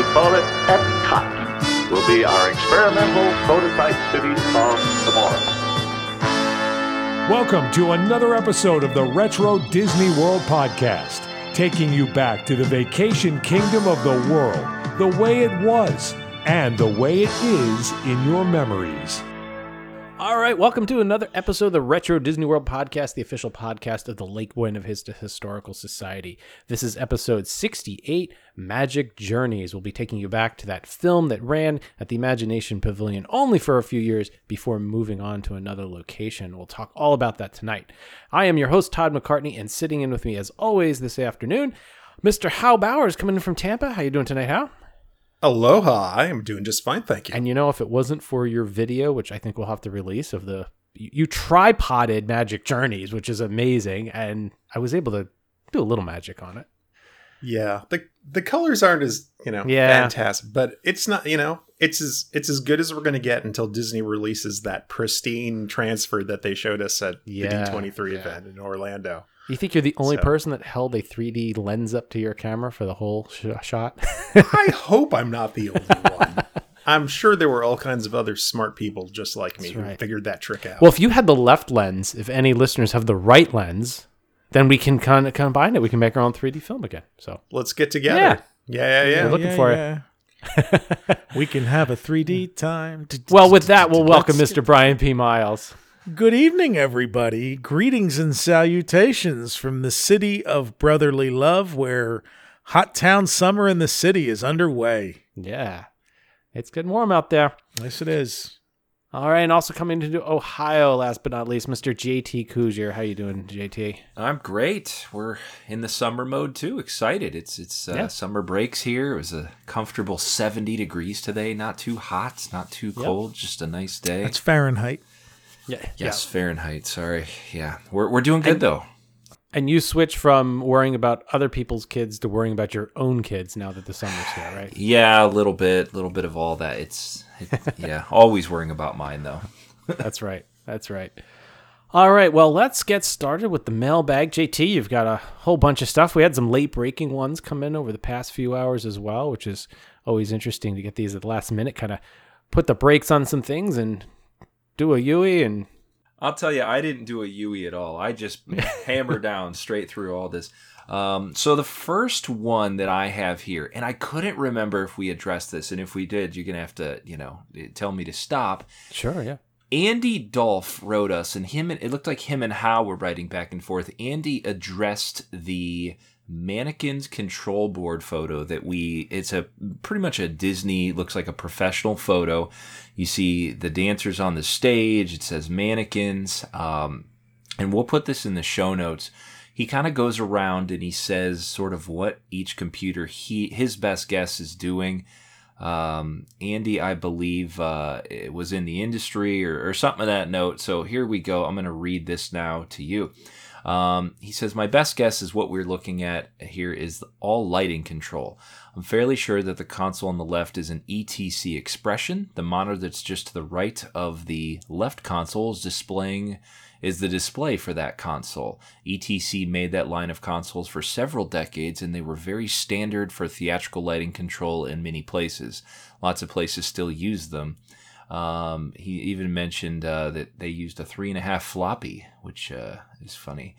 We call it Epcot. Will be our experimental prototype city of tomorrow. Welcome to another episode of the Retro Disney World Podcast, taking you back to the vacation kingdom of the world, the way it was, and the way it is in your memories. All right, welcome to another episode of the Retro Disney World Podcast, the official podcast of the Lake Buena Vista Historical Society. This is episode 68, Magic Journeys. We'll be taking you back to that film that ran at the Imagination Pavilion only for a few years before moving on to another location. We'll talk all about that tonight. I am your host, Todd McCartney, and sitting in with me as always this afternoon, Mr. Hal Bowers coming in from Tampa. How you doing tonight, Hal? Aloha. I am doing just fine, thank you. And you know, if it wasn't for your video, which I think we'll have to release of the you, tripoded Magic Journeys, which is amazing, and I was able to do a little magic on it. yeah, the the colors aren't as you know Yeah. fantastic, but it's not you know it's as it's as good as we're going to get until Disney releases that pristine transfer that they showed us at Yeah, the D23 yeah. event in Orlando. You think you're the only So- person that held a 3D lens up to your camera for the whole sh- shot? I hope I'm not the only one. I'm sure there were all kinds of other smart people just like me That's who right. figured that trick out. well, if you had the left lens, if any listeners have the right lens, then we can kind of combine it. We can make our own 3D film again. So Let's get together. Yeah. Yeah, yeah, yeah. We're looking for it. we can have a 3D time. Well, with that, we'll welcome Mr. Brian P. Miles. Good evening, everybody. Greetings and salutations from the city of brotherly love, where hot town summer in the city is underway. Yeah, it's getting warm out there. Yes, it is. All right, and also coming to Ohio, last but not least, Mr. JT Kuzier. How you doing, JT? I'm great. We're in the summer mode too. Excited. It's it's uh, Yeah. summer breaks here. It was a comfortable 70 degrees today. Not too hot, not too cold. Just a nice day. It's Fahrenheit. Yeah. yes, Fahrenheit. Sorry. Yeah, we're we're doing good though. And you switch from worrying about other people's kids to worrying about your own kids now that the summer's here, right? Yeah, a little bit, a little bit of all that. It's it, yeah, always worrying about mine though. That's right. That's right. All right. Well, let's get started with the mailbag. JT, you've got a whole bunch of stuff. We had some late breaking ones come in over the past few hours as well, which is always interesting to get these at the last minute, kind of put the brakes on some things and do a Yui and I'll tell you, I didn't do a Yui at all. I just hammered down straight through all this. Um, so the first one that I have here, and I couldn't remember if we addressed this, and if we did, you're gonna have to, you know, tell me to stop. sure, yeah. Andy Dolph wrote us, and him and it looked like him and Hal were writing back and forth. Andy addressed the mannequins control board photo that we it's a pretty much a Disney looks like a professional photo. You see the dancers on the stage, it says mannequins. Um, and we'll put this in the show notes. He kind of goes around and he says sort of what each computer he his best guess is doing. Um, Andy, I believe, uh, was in the industry or, or something of that note. So here we go. I'm going to read this now to you. Um, he says, My best guess is what we're looking at here is all lighting control. I'm fairly sure that the console on the left is an ETC expression. The monitor that's just to the right of the left console is displaying is the display for that console. ETC made that line of consoles for several decades and they were very standard for theatrical lighting control in many places. Lots of places still use them. Um, he even mentioned uh, that they used a three and a half floppy, which uh, is funny.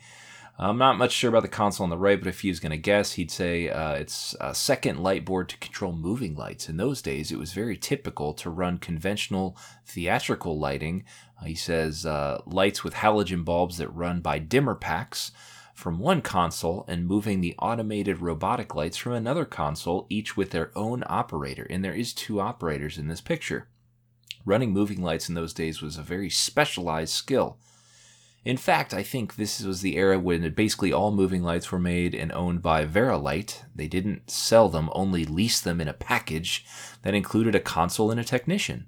I'm not much sure about the console on the right, but if he was going to guess, he'd say uh, it's a second light board to control moving lights. In those days, it was very typical to run conventional theatrical lighting. Uh, he says uh, lights with halogen bulbs that run by dimmer packs from one console and moving the automated robotic lights from another console, each with their own operator. And there is two operators in this picture. Running moving lights in those days was a very specialized skill. In fact, I think this was the era when basically all moving lights were made and owned by Vari-Lite. They didn't sell them, only lease them in a package that included a console and a technician.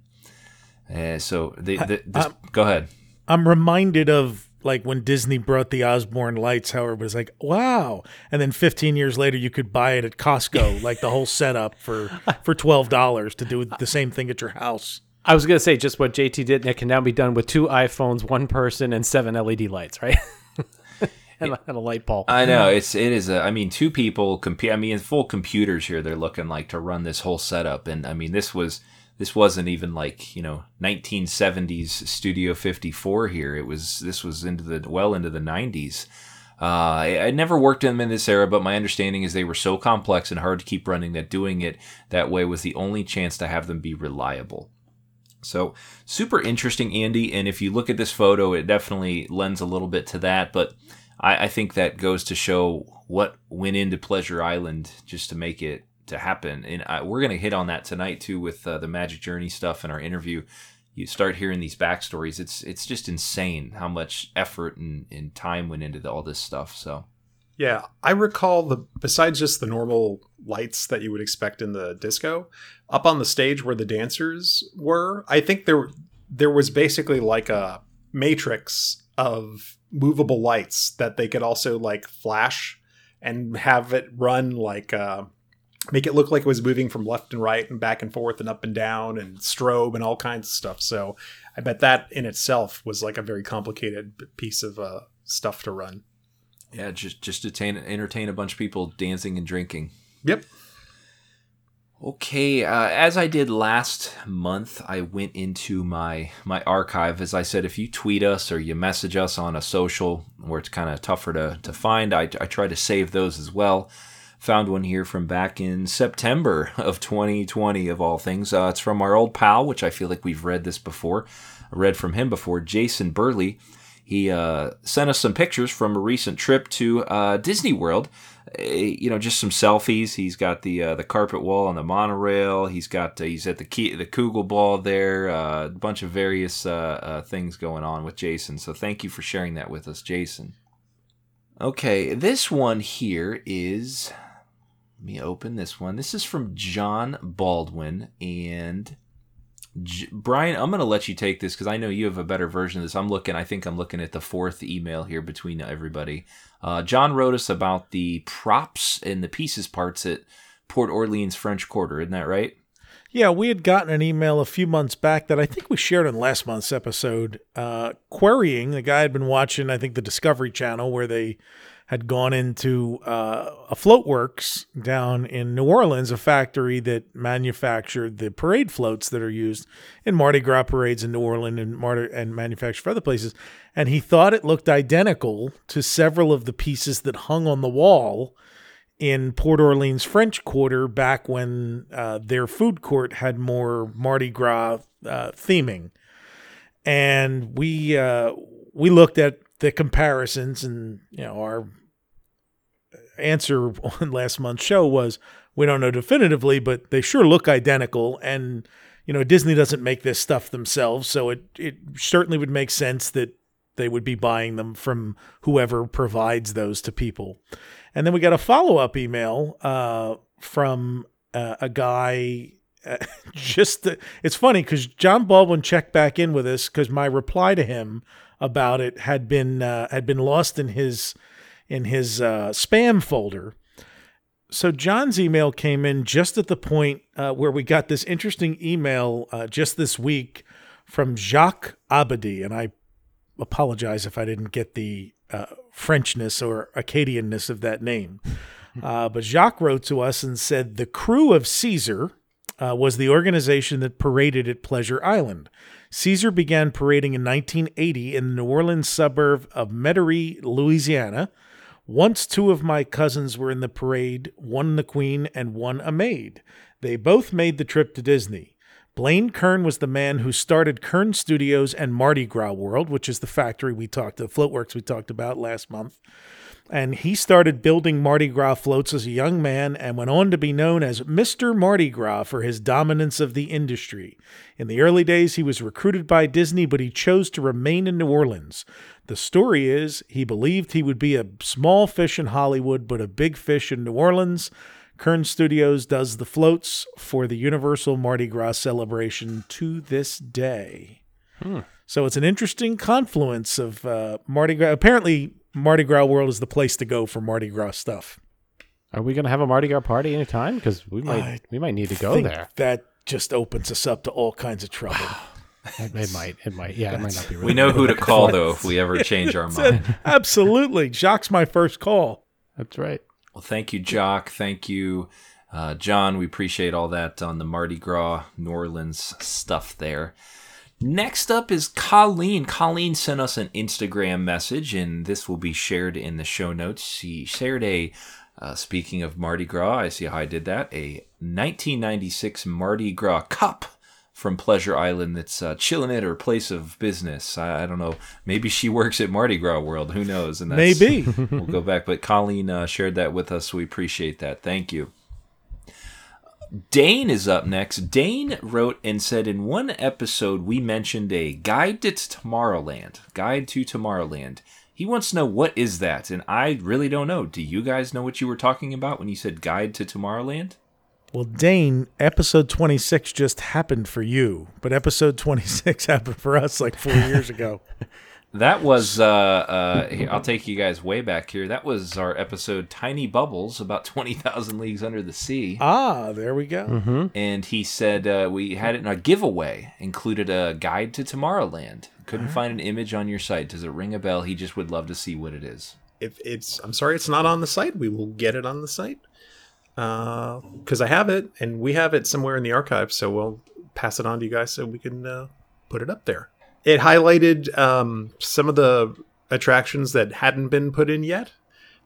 Uh, so they, the, this, go ahead. I'm reminded of like when Disney brought the Osborne lights, how it was like, wow. And then 15 years later, you could buy it at Costco, like the whole setup for, for $12 to do the same thing at your house. I was gonna say just what JT did, and it can now be done with two iPhones, one person, and seven LED lights, right? and, a, and a light bulb. I know it's it is a. I mean, two people compete. I mean, full computers here. They're looking like to run this whole setup, and I mean, this was this wasn't even like you know 1970s Studio 54 here. It was this was into the well into the 90s. Uh, I, I never worked in them in this era, but my understanding is they were so complex and hard to keep running that doing it that way was the only chance to have them be reliable. So super interesting, Andy. And if you look at this photo, it definitely lends a little bit to that. But I, I think that goes to show what went into Pleasure Island just to make it to happen. And I, we're going to hit on that tonight too with uh, the Magic Journey stuff in our interview. You start hearing these backstories. It's it's just insane how much effort and, and time went into the, all this stuff. So Yeah, I recall the besides just the normal lights that you would expect in the disco, up on the stage where the dancers were, I think there there was basically like a matrix of movable lights that they could also like flash and have it run like uh make it look like it was moving from left and right and back and forth and up and down and strobe and all kinds of stuff. So I bet that in itself was like a very complicated piece of uh, stuff to run. yeah, just just to entertain, entertain a bunch of people dancing and drinking. Yep. Okay, uh, as I did last month, I went into my my archive. As I said, if you tweet us or you message us on a social where it's kind of tougher to, to find, I, I try to save those as well. Found one here from back in September of 2020, of all things. Uh, it's from our old pal, which I feel like we've read this before. I read from him before, Jason Burley. He uh, sent us some pictures from a recent trip to uh, Disney World. Uh, you know, just some selfies. He's got the uh, the carpet wall on the monorail. He's got uh, he's at the key, the Kugel ball there. Uh, a bunch of various uh, uh, things going on with Jason. So thank you for sharing that with us, Jason. Okay, this one here is. Let me open this one. This is from John Baldwin and J- Brian, I'm going to let you take this because I know you have a better version of this. I'm looking, I think I'm looking at the fourth email here between everybody. Uh, John wrote us about the props and the pieces parts at Port Orleans French Quarter. Isn't that right? Yeah, we had gotten an email a few months back that I think we shared in last month's episode, uh, querying the guy had been watching, I think, the Discovery Channel, where they had gone into uh, a floatworks down in New Orleans, a factory that manufactured the parade floats that are used in Mardi Gras parades in New Orleans and Mardi- and manufactured for other places. And he thought it looked identical to several of the pieces that hung on the wall in Port Orleans French Quarter back when uh, their food court had more Mardi Gras uh, theming, and we uh, we looked at the comparisons, and you know our answer on last month's show was we don't know definitively, but they sure look identical, and you know Disney doesn't make this stuff themselves, so it it certainly would make sense that they would be buying them from whoever provides those to people. And then we got a follow up email uh, from uh, a guy. Uh, just it's funny because John Baldwin checked back in with us because my reply to him about it had been uh, had been lost in his in his uh, spam folder. So John's email came in just at the point uh, where we got this interesting email uh, just this week from Jacques Abadi, and I apologize if I didn't get the uh, Frenchness or Acadianness of that name. Uh, but Jacques wrote to us and said the Krewe of Caesar uh, was the organization that paraded at Pleasure Island. Caesar began parading in 1980 in the New Orleans suburb of Metairie, Louisiana. Once two of my cousins were in the parade, one the queen and one a maid. They both made the trip to Disney. Blaine Kern was the man who started Kern Studios and Mardi Gras World, which is the factory we talked, the floatworks we talked about last month. And he started building Mardi Gras floats as a young man and went on to be known as Mr. Mardi Gras for his dominance of the industry. In the early days, he was recruited by Disney, but he chose to remain in New Orleans. The story is he believed he would be a small fish in Hollywood, but a big fish in New Orleans. Kern Studios does the floats for the Universal Mardi Gras celebration to this day. So it's an interesting confluence of uh, Mardi Gras. Apparently, Mardi Gras World is the place to go for Mardi Gras stuff. Are we gonna have a Mardi Gras party anytime? Because we might I we might need to go think there. That just opens us up to all kinds of trouble. It, it might. It might. Yeah, it might not be. Really We know who to call though if we ever change our mind. Absolutely. Jacques my first call. That's right. Well, thank you, Jock. Thank you, uh, John. We appreciate all that on the Mardi Gras New Orleans stuff there. Next up is Colleen. Colleen sent us an Instagram message, and this will be shared in the show notes. She shared a, uh, speaking of Mardi Gras, I see how I did that, a 1996 Mardi Gras cup from Pleasure Island that's uh, chilling at her place of business. I, I don't know. Maybe she works at Mardi Gras World. Who knows? And that's, Maybe. we'll go back. But Colleen uh, shared that with us. So we appreciate that. Thank you. Dane is up next. Dane wrote and said in one episode we mentioned a guide to Tomorrowland. Guide to Tomorrowland. He wants to know what is that, and I really don't know. Do you guys know what you were talking about when you said guide to Tomorrowland? Well, Dane, episode 26 just happened for you, but episode 26 happened for us like four years ago. That was uh, uh, here, I'll take you guys way back here. That was our episode Tiny Bubbles about 20,000 leagues under the sea. Ah, there we go. and he said uh, we had it in our giveaway included a guide to tomorrowland couldn't find an image on your site does it ring a bell he just would love to see what it is If it's, I'm sorry, it's not on the site. We will get it on the site because I have it, and we have it somewhere in the archive. So we'll pass it on to you guys so we can uh, put it up there. It highlighted um, some of the attractions that hadn't been put in yet.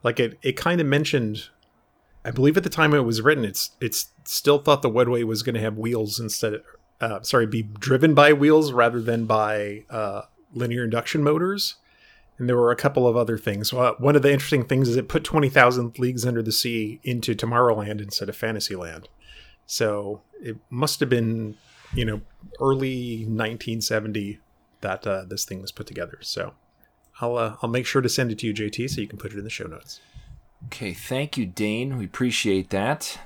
Like it, it kind of mentioned. I believe at the time it was written, it's it's still thought the Wedway was going to have wheels instead. Uh, sorry, be driven by wheels rather than by uh, linear induction motors. And there were a couple of other things. One of the interesting things is it put 20,000 Leagues Under the Sea into Tomorrowland instead of Fantasyland. So it must have been, you know, early 1970 that uh, this thing was put together. So I'll, uh, I'll make sure to send it to you, JT, so you can put it in the show notes. okay thank you dane. We appreciate that.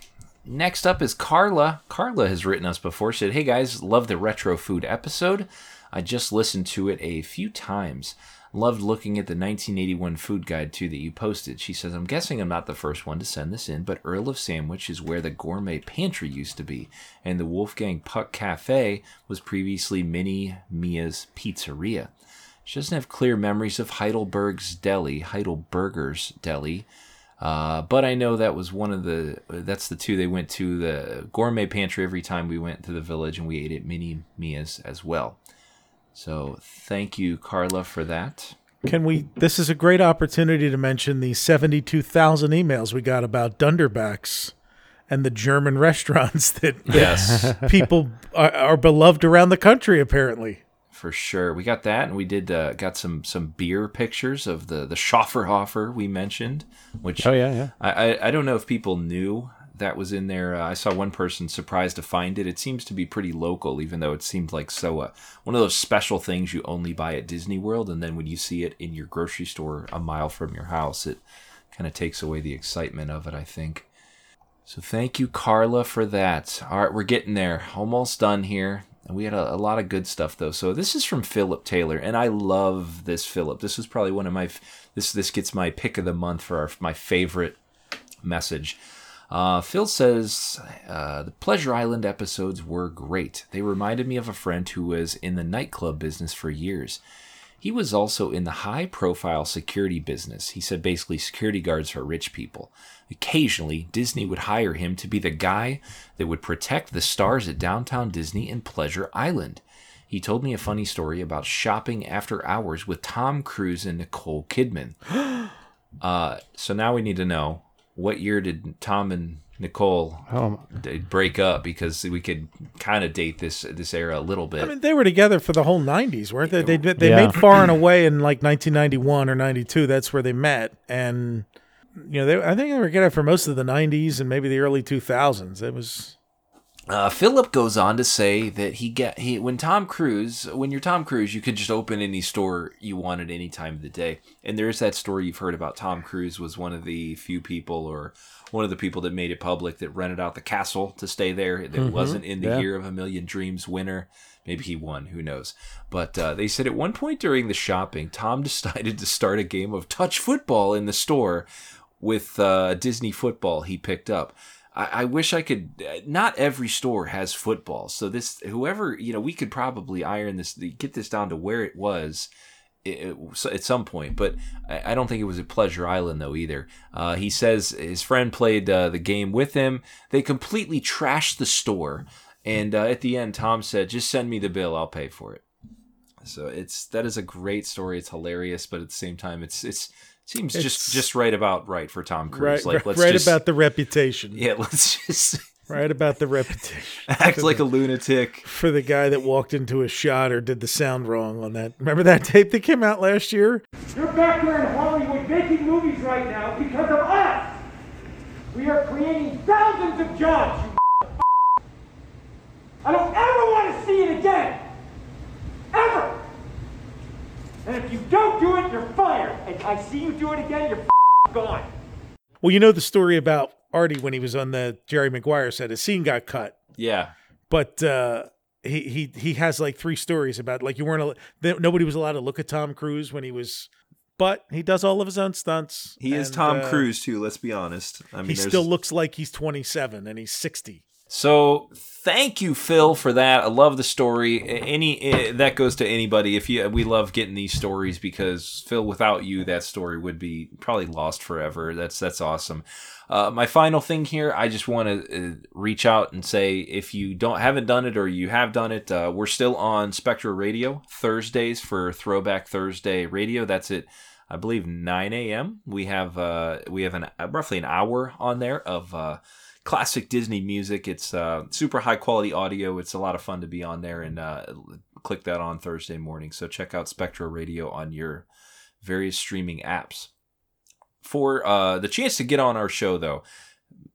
Next up is carla. Carla has written us before. She said hey guys love the retro food episode. I just listened to it a few times loved looking at the 1981 food guide too that you posted she says i'm guessing i'm not the first one to send this in but earl of sandwich is where the gourmet pantry used to be and the wolfgang puck cafe was previously minnie mia's pizzeria she doesn't have clear memories of heidelberg's deli heidelberger's deli uh, but I know that was one of the that's the two they went to the gourmet pantry every time we went to the village and we ate at Minnie Mia's as well. So thank you, Carla, for that. Can we? This is a great opportunity to mention the 72,000 emails we got about Dunderbak's and the German restaurants that Yes, people are, are beloved around the country, apparently. for sure. We got that, and we did uh, got some some beer pictures of the the Schöfferhofer we mentioned, which Oh yeah, yeah. I, I I don't know if people knew that was in there. Uh, I saw one person surprised to find it. It seems to be pretty local, even though it seemed like so uh, one of those special things you only buy at Disney World, and then when you see it in your grocery store a mile from your house, it kind of takes away the excitement of it. I think. So thank you, Carla, for that. All right, we're getting there. Almost done here. And we had a, a lot of good stuff though. So this is from Philip Taylor, and I love this Philip. This was probably one of my this this gets my pick of the month for our, my favorite message. Uh, Phil says uh, the Pleasure Island episodes were great. They reminded me of a friend who was in the nightclub business for years. He was also in the high profile security business. He said basically security guards for rich people. Occasionally, Disney would hire him to be the guy that would protect the stars at downtown Disney and Pleasure Island. He told me a funny story about shopping after hours with Tom Cruise and Nicole Kidman. Uh, so now we need to know what year did Tom and Nicole Oh, break up because we could kind of date this this era a little bit. I mean, they were together for the whole '90s, weren't they? They did- they Yeah. made Far and Away in like 1991 or '92. That's where they met, and you know, they, I think they were together for most of the '90s and maybe the early 2000s. It was Uh, Philip goes on to say that he get he when Tom Cruise when you're Tom Cruise you could just open any store you wanted any time of the day. And there's that story you've heard about Tom Cruise was one of the few people or one of the people that made it public that rented out the castle to stay there. That wasn't in the yeah. year of a million dreams winner. Maybe he won. Who knows? But uh, they said at one point during the shopping Tom decided to start a game of touch football in the store with uh, Disney football he picked up. I, I wish I could. uh, Not every store has football, so this whoever you know we could probably iron this, get this down to where it was. At some point, but I, I don't think it was at Pleasure Island though either. Uh, he says his friend played uh, the game with him. They completely trashed the store, and uh, at the end, Tom said, "Just send me the bill. I'll pay for it." So it's that is a great story. It's hilarious, but at the same time, it's it's seems It's- just just right about right for Tom Cruise. right, like let's right just, about the reputation. yeah, let's just Right about the reputation act like a lunatic. for the guy that walked into a shot or did the sound wrong on that. Remember that tape that came out last year? You're back here in Hollywood making movies right now because of us. We are creating thousands of jobs. You I don't ever want to see it again. Ever. And if you don't do it, you're fired. And I see you do it again, you're gone. Well, you know the story about Artie when he was on the Jerry Maguire set. His scene got cut, Yeah, but uh, he he he has like three stories about like you weren't al- that nobody was allowed to look at Tom Cruise when he was, but he does all of his own stunts. He is Tom uh, Cruise too. Let's be honest. I mean, He still looks like he's 27 and he's 60. So thank you, Phil, for that. I love the story. Any eh, that goes to anybody. If you, we love getting these stories because Phil, without you, that story would be probably lost forever. That's that's awesome. Uh, my final thing here, I just want to uh, reach out and say if you don't haven't done it or you have done it, uh, we're still on Spectra Radio Thursdays for Throwback Thursday Radio. That's it. I believe 9 a.m. We have uh, we have an roughly an hour on there of uh, classic Disney music. It's uh, super high quality audio. It's a lot of fun to be on there and uh, click that on Thursday morning. So check out Spectra Radio on your various streaming apps. For uh, the chance to get on our show, though,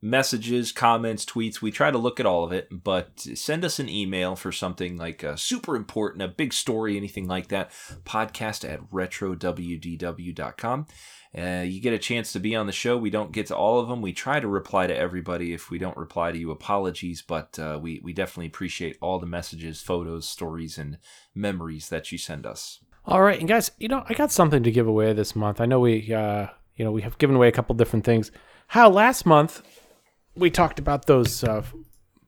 messages, comments, tweets, we try to look at all of it, but send us an email for something like uh, super important, a big story, anything like that. Podcast at retrowdw.com. Uh, you get a chance to be on the show. We don't get to all of them. We try to reply to everybody. If we don't reply to you, apologies, but uh, we, we definitely appreciate all the messages, photos, stories, and memories that you send us. All right, and guys, you know, I got something to give away this month. I know we, uh, you know, we have given away a couple different things. How last month we talked about those uh,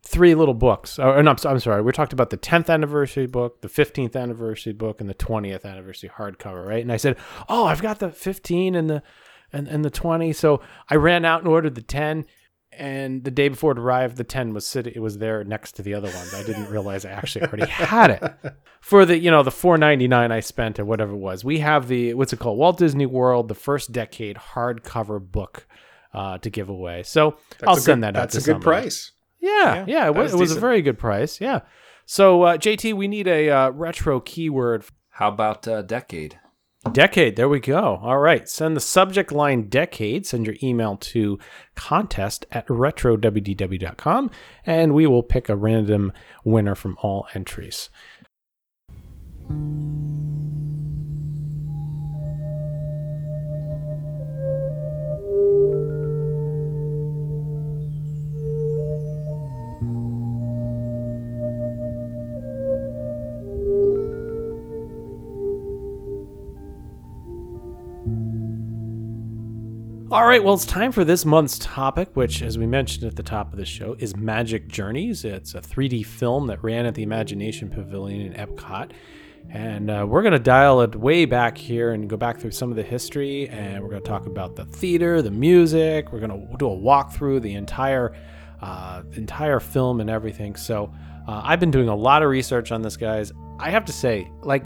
three little books. Or, or no, I'm, I'm sorry, we talked about the 10th anniversary book, the 15th anniversary book, and the 20th anniversary hardcover, right? And I said, oh, I've got the 15 and the and, and the 20. So I ran out and ordered the 10. And the day before it arrived, the 10 was sitting, it was there next to the other ones. I didn't realize I actually already had it for the you know the 4.99 I spent or whatever it was. We have the what's it called Walt Disney World the first decade hardcover book uh, to give away. So I'll send good, that out. That's a good price. Yeah, yeah, it, that was, it was a very good price. Yeah. So uh, JT, we need a uh, retro keyword. How about uh, decade? Decade. There we go. All right. Send the subject line decade. Send your email to contest at retrowdw.com and we will pick a random winner from all entries. All right, well, it's time for this month's topic, which, as we mentioned at the top of the show, is Magic Journeys. It's a 3D film that ran at the Imagination Pavilion in Epcot. And uh, we're going to dial it way back here and go back through some of the history. And we're going to talk about the theater, the music. We're going to do a walkthrough, the entire, uh, entire film and everything. So uh, I've been doing a lot of research on this, guys. I have to say, like,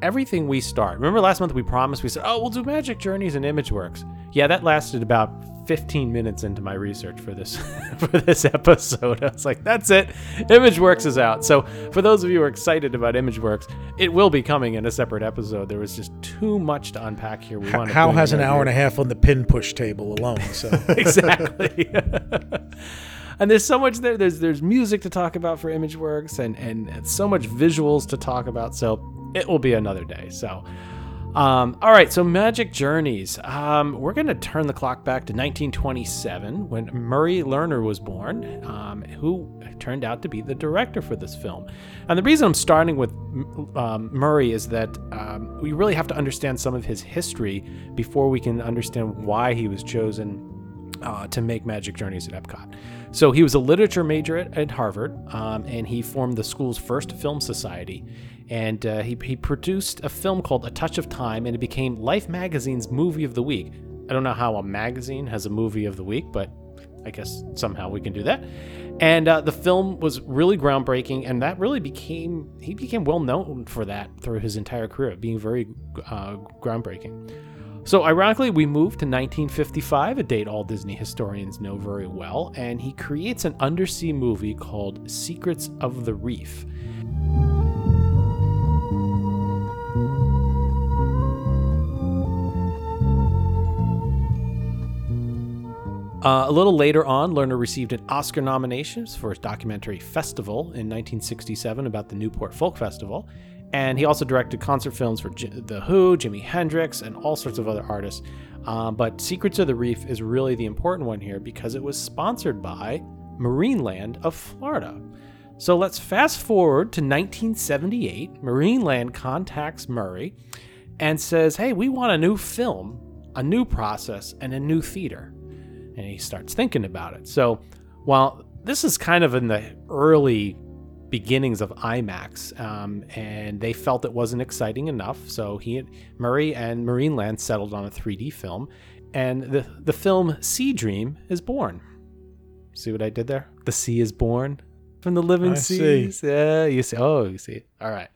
everything we start. Remember last month we promised we said, "Oh, we'll do Magic Journeys and ImageWorks." Yeah, that lasted about 15 minutes into my research for this for this episode. I was like, that's it. ImageWorks is out. So for those of you who are excited about ImageWorks, it will be coming in a separate episode. There was just too much to unpack here. We H- wound up Hal has an right hour here. and a half on the pin push table alone. So exactly. and there's so much there. There's there's music to talk about for ImageWorks and, and and so much visuals to talk about. So it will be another day. So um, all right, so Magic Journeys. Um, we're going to turn the clock back to 1927 when Murray Lerner was born, um, who turned out to be the director for this film. And the reason I'm starting with um, Murray is that um, we really have to understand some of his history before we can understand why he was chosen uh, to make Magic Journeys at Epcot. So he was a literature major at, at Harvard, um, and he formed the school's first film society. And uh, he, he produced a film called A Touch of Time, and it became Life Magazine's Movie of the Week. I don't know how a magazine has a movie of the week, but I guess somehow we can do that. And uh, the film was really groundbreaking, and that really became he became well known for that through his entire career, being very uh, groundbreaking. So, ironically, we move to 1955, a date all Disney historians know very well, and he creates an undersea movie called Secrets of the Reef. Uh, a little later on, Lerner received an Oscar nomination for his documentary Festival in 1967 about the Newport Folk Festival. And he also directed concert films for J- The Who, Jimi Hendrix, and all sorts of other artists. Um, but Secrets of the Reef is really the important one here because it was sponsored by Marineland of Florida. So let's fast forward to 1978. Marineland contacts Murray and says, Hey, we want a new film, a new process, and a new theater and he starts thinking about it. So, while this is kind of in the early beginnings of IMAX, um, and they felt it wasn't exciting enough, so he, and Murray, and Marineland settled on a 3D film, and the the film Sea Dream is born. See what I did there? The sea is born from the living I see. seas. Yeah, you see. Oh, you see. All right.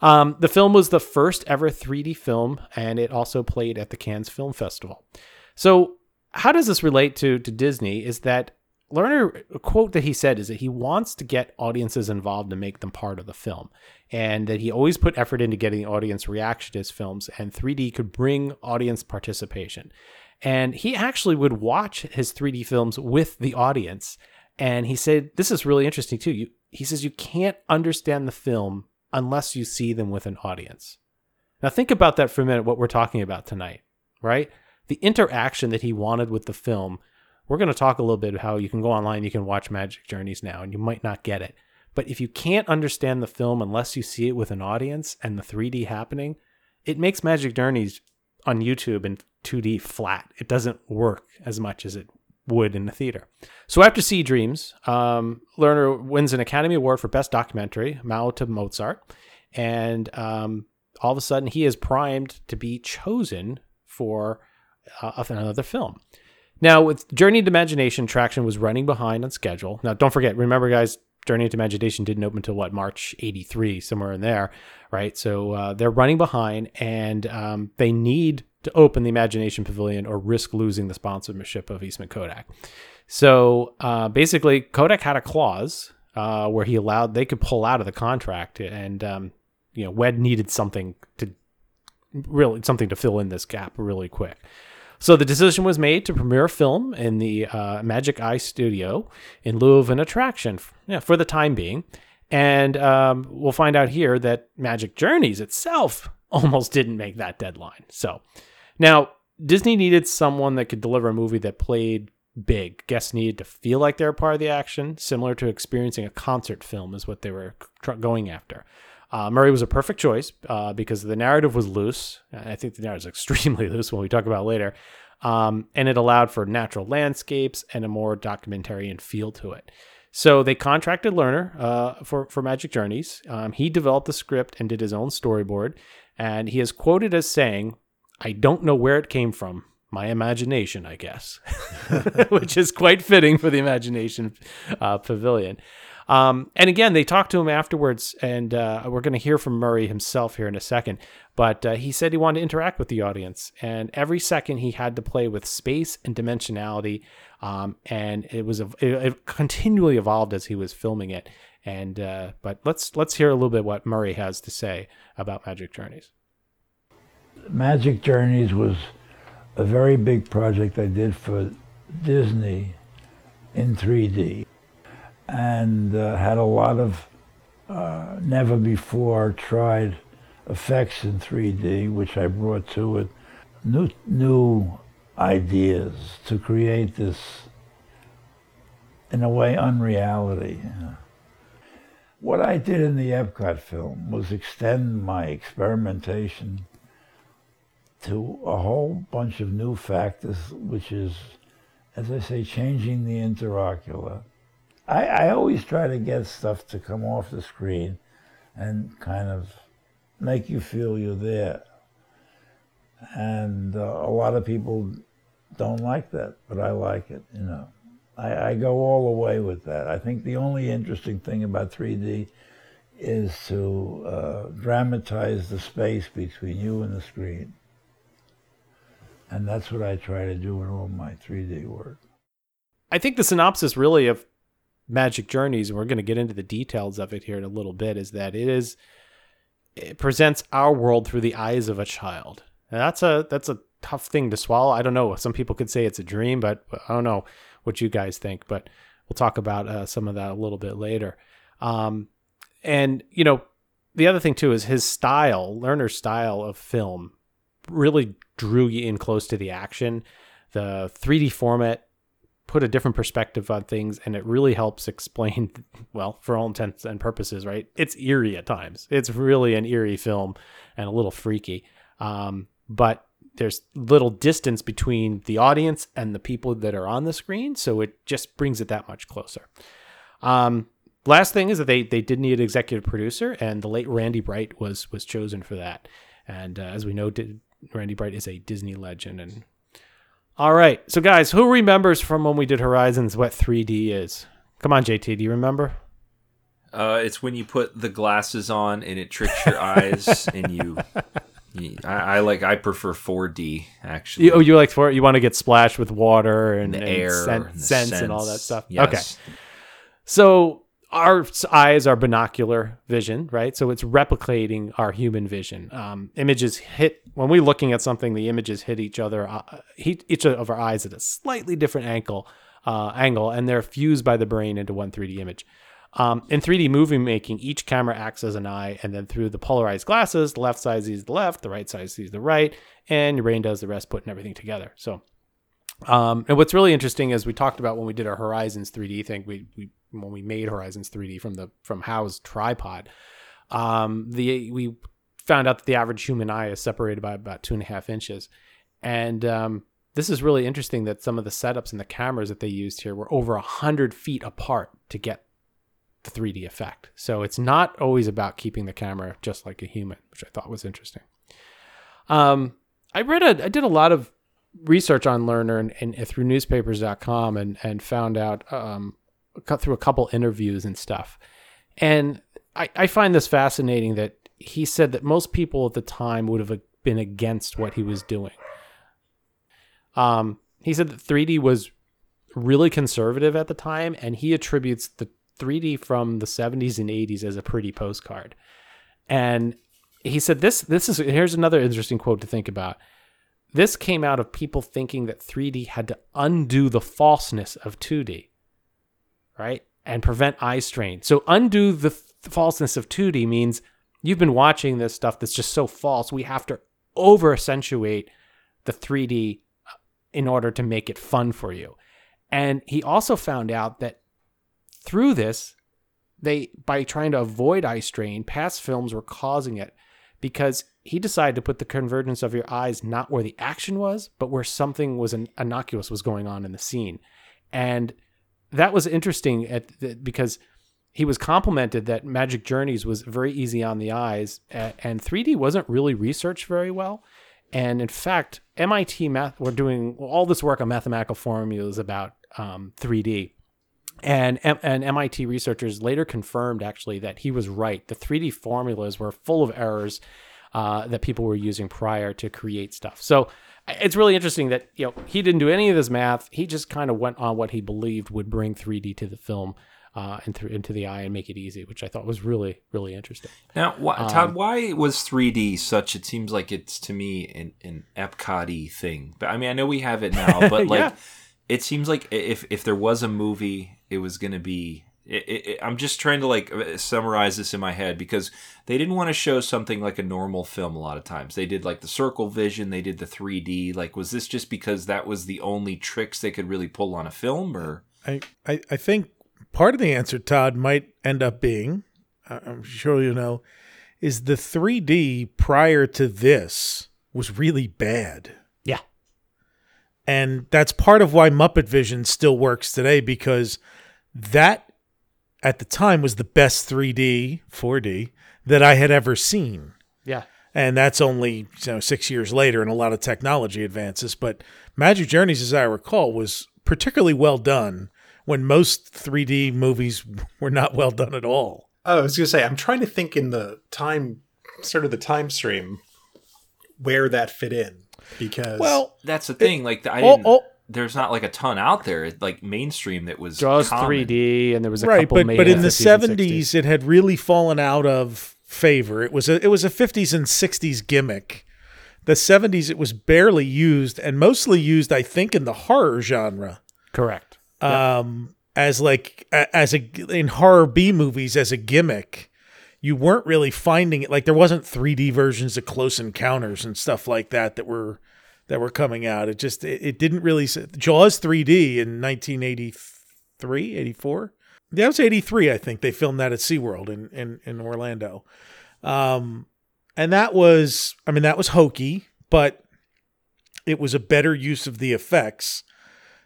Um, the film was the first ever 3D film, and it also played at the Cannes Film Festival. So, how does this relate to to Disney? Is that Lerner a quote that he said is that he wants to get audiences involved and make them part of the film, and that he always put effort into getting the audience reaction to his films, and 3D could bring audience participation. And he actually would watch his 3D films with the audience, and he said this is really interesting too. You, he says you can't understand the film unless you see them with an audience. Now think about that for a minute. What we're talking about tonight, right? The interaction that he wanted with the film. We're going to talk a little bit how you can go online, you can watch Magic Journeys now, and you might not get it. But if you can't understand the film unless you see it with an audience and the 3D happening, it makes Magic Journeys on YouTube in 2D flat. It doesn't work as much as it would in the theater. So after Sea Dreams, um, Lerner wins an Academy Award for Best Documentary, Mao to Mozart, and um, all of a sudden he is primed to be chosen for uh, of another film. Now, with Journey to Imagination, Traction was running behind on schedule. Now, don't forget, remember, guys, Journey to Imagination didn't open until what March '83, somewhere in there, right? So uh, they're running behind, and um, they need to open the Imagination Pavilion or risk losing the sponsorship of Eastman Kodak. So uh, basically, Kodak had a clause uh, where he allowed they could pull out of the contract, and um, you know, WED needed something to really something to fill in this gap really quick. So the decision was made to premiere a film in the uh, Magic Eye Studio in lieu of an attraction, yeah, for the time being. And um, we'll find out here that Magic Journeys itself almost didn't make that deadline. So now Disney needed someone that could deliver a movie that played big. Guests needed to feel like they're part of the action, similar to experiencing a concert film, is what they were tr- going after. Uh, Murray was a perfect choice uh, because the narrative was loose. I think the narrative is extremely loose when we talk about later. Um, and it allowed for natural landscapes and a more documentarian feel to it. So they contracted Lerner uh, for, for Magic Journeys. Um, he developed the script and did his own storyboard. And he is quoted as saying, I don't know where it came from. My imagination, I guess, which is quite fitting for the Imagination uh, Pavilion. Um, and again, they talked to him afterwards, and uh, we're going to hear from Murray himself here in a second. But uh, he said he wanted to interact with the audience, and every second he had to play with space and dimensionality, um, and it was a, it, it continually evolved as he was filming it. And uh, but let's let's hear a little bit what Murray has to say about Magic Journeys. Magic Journeys was a very big project I did for Disney in 3D and uh, had a lot of uh, never before tried effects in 3D, which I brought to it. New, new ideas to create this, in a way, unreality. What I did in the Epcot film was extend my experimentation to a whole bunch of new factors, which is, as I say, changing the interocular. I, I always try to get stuff to come off the screen and kind of make you feel you're there. And uh, a lot of people don't like that, but I like it, you know. I, I go all the way with that. I think the only interesting thing about 3D is to uh, dramatize the space between you and the screen. And that's what I try to do in all my 3D work. I think the synopsis really of Magic Journeys, and we're going to get into the details of it here in a little bit, is that it is it presents our world through the eyes of a child. And that's a that's a tough thing to swallow. I don't know. Some people could say it's a dream, but I don't know what you guys think. But we'll talk about uh, some of that a little bit later. Um, and you know, the other thing too is his style, Lerner's style of film, really drew you in close to the action. The 3D format put a different perspective on things and it really helps explain well for all intents and purposes right it's eerie at times. It's really an eerie film and a little freaky. Um, but there's little distance between the audience and the people that are on the screen so it just brings it that much closer. Um, last thing is that they they did need an executive producer and the late randy bright was was chosen for that. And uh, as we know did, randy bright is a disney legend and all right. So, guys, who remembers from when we did Horizons what 3D is? Come on, JT. Do you remember? Uh, it's when you put the glasses on and it tricks your eyes, and you. you I, I, like. I prefer 4D actually. You, oh, you like for You want to get splashed with water and, the and air, and scents, sense. and all that stuff. Yes. Okay. So our eyes are binocular vision, right? So it's replicating our human vision. Um, images hit when we're looking at something. The images hit each other, uh, hit each of our eyes at a slightly different angle, uh, angle, and they're fused by the brain into one 3D image. Um, in 3D movie making, each camera acts as an eye, and then through the polarized glasses, the left side sees the left, the right side sees the right, and your brain does the rest, putting everything together. So um, and what's really interesting is we talked about when we did our Horizons 3D thing, we, we when we made Horizons 3D from the from Hal's tripod, um, the we found out that the average human eye is separated by about two and a half inches, and um, this is really interesting that some of the setups and the cameras that they used here were over a hundred feet apart to get the 3D effect. So it's not always about keeping the camera just like a human, which I thought was interesting. Um, I read a I did a lot of research on Lerner and, and through newspapers.com and, and found out um, cut through a couple interviews and stuff. And I, I find this fascinating that he said that most people at the time would have been against what he was doing. Um, he said that 3D was really conservative at the time, and he attributes the 3D from the 70s and 80s as a pretty postcard. And he said this this is here's another interesting quote to think about. This came out of people thinking that 3D had to undo the falseness of 2D, right? And prevent eye strain. So, undo the f- falseness of 2D means you've been watching this stuff that's just so false. We have to over accentuate the 3D uh, in order to make it fun for you. And he also found out that through this, they by trying to avoid eye strain, past films were causing it because he decided to put the convergence of your eyes not where the action was, but where something was an innocuous was going on in the scene. And that was interesting at the, because he was complimented that Magic Journeys was very easy on the eyes, and 3D wasn't really researched very well. And in fact, MIT math were doing all this work on mathematical formulas about um, 3D, And, and MIT researchers later confirmed actually that he was right. The 3D formulas were full of errors uh, that people were using prior to create stuff. So it's really interesting that you know he didn't do any of this math. He just kind of went on what he believed would bring 3D to the film uh, and through into the eye and make it easy, which I thought was really really interesting. Now, why, Um, Todd, why was 3D such? It seems like it's to me an, an Epcot thing. But I mean, I know we have it now, but like, Yeah. it seems like if if there was a movie, it was going to be. It, it, it- I'm just trying to like uh, summarize this in my head because they didn't want to show something like a normal film a lot of times. They did like the circle vision, they did the 3D. Like, was this just because that was the only tricks they could really pull on a film, or I, I, I think part of the answer, Todd, might end up being, I'm sure you know, is the 3D prior to this was really bad. Yeah. And that's part of why Muppet Vision still works today because that at the time was the best 3D, 4D that I had ever seen. Yeah. And that's only you know six years later and a lot of technology advances. But Magic Journeys, as I recall, was particularly well done when most 3D movies were not well done at all. Oh, I was gonna say I'm trying to think in the time, sort of the time stream, where that fit in because Well, that's the thing. Like, I oh, didn't. There's not like a ton out there, like mainstream that was Jaws common. 3D, and there was a right, couple but made but in the 50s 70s, it had really fallen out of favor. It was a it was a 50s and 60s gimmick. The 70s, it was barely used and mostly used, I think, in the horror genre. Correct. um as like as a in horror B movies as a gimmick you weren't really finding it like there wasn't 3D versions of close encounters and stuff like that that were that were coming out. It just it, it didn't really Jaws 3D in 1983 84 that was 83 I think. They filmed that at SeaWorld in in in Orlando. Um and that was I mean that was hokey but it was a better use of the effects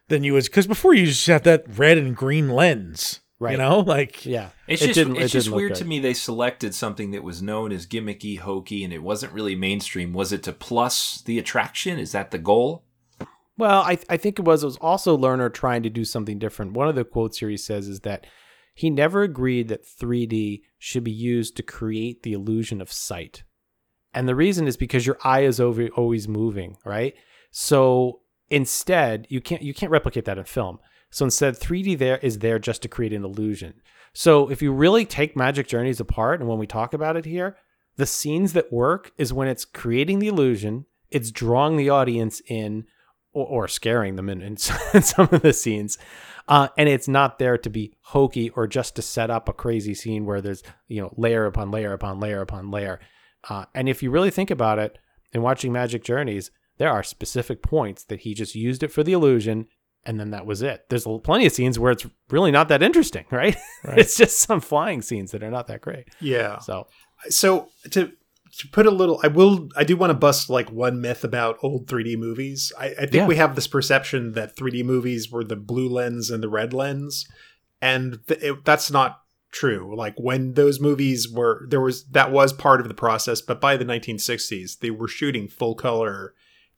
than you was because before you just had that red and green lens, Right. You know, like Yeah. It's It just didn't- it's it just weird to me they selected something that was known as gimmicky, hokey, and it wasn't really mainstream. Was it to plus the attraction? Is that the goal? Well, I, I think it was it was also Lerner trying to do something different. One of the quotes here he says is that he never agreed that 3D should be used to create the illusion of sight. And the reason is because your eye is over, always moving, right? So instead, you can't you can't replicate that in film. So instead, 3D there is there just to create an illusion. So if you really take Magic Journeys apart, and when we talk about it here, the scenes that work is when it's creating the illusion, it's drawing the audience in, or, or scaring them in, in some of the scenes, uh, and it's not there to be hokey or just to set up a crazy scene where there's you know layer upon layer upon layer upon layer. Uh, and if you really think about it, in watching Magic Journeys, there are specific points that he just used it for the illusion, and then that was it. There's plenty of scenes where it's really not that interesting, right? it's just some flying scenes that are not that great. Yeah. So So to to put a little, I will, I do want to bust like one myth about old 3D movies. I, I think Yeah. we have this perception that 3D movies were the blue lens and the red lens, and th- it, that's not true. Like when those movies were, there was that was part of the process, but by the 1960s, they were shooting full color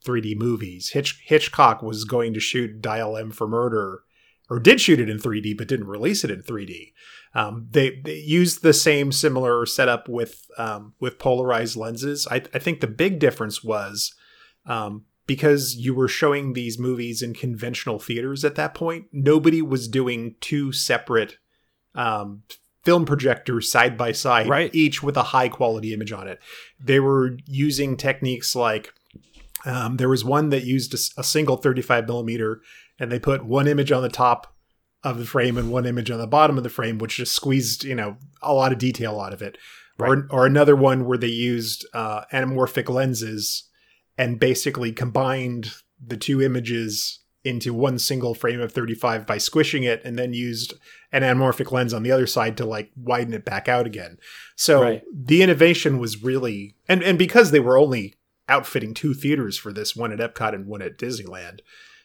3D movies. Hitch, Hitchcock was going to shoot Dial M for Murder, or did shoot it in 3D, but didn't release it in 3D. Um, they, they used the same similar setup with um, with polarized lenses. I, I think the big difference was um, because you were showing these movies in conventional theaters at that point. Nobody was doing two separate um, film projectors side by side, Right. each with a high quality image on it. They were using techniques like um, there was one that used a single 35 millimeter, and they put one image on the top of the frame and one image on the bottom of the frame, which just squeezed you know a lot of detail out of it. Or or another one where they used uh, anamorphic lenses and basically combined the two images into one single frame of 35 by squishing it and then used an anamorphic lens on the other side to like widen it back out again. So Right. the innovation was really and and because they were only outfitting two theaters for this, one at Epcot and one at Disneyland,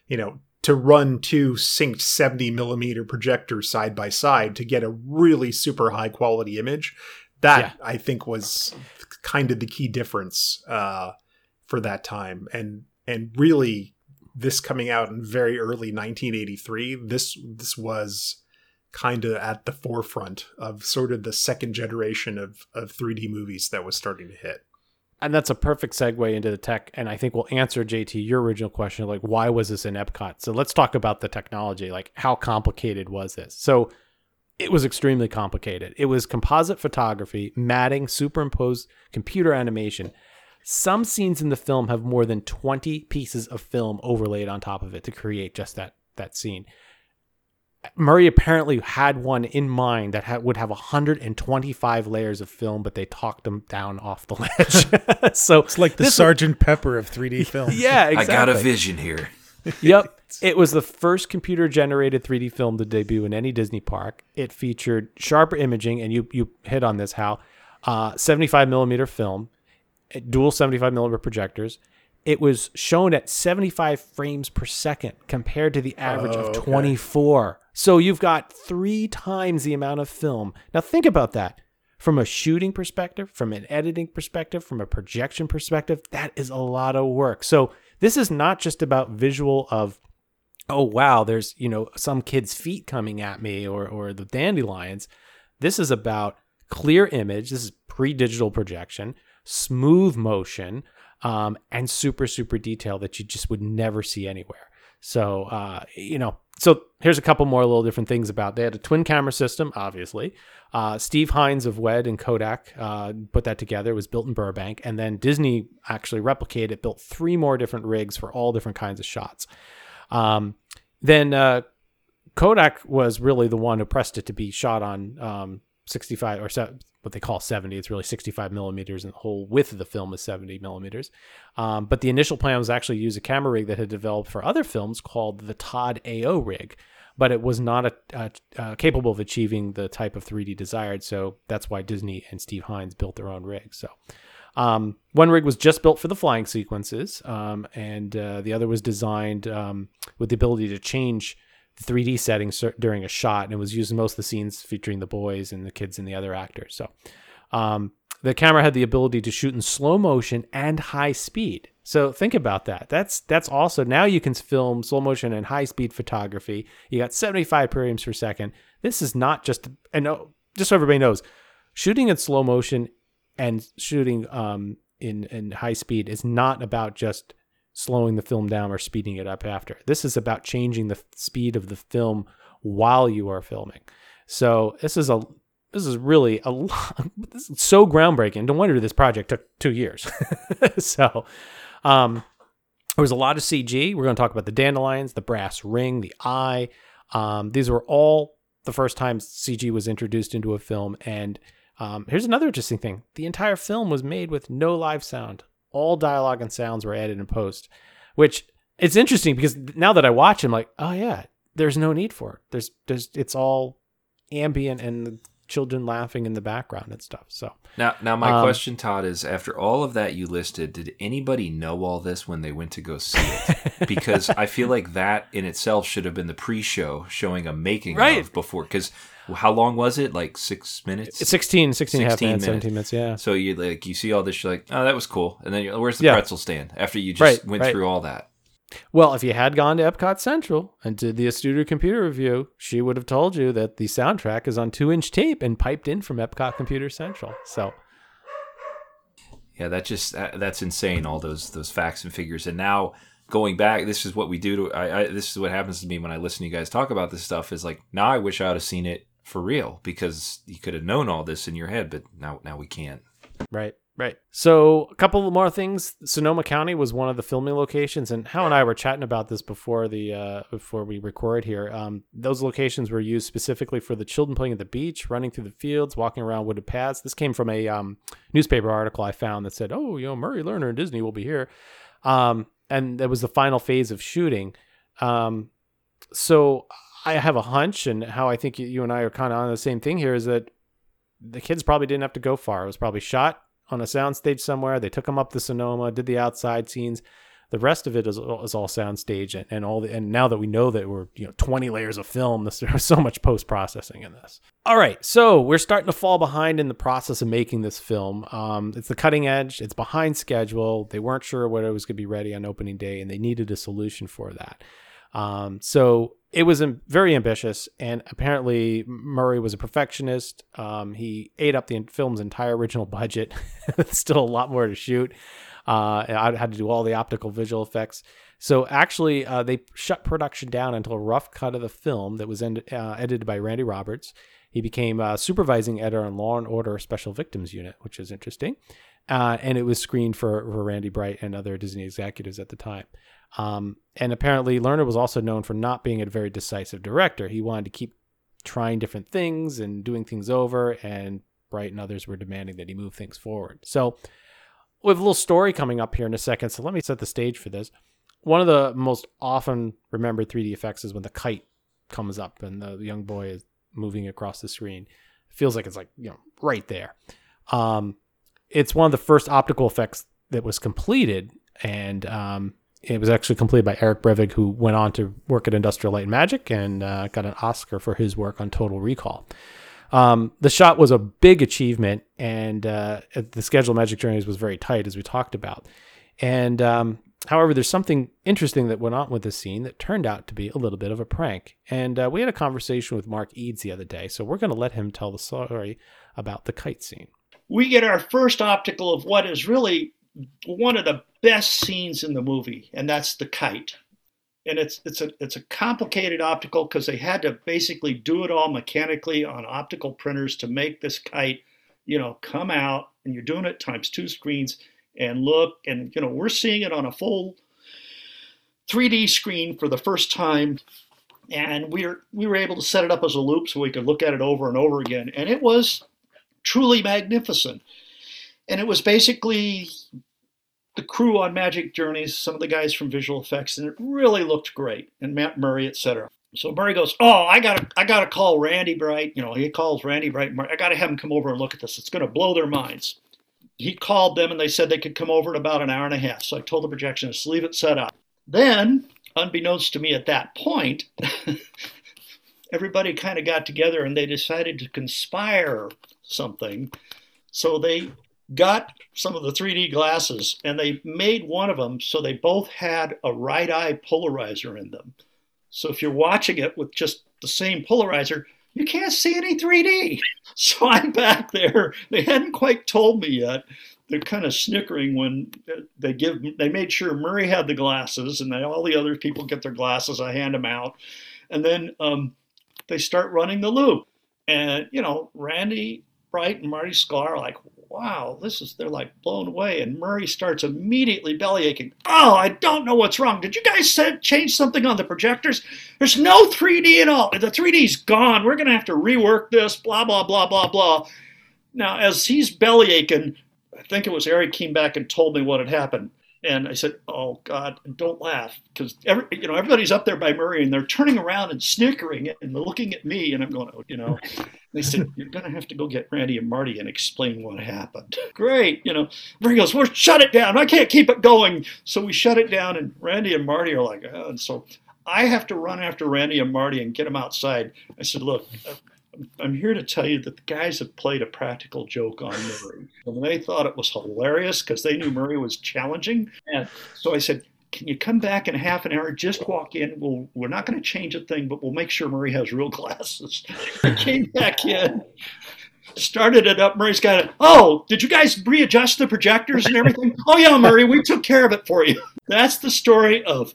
you know, to run two synced 70 millimeter projectors side by side to get a really super high quality image, that Yeah. I think was kind of the key difference uh, for that time. And and really, this coming out in very early 1983, this this was kind of at the forefront of sort of the second generation of, of 3D movies that was starting to hit. And that's a perfect segue into the tech and i think we'll answer jt your original question like why was this in epcot? So let's talk about the technology like how complicated was this? So it was extremely complicated. It was composite photography matting superimposed computer animation. Some scenes in the film have more than 20 pieces of film overlaid on top of it to create just that that scene Murray apparently had one in mind that ha- would have 125 layers of film, but they talked them down off the ledge. so It's like the this- Sergeant Pepper of 3D film. Yeah, exactly. I got a vision here. yep. It was the first computer generated 3D film to debut in any Disney park. It featured sharper imaging, and you you hit on this, Hal. Uh, 75 millimeter film, uh, dual 75 millimeter projectors. It was shown at 75 frames per second compared to the average Oh, of okay. 24. So you've got three times the amount of film. Now think about that. From a shooting perspective, from an editing perspective, from a projection perspective, that is a lot of work. So this is not just about visual of oh wow there's you know some kid's feet coming at me or or the dandelions this is about clear image this is pre-digital projection smooth motion um, and super super detail that you just would never see anywhere so uh, you know so here's a couple more little different things about they had a twin camera system obviously. Uh, steve hines of wed and kodak uh, put that together. It was built in burbank. And then disney actually replicated it built three more different rigs for all different kinds of shots. Um, then uh, Kodak was really the one who pressed it to be shot on um, 65 or what they call 70. It's really 65 millimeters, and the whole width of the film is 70 millimeters. Um, but the initial plan was actually to use a camera rig that had developed for other films called the Todd AO rig, but it was not a, a, capable of achieving the type of 3D desired. So that's why Disney and Steve Hines built their own rig. So um, one rig was just built for the flying sequences, um, and uh, the other was designed um, with the ability to change 3D settings during a shot, and it was used in most of the scenes featuring the boys and the kids and the other actors. So um, the camera had the ability to shoot in slow motion and high speed. So think about that. That's that's also now you can film slow motion and high speed photography. You got 75 frames per second. This is not just and just so everybody knows, shooting in slow motion and shooting um, in in high speed is not about just slowing the film down or speeding it up after. This is about changing the speed of the film while you are filming. So this is a this is really a lot, this is so groundbreaking. No wonder this project took two years. so um, there was a lot of CG. We're going to talk about the dandelions, the brass ring, the eye. Um, these were all the first time CG was introduced into a film. And um, here's another interesting thing: the entire film was made with no live sound. All dialogue and sounds were added in post, which it's interesting because now that I watch, I'm like, oh yeah, there's no need for it. There's, there's, it's all ambient and the children laughing in the background and stuff. So Now, now my Um, question, Todd, is after all of that you listed, did anybody know all this when they went to go see it? because I feel like that in itself should have been the pre-show showing a making Right. of before. Because how long was it? Like six minutes? It's 16, 16 and a half minutes, 17 minutes, yeah. So you like you see all this, you're like, oh, that was cool, and then you're, where's the Yeah. pretzel stand? After you just Right, went right. through all that. Well, if you had gone to Epcot Central and did the Studio Computer Review, she would have told you that the soundtrack is on two inch tape and piped in from Epcot Computer Central. So, Yeah, that just that, that's insane. All those those facts and figures, and now going back, this is what we do. To I, I this is what happens to me when I listen to you guys talk about this stuff. Is like now I wish I would have seen it for real because you could have known all this in your head, but now now we can't. right, right. So, a couple more things. Sonoma County was one of the filming locations, and Hal and I were chatting about this before the uh, before we record here. Um, those locations were used specifically for the children playing at the beach, running through the fields, walking around wooded paths. This came from a um, newspaper article I found that said, "Oh, you know, Murray Lerner and Disney will be here," um, and that was the final phase of shooting. Um, so I have a hunch, and Hal I think you- and I are kind of on the same thing here is that the kids probably didn't have to go far. It was probably shot on a soundstage somewhere. They took them up the Sonoma, did the outside scenes. The rest of it is, is all soundstage, and, and all the and now that we know that we're you know twenty layers of film, this, there's so much post processing in this. All right, so we're starting to fall behind in the process of making this film. Um, it's the cutting edge. It's behind schedule. They weren't sure whether it was going to be ready on opening day, and they needed a solution for that. Um, so it was very ambitious, and apparently Murray was a perfectionist. Um, he ate up the film's entire original budget. Still a lot more to shoot. Uh, I had to do all the optical visual effects. So actually, uh, they shut production down until a rough cut of the film that was end- uh, edited by Randy Roberts. He became uh, supervising editor on Law and Order Special Victims Unit, which is interesting. Uh, and it was screened for, for Randy Bright and other Disney executives at the time. Um, and apparently, Lerner was also known for not being a very decisive director. He wanted to keep trying different things and doing things over, and Bright and others were demanding that he move things forward. So, we have a little story coming up here in a second. So, let me set the stage for this. One of the most often remembered 3D effects is when the kite comes up and the young boy is moving across the screen. It feels like it's like, you know, right there. Um, it's one of the first optical effects that was completed. And um, it was actually completed by Eric Brevig, who went on to work at Industrial Light and Magic and uh, got an Oscar for his work on Total Recall. Um, the shot was a big achievement, and uh, the schedule of Magic Journeys was very tight, as we talked about. And um, however, there's something interesting that went on with this scene that turned out to be a little bit of a prank. And uh, we had a conversation with Mark Eads the other day, so we're going to let him tell the story about the kite scene. We get our first optical of what is really one of the best scenes in the movie, and that's the kite. And it's it's a it's a complicated optical because they had to basically do it all mechanically on optical printers to make this kite, you know, come out. And you're doing it times two screens and look, and you know, we're seeing it on a full 3D screen for the first time. And we were we were able to set it up as a loop so we could look at it over and over again, and it was truly magnificent. And it was basically the crew on Magic Journeys, some of the guys from visual effects, and it really looked great. And Matt Murray, etc. So Murray goes, "Oh, I gotta, I gotta call Randy Bright. You know, he calls Randy Bright. I gotta have him come over and look at this. It's gonna blow their minds." He called them, and they said they could come over in about an hour and a half. So I told the projectionist, "Leave it set up." Then, unbeknownst to me at that point, everybody kind of got together and they decided to conspire something. So they got some of the 3D glasses and they made one of them so they both had a right eye polarizer in them. So if you're watching it with just the same polarizer, you can't see any 3D. So I'm back there. They hadn't quite told me yet. They're kind of snickering when they give. They made sure Murray had the glasses, and then all the other people get their glasses. I hand them out, and then um, they start running the loop. And you know, Randy Bright and Marty Sklar are like, wow, this is, they're like blown away. And Murray starts immediately belly aching. Oh, I don't know what's wrong. Did you guys set, change something on the projectors? There's no 3D at all. The 3D's gone. We're going to have to rework this, blah, blah, blah, blah, blah. Now, as he's belly aching, I think it was Eric came back and told me what had happened. And I said, "Oh God, don't laugh, because every, you know everybody's up there by Murray, and they're turning around and snickering and looking at me, and I'm going, oh, you know." They said, "You're going to have to go get Randy and Marty and explain what happened." Great, you know. Murray goes, "Well, shut it down. I can't keep it going." So we shut it down, and Randy and Marty are like, oh. and so I have to run after Randy and Marty and get them outside. I said, "Look." I'm here to tell you that the guys have played a practical joke on Murray. And they thought it was hilarious because they knew Murray was challenging. And so I said, can you come back in half an hour? Just walk in. We'll, we're not going to change a thing, but we'll make sure Murray has real glasses. I came back in, started it up. Murray's got it. Oh, did you guys readjust the projectors and everything? oh, yeah, Murray, we took care of it for you. That's the story of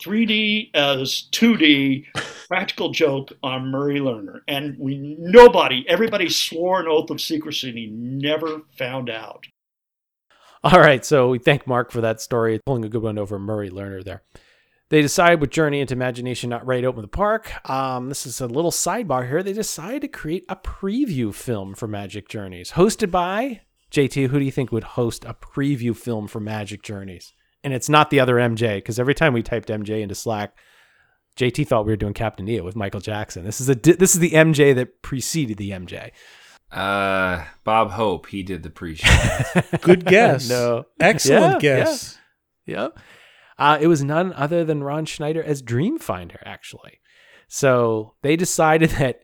3D as 2D practical joke on Murray Lerner. And we nobody, everybody swore an oath of secrecy and he never found out. All right, so we thank Mark for that story, pulling a good one over Murray Lerner there. They decide with Journey into Imagination not right open the park. Um, this is a little sidebar here. They decide to create a preview film for Magic Journeys, hosted by JT. Who do you think would host a preview film for Magic Journeys? And it's not the other MJ because every time we typed MJ into Slack, JT thought we were doing Captain EO with Michael Jackson. This is a this is the MJ that preceded the MJ. Uh, Bob Hope, he did the pre-show. Good guess. no, excellent Yeah, guess. Yeah. Yep. Uh, it was none other than Ron Schneider as Dreamfinder, actually. So they decided that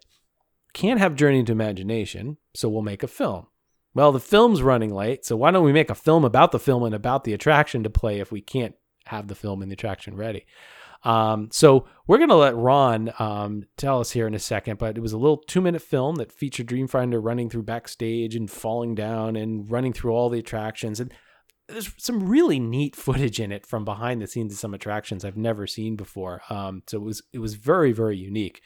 can't have Journey into Imagination, so we'll make a film. Well, the film's running late, so why don't we make a film about the film and about the attraction to play if we can't have the film and the attraction ready? Um, so we're gonna let Ron um, tell us here in a second, but it was a little two-minute film that featured Dreamfinder running through backstage and falling down and running through all the attractions, and there's some really neat footage in it from behind the scenes of some attractions I've never seen before. Um, so it was it was very very unique,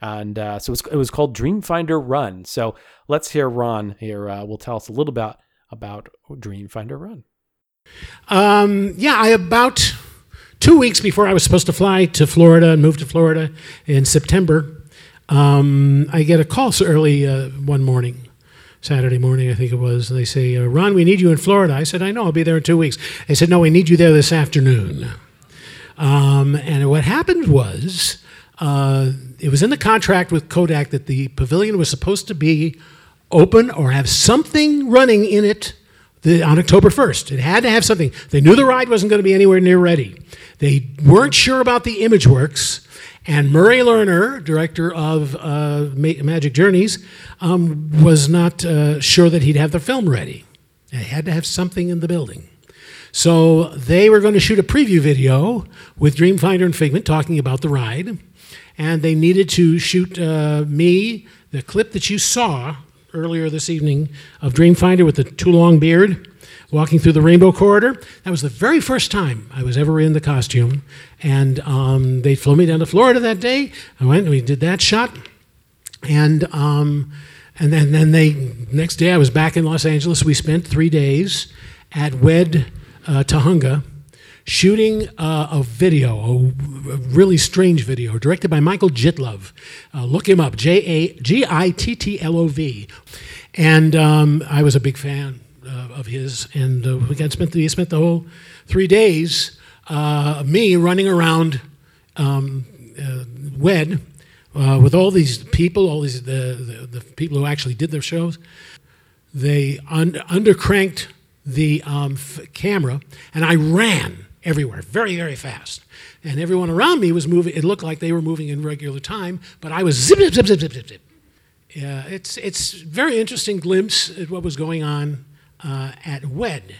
and uh, so it was, it was called Dreamfinder Run. So let's hear Ron here. Uh, will tell us a little about about Dreamfinder Run. Um, yeah, I about two weeks before I was supposed to fly to Florida and move to Florida in September, um, I get a call so early uh, one morning, Saturday morning, I think it was. And they say, uh, Ron, we need you in Florida. I said, I know, I'll be there in two weeks. They said, No, we need you there this afternoon. Um, and what happened was, uh, it was in the contract with Kodak that the pavilion was supposed to be open or have something running in it the, on October 1st. It had to have something. They knew the ride wasn't going to be anywhere near ready. They weren't sure about the image works. And Murray Lerner, director of uh, Ma- Magic Journeys, um, was not uh, sure that he'd have the film ready. They had to have something in the building. So they were going to shoot a preview video with Dreamfinder and Figment talking about the ride. And they needed to shoot uh, me, the clip that you saw earlier this evening of Dreamfinder with the too long beard walking through the rainbow corridor. That was the very first time I was ever in the costume. And um, they flew me down to Florida that day. I went and we did that shot. And, um, and then, then they, next day I was back in Los Angeles. We spent three days at WED uh, Tujunga shooting uh, a video, a, really strange video, directed by Michael Jittlov. Uh, look him up, J A G I T T L O V. And um, I was a big fan uh, of his, and uh, we got spent the, spent the whole three days uh, me running around um, uh, WED with all these people, all these the, the, the people who actually did their shows. They un- undercranked the um, f- camera, and I ran everywhere very, very fast. And everyone around me was moving. It looked like they were moving in regular time, but I was zip, zip, zip, zip, zip, zip, zip. Yeah, it's it's very interesting glimpse at what was going on uh, at WED.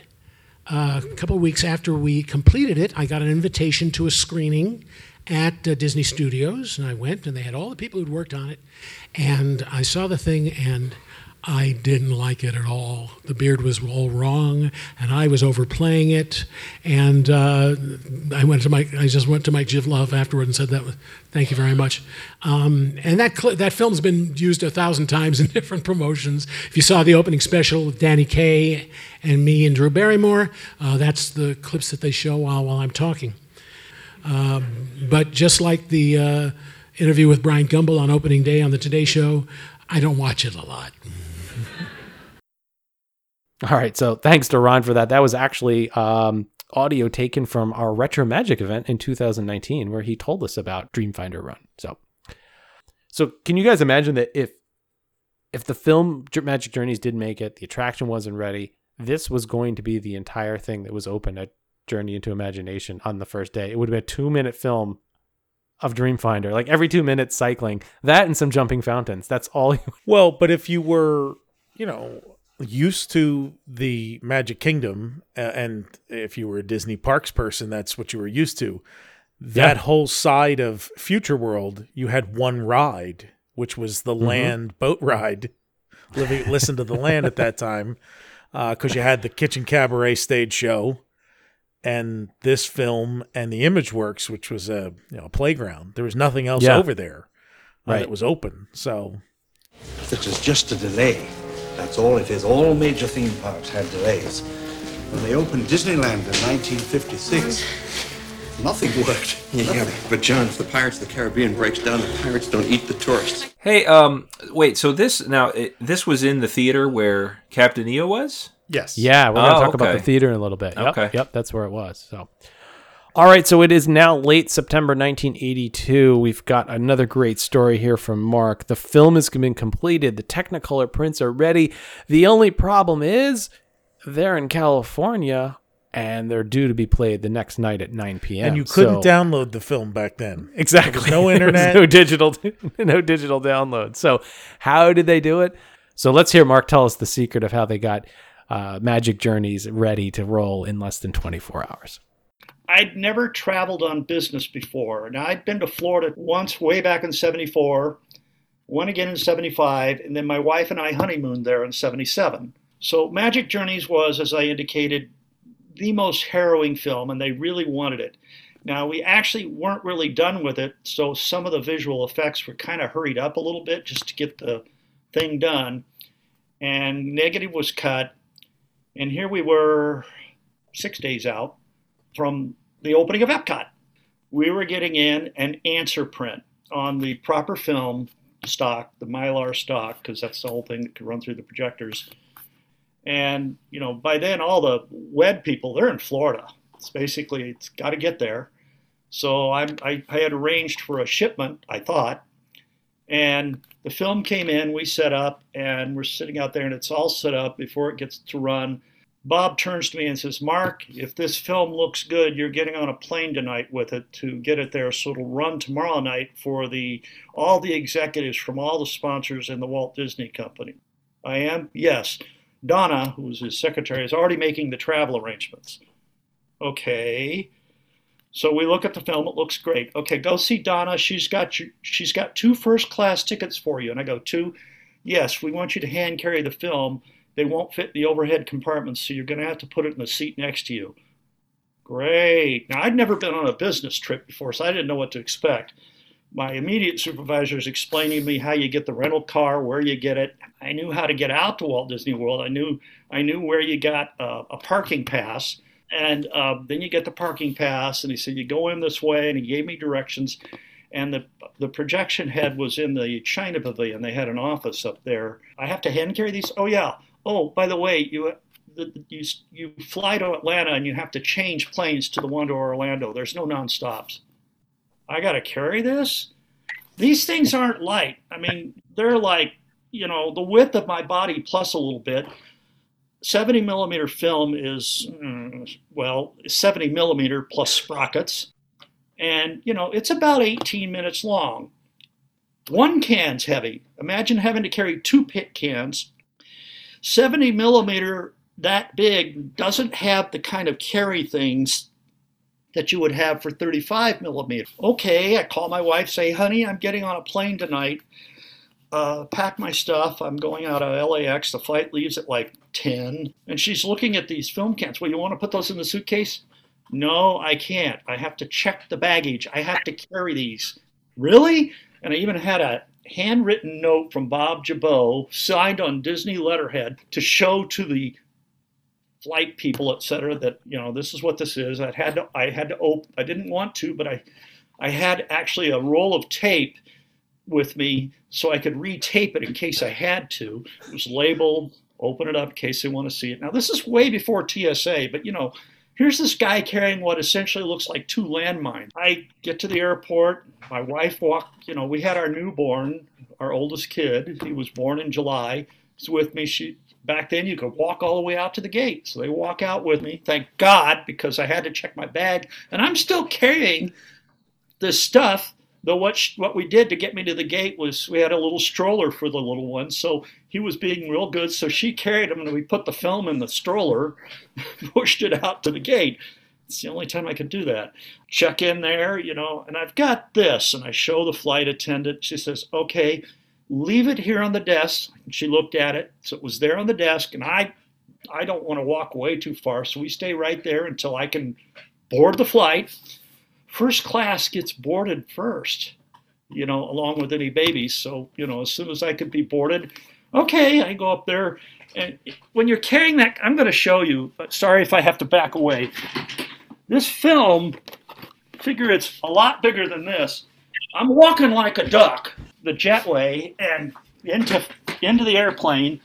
Uh, a couple of weeks after we completed it, I got an invitation to a screening at uh, Disney Studios, and I went, and they had all the people who'd worked on it, and I saw the thing, and I didn't like it at all. The beard was all wrong, and I was overplaying it. And uh, I went to Mike. I just went to Mike Jittlov afterward and said that. Was, Thank you very much. Um, and that cl- that film's been used a thousand times in different promotions. If you saw the opening special with Danny Kaye and me and Drew Barrymore, uh, that's the clips that they show while while I'm talking. Um, but just like the uh, interview with Bryant Gumbel on opening day on the Today Show, I don't watch it a lot. All right, so thanks to Ron for that. That was actually um, audio taken from our Retro Magic event in 2019, where he told us about Dreamfinder Run. So, so can you guys imagine that if if the film Magic Journeys did make it, the attraction wasn't ready, this was going to be the entire thing that was open at Journey into Imagination on the first day. It would have been a two minute film of Dreamfinder, like every two minutes cycling that and some jumping fountains. That's all. well, but if you were, you know, used to the Magic Kingdom, uh, and if you were a Disney Parks person, that's what you were used to. That Yeah. whole side of Future World, you had one ride, which was the Mhm. land boat ride. Living, listen to the land at that time, because you had the Kitchen Cabaret stage show, and this film and the Image Works, which was a you know a playground. There was nothing else Yeah. over there uh, Right. that was open. So This is just a delay. That's all it is. All major theme parks had delays. When they opened Disneyland in 1956, nothing worked. Yeah, but John, if the Pirates of the Caribbean breaks down, the pirates don't eat the tourists. Hey, um, wait. So this now it, this was in the theater where Captain EO was. Yes. Yeah, we're going to Oh, talk about the theater in a little bit. Yep, Okay. Yep, that's where it was. So, all right. So it is now late September 1982. We've got another great story here from Mark. The film has been completed. The Technicolor prints are ready. The only problem is they're in California and they're due to be played the next night at 9 p.m. and you couldn't So- download the film back then. Exactly. No internet. no digital, no digital download. So, how did they do it? So let's hear Mark tell us the secret of how they got uh, Magic Journeys ready to roll in less than 24 hours. I'd never traveled on business before. Now, I'd been to Florida once way back in 74, one again in 75, and then my wife and I honeymooned there in 77. So, Magic Journeys was, as I indicated, the most harrowing film, and they really wanted it. Now, we actually weren't really done with it, so some of the visual effects were kind of hurried up a little bit just to get the thing done. And negative was cut, and here we were six days out from the opening of Epcot. We were getting in an answer print on the proper film stock, the Mylar stock, because that's the whole thing that could run through the projectors. And, you know, by then all the WED people, they're in Florida. It's basically, it's got to get there. So I, I, I had arranged for a shipment, I thought. And the film came in, we set up, and we're sitting out there, and it's all set up before it gets to run. Bob turns to me and says, Mark, if this film looks good, you're getting on a plane tonight with it to get it there so it'll run tomorrow night for the all the executives from all the sponsors in the Walt Disney Company. I am? Yes. Donna, who's his secretary, is already making the travel arrangements. Okay. So we look at the film, it looks great. Okay, go see Donna. She's got you, she's got two first class tickets for you. And I go, two? Yes, we want you to hand carry the film they won't fit in the overhead compartments, so you're going to have to put it in the seat next to you. Great. Now, I'd never been on a business trip before, so I didn't know what to expect. My immediate supervisor is explaining to me how you get the rental car, where you get it. I knew how to get out to Walt Disney World. I knew I knew where you got uh, a parking pass, and uh, then you get the parking pass. And he said you go in this way, and he gave me directions. And the the projection head was in the China Pavilion. They had an office up there. I have to hand carry these. Oh yeah, oh, by the way, you you you fly to Atlanta and you have to change planes to the one to Orlando. There's no nonstops. I got to carry this. These things aren't light. I mean, they're like you know the width of my body plus a little bit. 70 millimeter film is mm, well 70 millimeter plus sprockets, and you know it's about 18 minutes long. One can's heavy. Imagine having to carry two pit cans 70 millimeter, that big, doesn't have the kind of carry things that you would have for 35 millimeter. Okay, I call my wife, say, honey, I'm getting on a plane tonight. Uh, pack my stuff. I'm going out of LAX. The flight leaves at like 10. And she's looking at these film cans. Well, you want to put those in the suitcase? No, I can't. I have to check the baggage. I have to carry these. Really? And I even had a handwritten note from Bob Jabot, signed on Disney letterhead, to show to the flight people, et cetera, that you know this is what this is. I had to, I had to open. I didn't want to, but I, I had actually a roll of tape with me so I could retape it in case I had to. It was labeled. Open it up in case they want to see it. Now this is way before TSA, but you know Here's this guy carrying what essentially looks like two landmines. I get to the airport. My wife walked, you know, we had our newborn, our oldest kid. He was born in July. He's with me. She back then you could walk all the way out to the gate. So they walk out with me. Thank God, because I had to check my bag. And I'm still carrying this stuff Though what sh- what we did to get me to the gate was we had a little stroller for the little one, so he was being real good. So she carried him, and we put the film in the stroller, pushed it out to the gate. It's the only time I could do that. Check in there, you know, and I've got this, and I show the flight attendant. She says, "Okay, leave it here on the desk." And she looked at it, so it was there on the desk, and I I don't want to walk away too far, so we stay right there until I can board the flight first class gets boarded first, you know, along with any babies. So, you know, as soon as I could be boarded, okay, I go up there. And when you're carrying that, I'm going to show you, but sorry if I have to back away. This film, figure it's a lot bigger than this. I'm walking like a duck, the jetway, and into, into the airplane.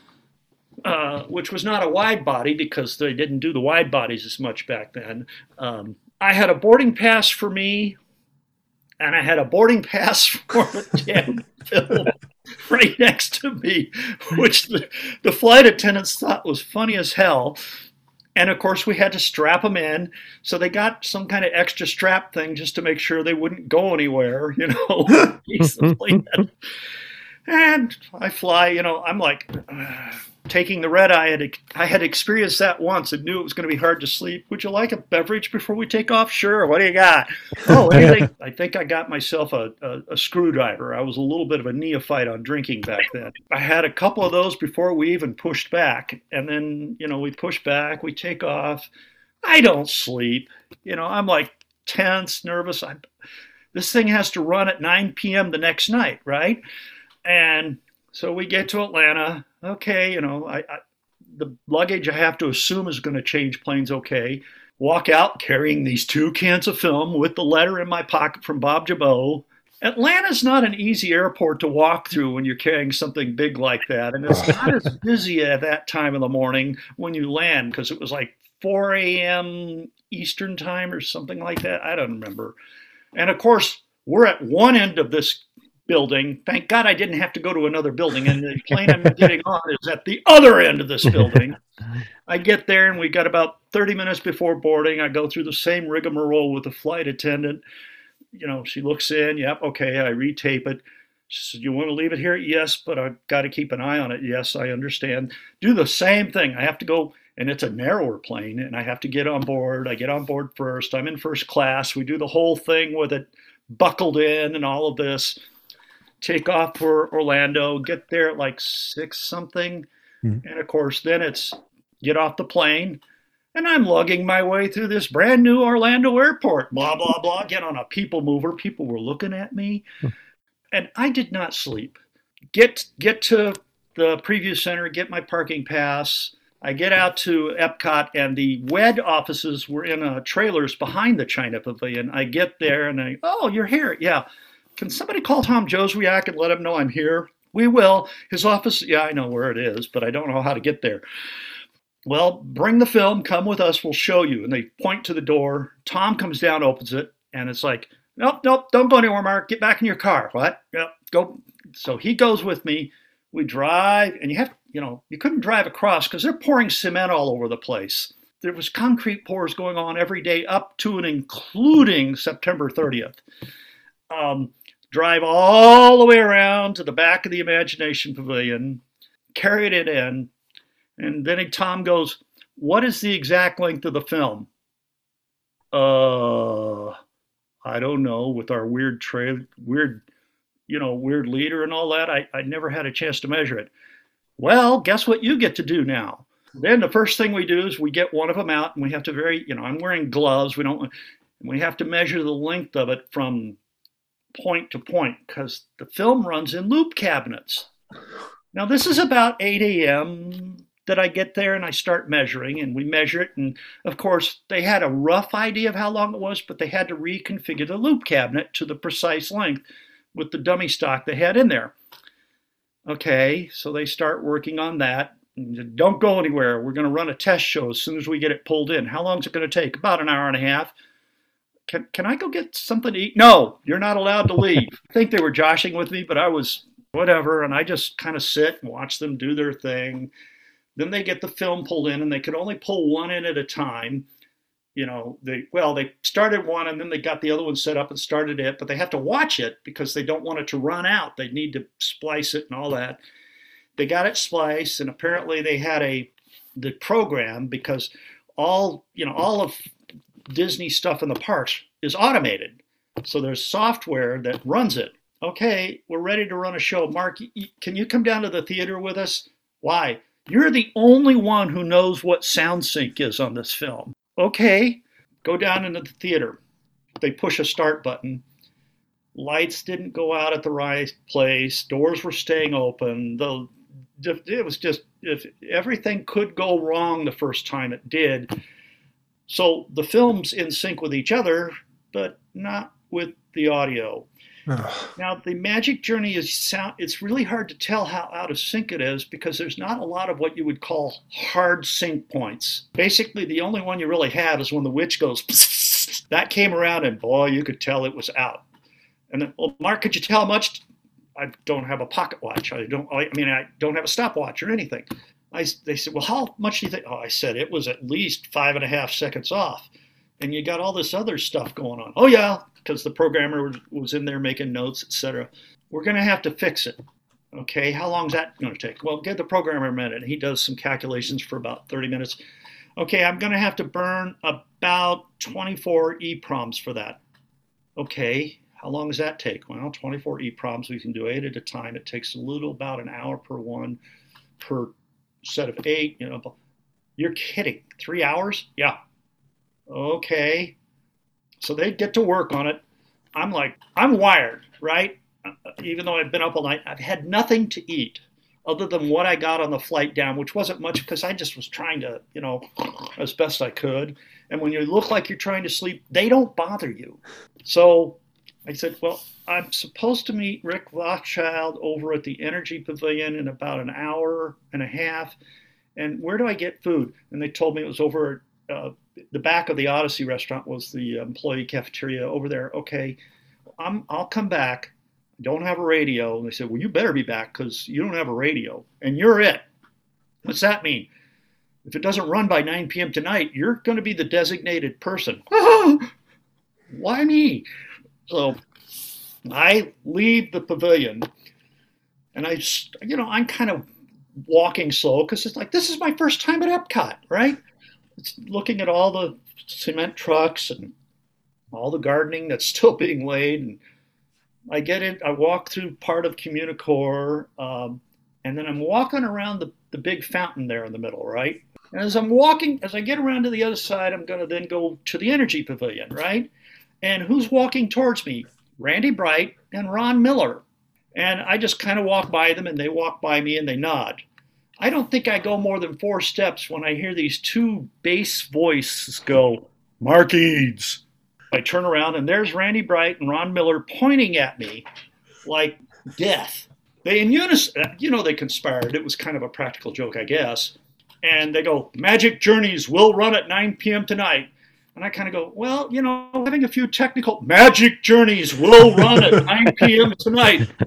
Uh, which was not a wide body because they didn't do the wide bodies as much back then. Um, I had a boarding pass for me, and I had a boarding pass for the film right next to me, which the, the flight attendants thought was funny as hell. And of course, we had to strap them in. So they got some kind of extra strap thing just to make sure they wouldn't go anywhere, you know. and I fly, you know, I'm like, uh, taking the red eye, I had, I had experienced that once and knew it was going to be hard to sleep. Would you like a beverage before we take off? Sure. What do you got? Oh, anything. I think I got myself a, a, a, screwdriver. I was a little bit of a neophyte on drinking back then. I had a couple of those before we even pushed back. And then, you know, we push back, we take off. I don't sleep. You know, I'm like tense, nervous. I, this thing has to run at 9 p.m. the next night, right? And so we get to Atlanta. Okay, you know, I, I the luggage I have to assume is going to change planes. Okay, walk out carrying these two cans of film with the letter in my pocket from Bob Jabot. Atlanta's not an easy airport to walk through when you're carrying something big like that, and it's not as busy at that time of the morning when you land because it was like 4 a.m. Eastern time or something like that. I don't remember. And of course, we're at one end of this building. Thank God I didn't have to go to another building. And the plane I'm getting on is at the other end of this building. I get there and we got about 30 minutes before boarding. I go through the same rigmarole with the flight attendant. You know, she looks in. Yep, okay. I retape it. She said, You want to leave it here? Yes, but I've got to keep an eye on it. Yes, I understand. Do the same thing. I have to go, and it's a narrower plane, and I have to get on board. I get on board first. I'm in first class. We do the whole thing with it buckled in and all of this take off for Orlando, get there at like six something. Mm-hmm. And of course, then it's get off the plane. And I'm lugging my way through this brand new Orlando airport, blah, blah, blah, get on a people mover. People were looking at me. And I did not sleep. Get get to the preview center, get my parking pass. I get out to Epcot, and the WED offices were in uh, trailers behind the China Pavilion. I get there, and I, oh, you're here. Yeah. Can somebody call Tom Jozwiak and let him know I'm here? We will. His office, yeah, I know where it is, but I don't know how to get there. Well, bring the film, come with us, we'll show you. And they point to the door. Tom comes down, opens it, and it's like, nope, nope, don't go anywhere, Mark. Get back in your car. What? Yep, go. So he goes with me. We drive, and you have, you know, you couldn't drive across because they're pouring cement all over the place. There was concrete pours going on every day up to and including September 30th. Um, drive all the way around to the back of the Imagination Pavilion, carried it in, and then Tom goes, "What is the exact length of the film?" Uh, I don't know. With our weird trail, weird, you know, weird leader and all that, I I never had a chance to measure it. Well, guess what you get to do now? Then the first thing we do is we get one of them out, and we have to very, you know, I'm wearing gloves. We don't. We have to measure the length of it from point to point because the film runs in loop cabinets. Now, this is about 8 a.m. that I get there and I start measuring, and we measure it. And of course, they had a rough idea of how long it was, but they had to reconfigure the loop cabinet to the precise length with the dummy stock they had in there. Okay, so they start working on that. Don't go anywhere. We're going to run a test show as soon as we get it pulled in. How long is it going to take? About an hour and a half can, can I go get something to eat? No, you're not allowed to leave. I think they were joshing with me, but I was whatever. And I just kind of sit and watch them do their thing. Then they get the film pulled in and they could only pull one in at a time. You know, they, well, they started one and then they got the other one set up and started it, but they have to watch it because they don't want it to run out. They need to splice it and all that. They got it spliced and apparently they had a, the program because all, you know, all of Disney stuff in the parks is automated. So there's software that runs it. Okay, we're ready to run a show. Mark, can you come down to the theater with us? Why? You're the only one who knows what sound sync is on this film. Okay, go down into the theater. They push a start button. Lights didn't go out at the right place. Doors were staying open. The it was just if everything could go wrong the first time it did so the film's in sync with each other, but not with the audio. now the magic journey is sound it's really hard to tell how out of sync it is because there's not a lot of what you would call hard sync points. Basically the only one you really have is when the witch goes that came around and boy you could tell it was out. And then well mark could you tell how much? I don't have a pocket watch. I don't i mean i don't have a stopwatch or anything I, they said, well, how much do you think? Oh, I said, it was at least five and a half seconds off. And you got all this other stuff going on. Oh, yeah, because the programmer was in there making notes, etc. We're going to have to fix it. Okay, how long is that going to take? Well, give the programmer a minute. He does some calculations for about 30 minutes. Okay, I'm going to have to burn about 24 EPROMs for that. Okay, how long does that take? Well, 24 EPROMs, we can do eight at a time. It takes a little about an hour per one per set of eight. You know, you're kidding. Three hours? Yeah. Okay. So they get to work on it. I'm like, I'm wired, right? Uh, even though I've been up all night, I've had nothing to eat other than what I got on the flight down, which wasn't much because I just was trying to, you know, as best I could. And when you look like you're trying to sleep, they don't bother you. So I said, Well, I'm supposed to meet Rick Rothschild over at the Energy Pavilion in about an hour and a half. And where do I get food? And they told me it was over uh, the back of the Odyssey restaurant was the employee cafeteria over there. Okay, I'm, I'll come back. Don't have a radio. And they said, Well, you better be back because you don't have a radio and you're it. What's that mean? If it doesn't run by 9 p.m. tonight, you're going to be the designated person. Why me? So I leave the pavilion and I, you know, I'm kind of walking slow because it's like, this is my first time at Epcot, right? It's looking at all the cement trucks and all the gardening that's still being laid. And I get it, I walk through part of Communicore, um, and then I'm walking around the, the big fountain there in the middle, right? And as I'm walking, as I get around to the other side, I'm going to then go to the Energy Pavilion, right? And who's walking towards me? Randy Bright and Ron Miller. And I just kind of walk by them and they walk by me and they nod. I don't think I go more than four steps when I hear these two bass voices go, Mark Eads. I turn around and there's Randy Bright and Ron Miller pointing at me like death. They in unison, you know, they conspired. It was kind of a practical joke, I guess. And they go, Magic Journeys will run at 9 p.m. tonight. And I kind of go, well, you know, having a few technical Magic Journeys will run at 9 p.m. tonight.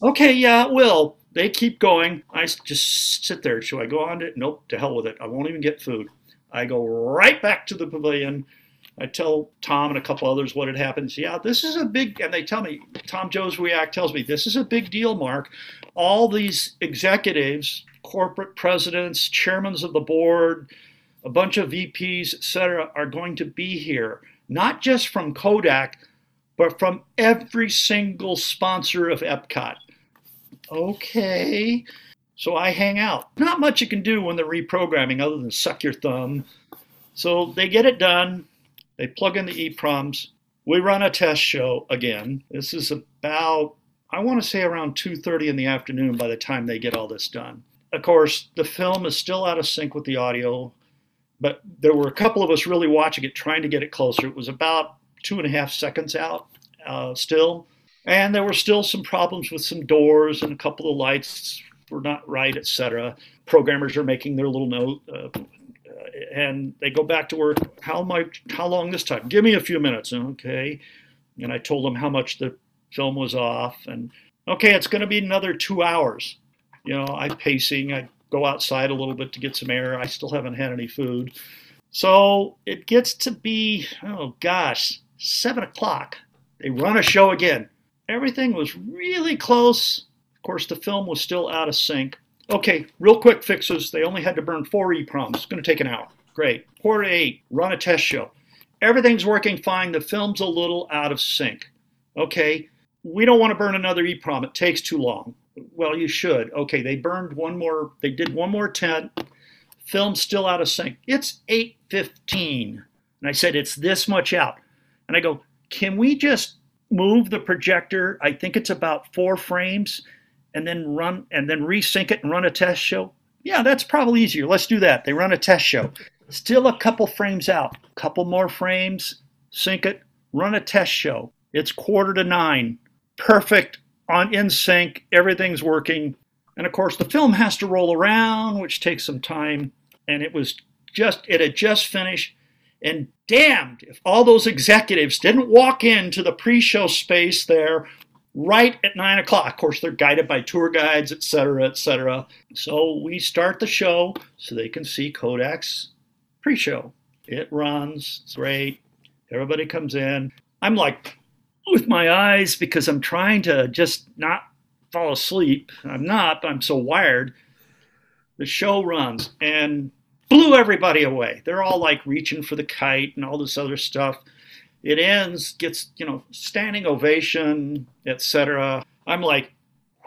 Okay, yeah, it will. They keep going. I just sit there. Should I go on to it? Nope, to hell with it. I won't even get food. I go right back to the pavilion. I tell Tom and a couple others what had happened. Yeah, this is a big, and they tell me, Tom Joe's React tells me, this is a big deal, Mark. All these executives, corporate presidents, chairmen of the board, a bunch of VPs, etc., are going to be here, not just from Kodak, but from every single sponsor of Epcot. Okay. So I hang out. Not much you can do when they're reprogramming other than suck your thumb. So they get it done. They plug in the EPROMs. We run a test show again. This is about, I want to say around 2.30 in the afternoon by the time they get all this done. Of course, the film is still out of sync with the audio, but there were a couple of us really watching it, trying to get it closer. It was about two and a half seconds out uh, still. And there were still some problems with some doors and a couple of lights were not right, etc. Programmers are making their little note, uh, and they go back to work. How much? How long this time? Give me a few minutes, okay? And I told them how much the film was off, and okay, it's going to be another two hours. You know, I'm pacing. I go outside a little bit to get some air. I still haven't had any food, so it gets to be oh gosh, seven o'clock. They run a show again. Everything was really close. Of course, the film was still out of sync. Okay, real quick fixes. They only had to burn four EPROMs. It's going to take an hour. Great. Quarter eight, run a test show. Everything's working fine. The film's a little out of sync. Okay, we don't want to burn another EPROM. It takes too long. Well, you should. Okay, they burned one more. They did one more tent. Film's still out of sync. It's 8:15, and I said it's this much out. And I go, can we just move the projector? I think it's about four frames and then run and then resync it and run a test show? Yeah, that's probably easier. Let's do that. They run a test show. Still a couple frames out, couple more frames, sync it, run a test show. It's quarter to nine. Perfect on in sync, everything's working. And of course, the film has to roll around, which takes some time. And it was just, it had just finished. And damned if all those executives didn't walk into the pre show space there right at nine o'clock. Of course, they're guided by tour guides, et cetera, et cetera. So we start the show so they can see Kodak's pre show. It runs, it's great. Everybody comes in. I'm like with my eyes because I'm trying to just not fall asleep. I'm not, I'm so wired. The show runs and blew everybody away. They're all like reaching for the kite and all this other stuff. It ends, gets, you know, standing ovation, etc. I'm like,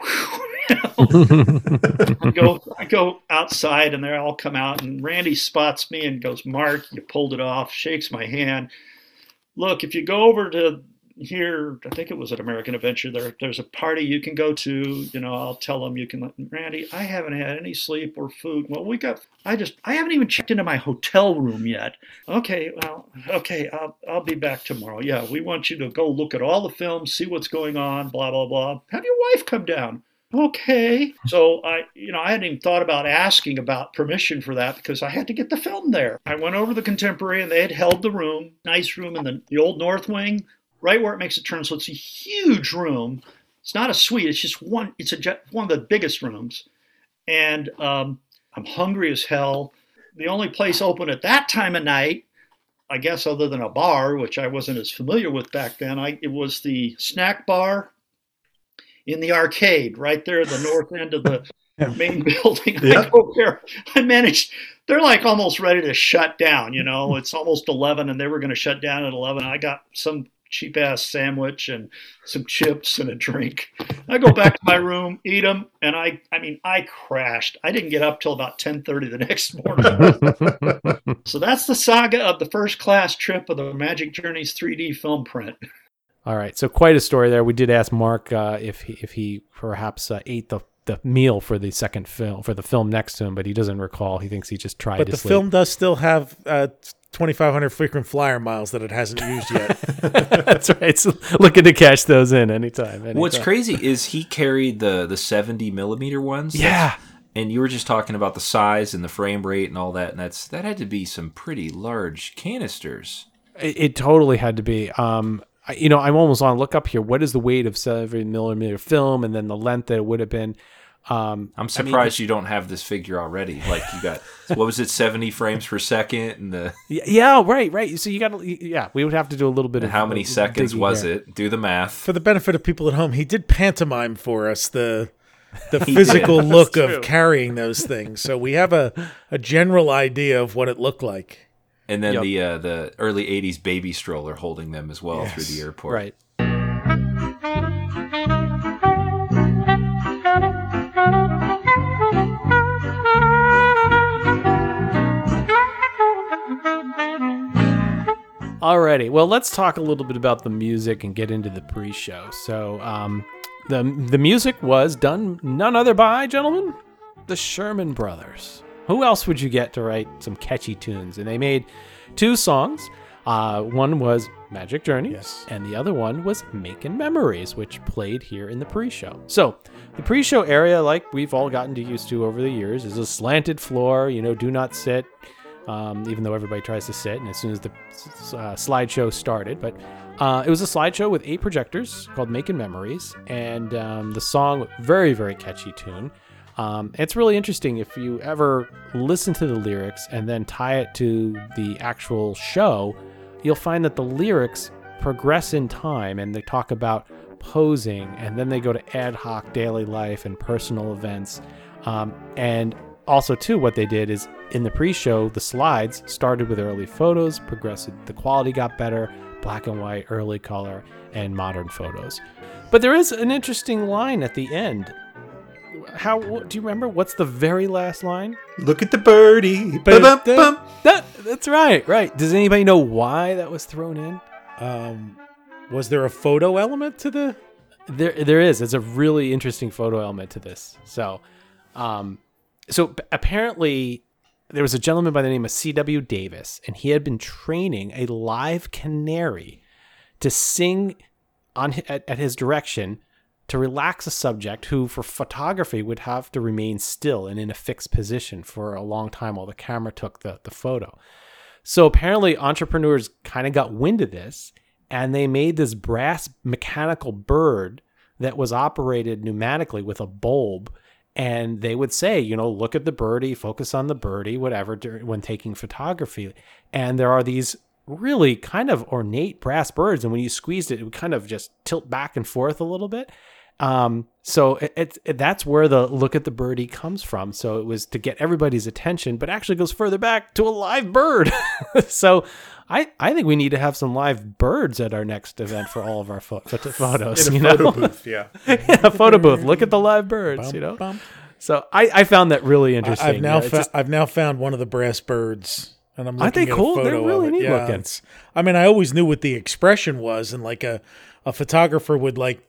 I go I go outside and they all come out and Randy spots me and goes, Mark, you pulled it off, shakes my hand. Look, if you go over to here, I think it was at American Adventure, there there's a party you can go to, you know, I'll tell them you can Randy, I haven't had any sleep or food. Well, we got I just I haven't even checked into my hotel room yet. Okay, well, okay, I'll I'll be back tomorrow. Yeah, we want you to go look at all the films, see what's going on, blah blah blah. Have your wife come down okay. So I, you know, I hadn't even thought about asking about permission for that because I had to get the film there. I went over the Contemporary and they had held the room, nice room in the, the old North Wing, right where it makes a turn. So it's a huge room. It's not a suite. It's just one. It's a jet, one of the biggest rooms, and um, I'm hungry as hell. The only place open at that time of night. I guess other than a bar, which I wasn't as familiar with back then, I, it was the snack bar in the arcade right there at the north end of the main building. I Yeah. go there. I managed. They're like almost ready to shut down. You know, it's almost eleven, and they were going to shut down at eleven. I got some cheap ass sandwich and some chips and a drink. I go back to my room, eat them, and I. I mean, I crashed. I didn't get up till about ten thirty the next morning. so that's the saga of the first class trip of the Magic Journeys 3D film print. All right, so quite a story there. We did ask Mark uh, if he, if he perhaps uh, ate the the meal for the second film for the film next to him, but he doesn't recall. He thinks he just tried But to the sleep. film does still have uh, 2,500 frequent flyer miles that it hasn't used yet. That's right. So looking to cash those in anytime. anytime. What's crazy is he carried the the 70 millimeter ones. Yeah. And you were just talking about the size and the frame rate and all that, and that's that had to be some pretty large canisters. It, it totally had to be. Um, I, you know, I'm almost on look up here. What is the weight of seven millimeter film, and then the length that it would have been. Um, I'm I mean, surprised you don't have this figure already. Like you got what was it, 70 frames per second, and the Yeah, yeah, right, right. So you got to, yeah, we would have to do a little bit and of how many seconds was here. it? Do the math. For the benefit of people at home, he did pantomime for us the the physical look That's of carrying those things. So we have a, a general idea of what it looked like. And then Yep. the uh, the early '80s baby stroller holding them as well through the airport. Right. Alrighty, well, let's talk a little bit about the music and get into the pre-show. So, um, the the music was done none other by, gentlemen, the Sherman Brothers. Who else would you get to write some catchy tunes? And they made two songs. Uh, one was Magic Journeys, and the other one was Making Memories, which played here in the pre-show. So, the pre-show area, like we've all gotten to used to over the years, is a slanted floor. You know, do not sit um, even though everybody tries to sit. And as soon as the uh, slideshow started, but uh, it was a slideshow with eight projectors called Making Memories, and um, the song very very catchy tune. Um, it's really interesting if you ever listen to the lyrics and then tie it to the actual show, you'll find that the lyrics progress in time and they talk about posing and then they go to ad hoc daily life and personal events. Um, and also, too, what they did is in the pre-show, the slides started with early photos, progressed, the quality got better, black and white, early color, and modern photos. But there is an interesting line at the end. How do you remember? What's the very last line? Look at the birdie. That, that's right, right. Does anybody know why that was thrown in? Um, was there a photo element to the? There, there is. It's a really interesting photo element to this. So, um, so apparently there was a gentleman by the name of C.W. Davis, and he had been training a live canary to sing on at, at his direction to relax a subject who, for photography, would have to remain still and in a fixed position for a long time while the camera took the, the photo. So apparently, entrepreneurs kind of got wind of this and they made this brass mechanical bird that was operated pneumatically with a bulb. And they would say, you know, look at the birdie, focus on the birdie, whatever, when taking photography. And there are these really kind of ornate brass birds. And when you squeezed it, it would kind of just tilt back and forth a little bit. Um, so it, it, it- that's where the look at the birdie comes from. So it was to get everybody's attention, but actually goes further back to a live bird. so I, I think we need to have some live birds at our next event for all of our photo- photos. You know? photo booth, yeah. yeah, a photo booth. Look at the live birds. Bum, you know. bum. So I, I found that really interesting. I've now know, it's fou- just- I've now found one of the brass birds, and I'm Aren't they cool? They're really neat Yeah, looking. I mean, I always knew what the expression was, and like a a photographer would like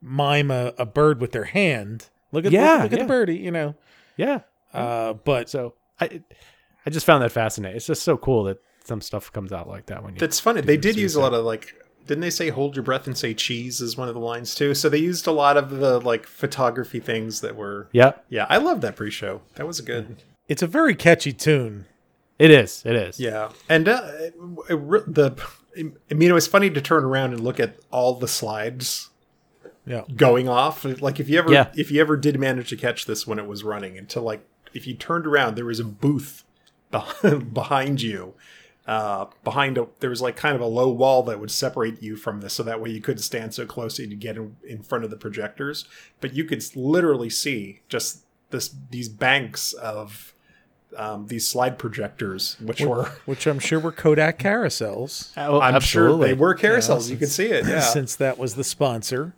mime a, a bird with their hand. Look at Yeah, look, look at the birdie, you know. Yeah. Uh, but so I I just found that fascinating. It's just so cool that some stuff comes out like that when you. That's funny. They did use a lot of like. Didn't they say "hold your breath" and say "cheese" is one of the lines too? So they used a lot of the like photography things that were. Yeah. Yeah, I love that pre-show. That was a good. it's a very catchy tune. It is. It is. Yeah, and uh, it, it the. I mean, it was funny to turn around and look at all the slides Yeah. going off. Like if you ever Yeah. if you ever did manage to catch this when it was running, until like if you turned around, there was a booth beh- behind you. Uh, behind a, there was like kind of a low wall that would separate you from this, so that way you couldn't stand so close to get in, in front of the projectors. But you could literally see just this these banks of um, these slide projectors, which were which I'm sure were Kodak carousels. Oh, I'm sure they were carousels. Yeah, you could see it, yeah. Since that was the sponsor.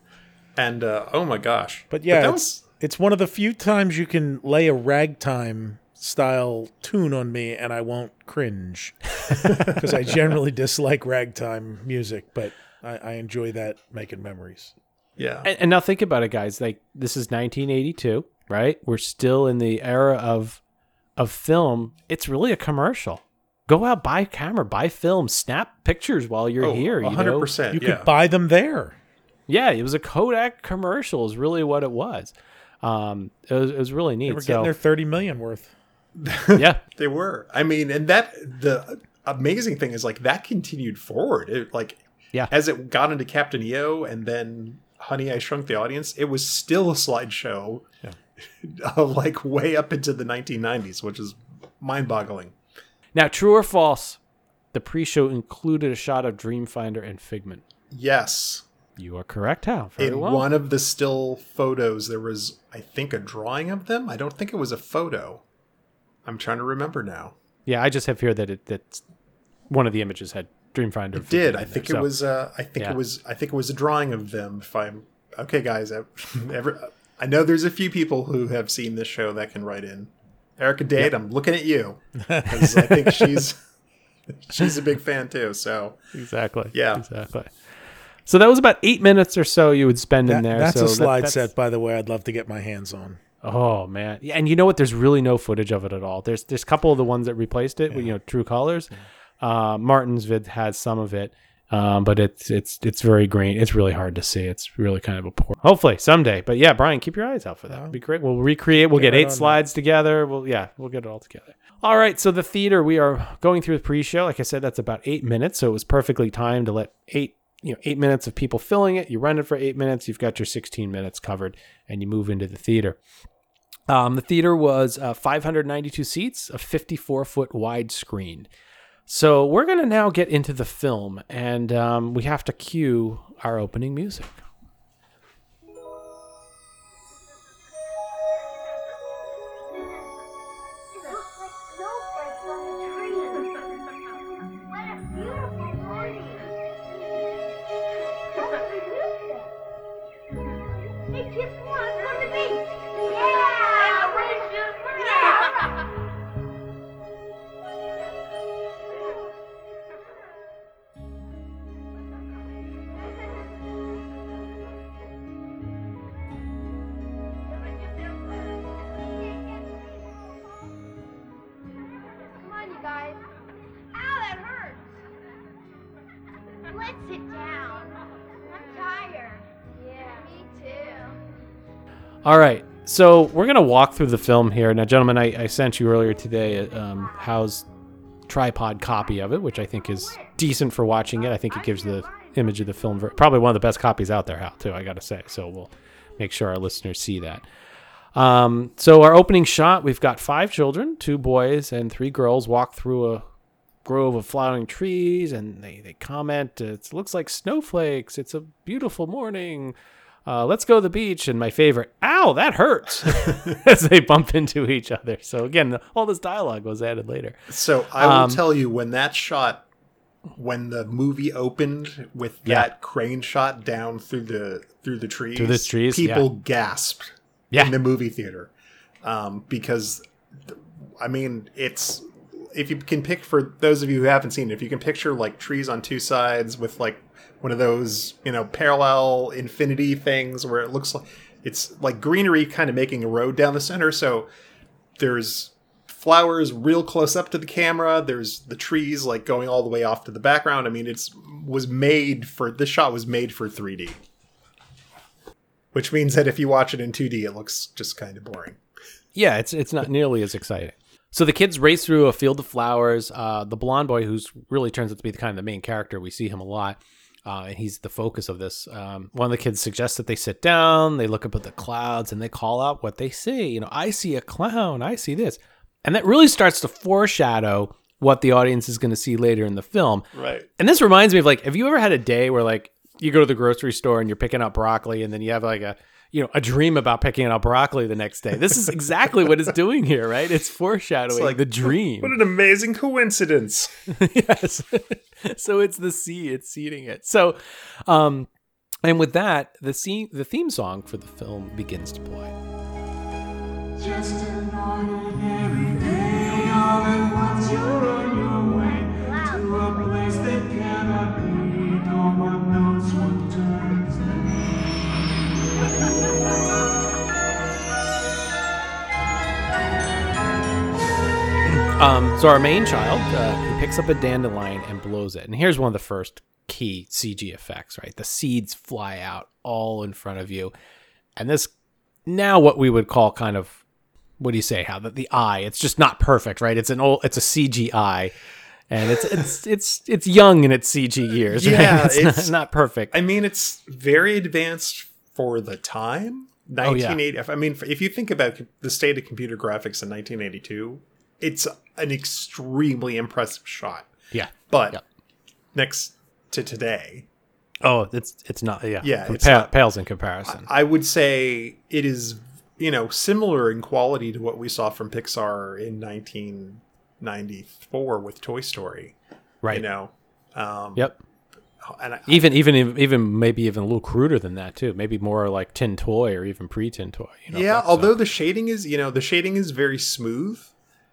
And uh, oh my gosh! But yeah, that it's, it's one of the few times you can lay a ragtime style tune on me and I won't cringe because I generally dislike ragtime music, but I, I enjoy that making memories. yeah. And, and now think about it, guys. Like this is 1982, right? We're still in the era of of film. It's really a commercial. Go out, buy a camera, buy film, snap pictures while you're Oh, here. You hundred know? percent. You yeah. could buy them there. Yeah, it was a Kodak commercial. Is really what it was. Um, it was, it was really neat. They were so getting their 30 million worth. yeah, They were. I mean, and that the amazing thing is like that continued forward. It like Yeah. as it got into Captain EO and then Honey I Shrunk the Audience, it was still a slideshow. uh, like way up into the 1990s, which is mind-boggling. Now, true or false? The pre-show included a shot of Dreamfinder and Figment. Yes. You are correct, Hal. Very In well. one of the still photos, there was, I think, a drawing of them. I don't think it was a photo. I'm trying to remember now. Yeah, I just have here that it that one of the images had Dreamfinder. It did. I think it was. Uh, I think yeah. it was. I think it was a drawing of them. If I'm okay, guys. I, every, I know there's a few people who have seen this show that can write in. Erica Dade, I'm looking at you I think she's she's a big fan too. So exactly. Yeah. exactly. So that was about eight minutes or so you would spend in That- there. that's so a that- slide that's- set, by the way. I'd love to get my hands on. Oh man, yeah, and you know what? There's really no footage of it at all. There's there's a couple of the ones that replaced it with you know True Colors. Uh, Martin's vid has some of it, um, but it's it's it's very green. It's really hard to see. It's really kind of a poor. Hopefully someday, but yeah, Brian, keep your eyes out for that. It'd be great. We'll recreate. We'll Get get, right eight on that. slides together. We'll yeah, we'll get it all together. All right, so the theater we are going through the pre-show. Like I said, that's about eight minutes, so it was perfectly timed to let eight you know eight minutes of people filling it. You run it for eight minutes. You've got your sixteen minutes covered, and you move into the theater. Um, the theater was uh, 592 seats, a 54 foot wide screen. So we're going to now get into the film, and um, we have to cue our opening music. All right, so we're going to walk through the film here. Now, gentlemen, I, I sent you earlier today um, Hal's tripod copy of it, which I think is decent for watching it. I think it gives the image of the film probably one of the best copies out there, Hal, too, I got to say. So we'll make sure our listeners see that. Um, so our opening shot, we've got five children, two boys and three girls, walk through a grove of flowering trees, and they they comment, "It looks like snowflakes. It's a beautiful morning." Uh, let's go to the beach. And my favorite, ow, that hurts, as they bump into each other. So again, all this dialogue was added later. So I will Um, tell you when that shot, when the movie opened with Yeah. that crane shot down through the through the trees, Through the trees, people yeah. gasped Yeah. in the movie theater um, because, I mean, it's if you can pick for those of you who haven't seen it, if you can picture like trees on two sides with like one of those you know parallel infinity things where it looks like it's like greenery kind of making a road down the center, so there's flowers real close up to the camera. There's the trees like going all the way off to the background. I mean it's was made for this shot was made for 3d which means that if you watch it in 2d it looks just kind of boring. Yeah, it's it's not nearly as exciting. So the kids race through a field of flowers. Uh, the blonde boy, who's really turns out to be the kind of the main character, we see him a lot, uh, and he's the focus of this. Um, one of the kids suggests that they sit down. They look up at the clouds and they call out what they see. You know, I see a clown. I see this, and that really starts to foreshadow what the audience is going to see later in the film. Right. And this reminds me of like, have you ever had a day where like you go to the grocery store and you're picking up broccoli, and then you have like a you know a dream about picking up broccoli the next day? This is exactly what it's doing here, right? It's foreshadowing like, the dream. what an amazing coincidence yes. so it's the sea, it's seeding it. So, um, and with that, the scene, the theme song for the film begins to play. Just an ordinary day, all you're Um, so our main child, uh, he picks up a dandelion and blows it. And here's one of the first key CG effects, right? The seeds fly out all in front of you. And this now what we would call kind of what do you say? How the, the eye, it's just not perfect, right? It's an old it's a CG eye. And it's it's it's it's young in its CG years, right? yeah It's, it's not, not perfect. i mean it's very advanced for the time Oh, yeah. 1980 i mean if you think about the state of computer graphics in 1982 it's an extremely impressive shot Yeah. but next to today Oh, it's it's not yeah. Yeah, It pa- pales in comparison. I would say it is, you know, similar in quality to what we saw from Pixar in 1994 with Toy Story. Right. You know. Um, Yep. And I, even even even maybe even a little cruder than that too. Maybe more like Tin Toy or even pre Tin Toy. You know, yeah, although the shading is, you know, the shading is very smooth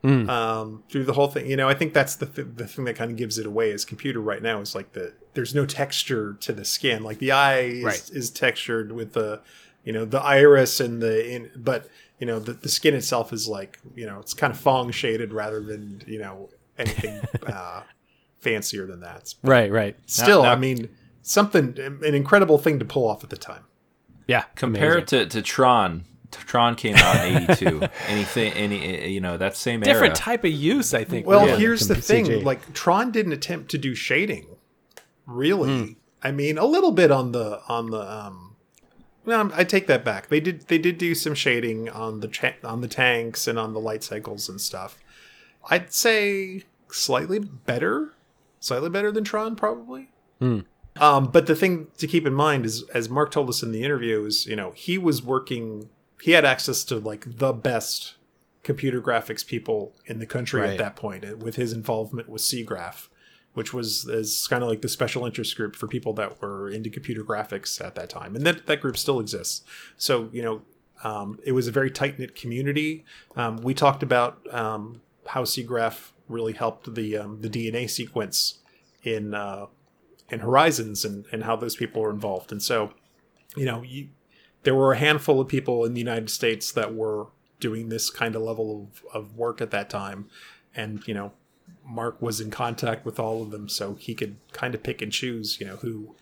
Mm. um, through the whole thing. You know, I think that's the th- the thing that kind of gives it away. Is computer right now is like the there's no texture to the skin. Like the eye is, Right. is textured with the, you know, the iris and the in, but you know the the skin itself is like you know it's kind of Phong shaded rather than you know anything uh, fancier than that. Right, right. Still, Now- I mean, something an incredible thing to pull off at the time. Yeah, Compare it to, to Tron. Tron came out in '82. Anything, any, you know, that same different era. type of use, I think. Well, really, here's the from thing: CG. like Tron didn't attempt to do shading, really. Hmm. I mean, a little bit on the on the. um well, I take that back. They did they did do some shading on the cha- on the tanks and on the light cycles and stuff. I'd say slightly better, slightly better than Tron, probably. Hmm. Um, but the thing to keep in mind is, as Mark told us in the interview, is you know he was working, he had access to like the best computer graphics people in the country Right. at that point, uh, with his involvement with SIGGRAPH, which was is kind of like the special interest group for people that were into computer graphics at that time, and that that group still exists. So you know, um, it was a very tight knit community. Um, we talked about um, how SIGGRAPH really helped the um, the DNA sequence in uh, in Horizons and, and how those people were involved. And so, you know, you, there were a handful of people in the United States that were doing this kind of level of, of work at that time. And, you know, Mark was in contact with all of them, so he could kind of pick and choose, you know, who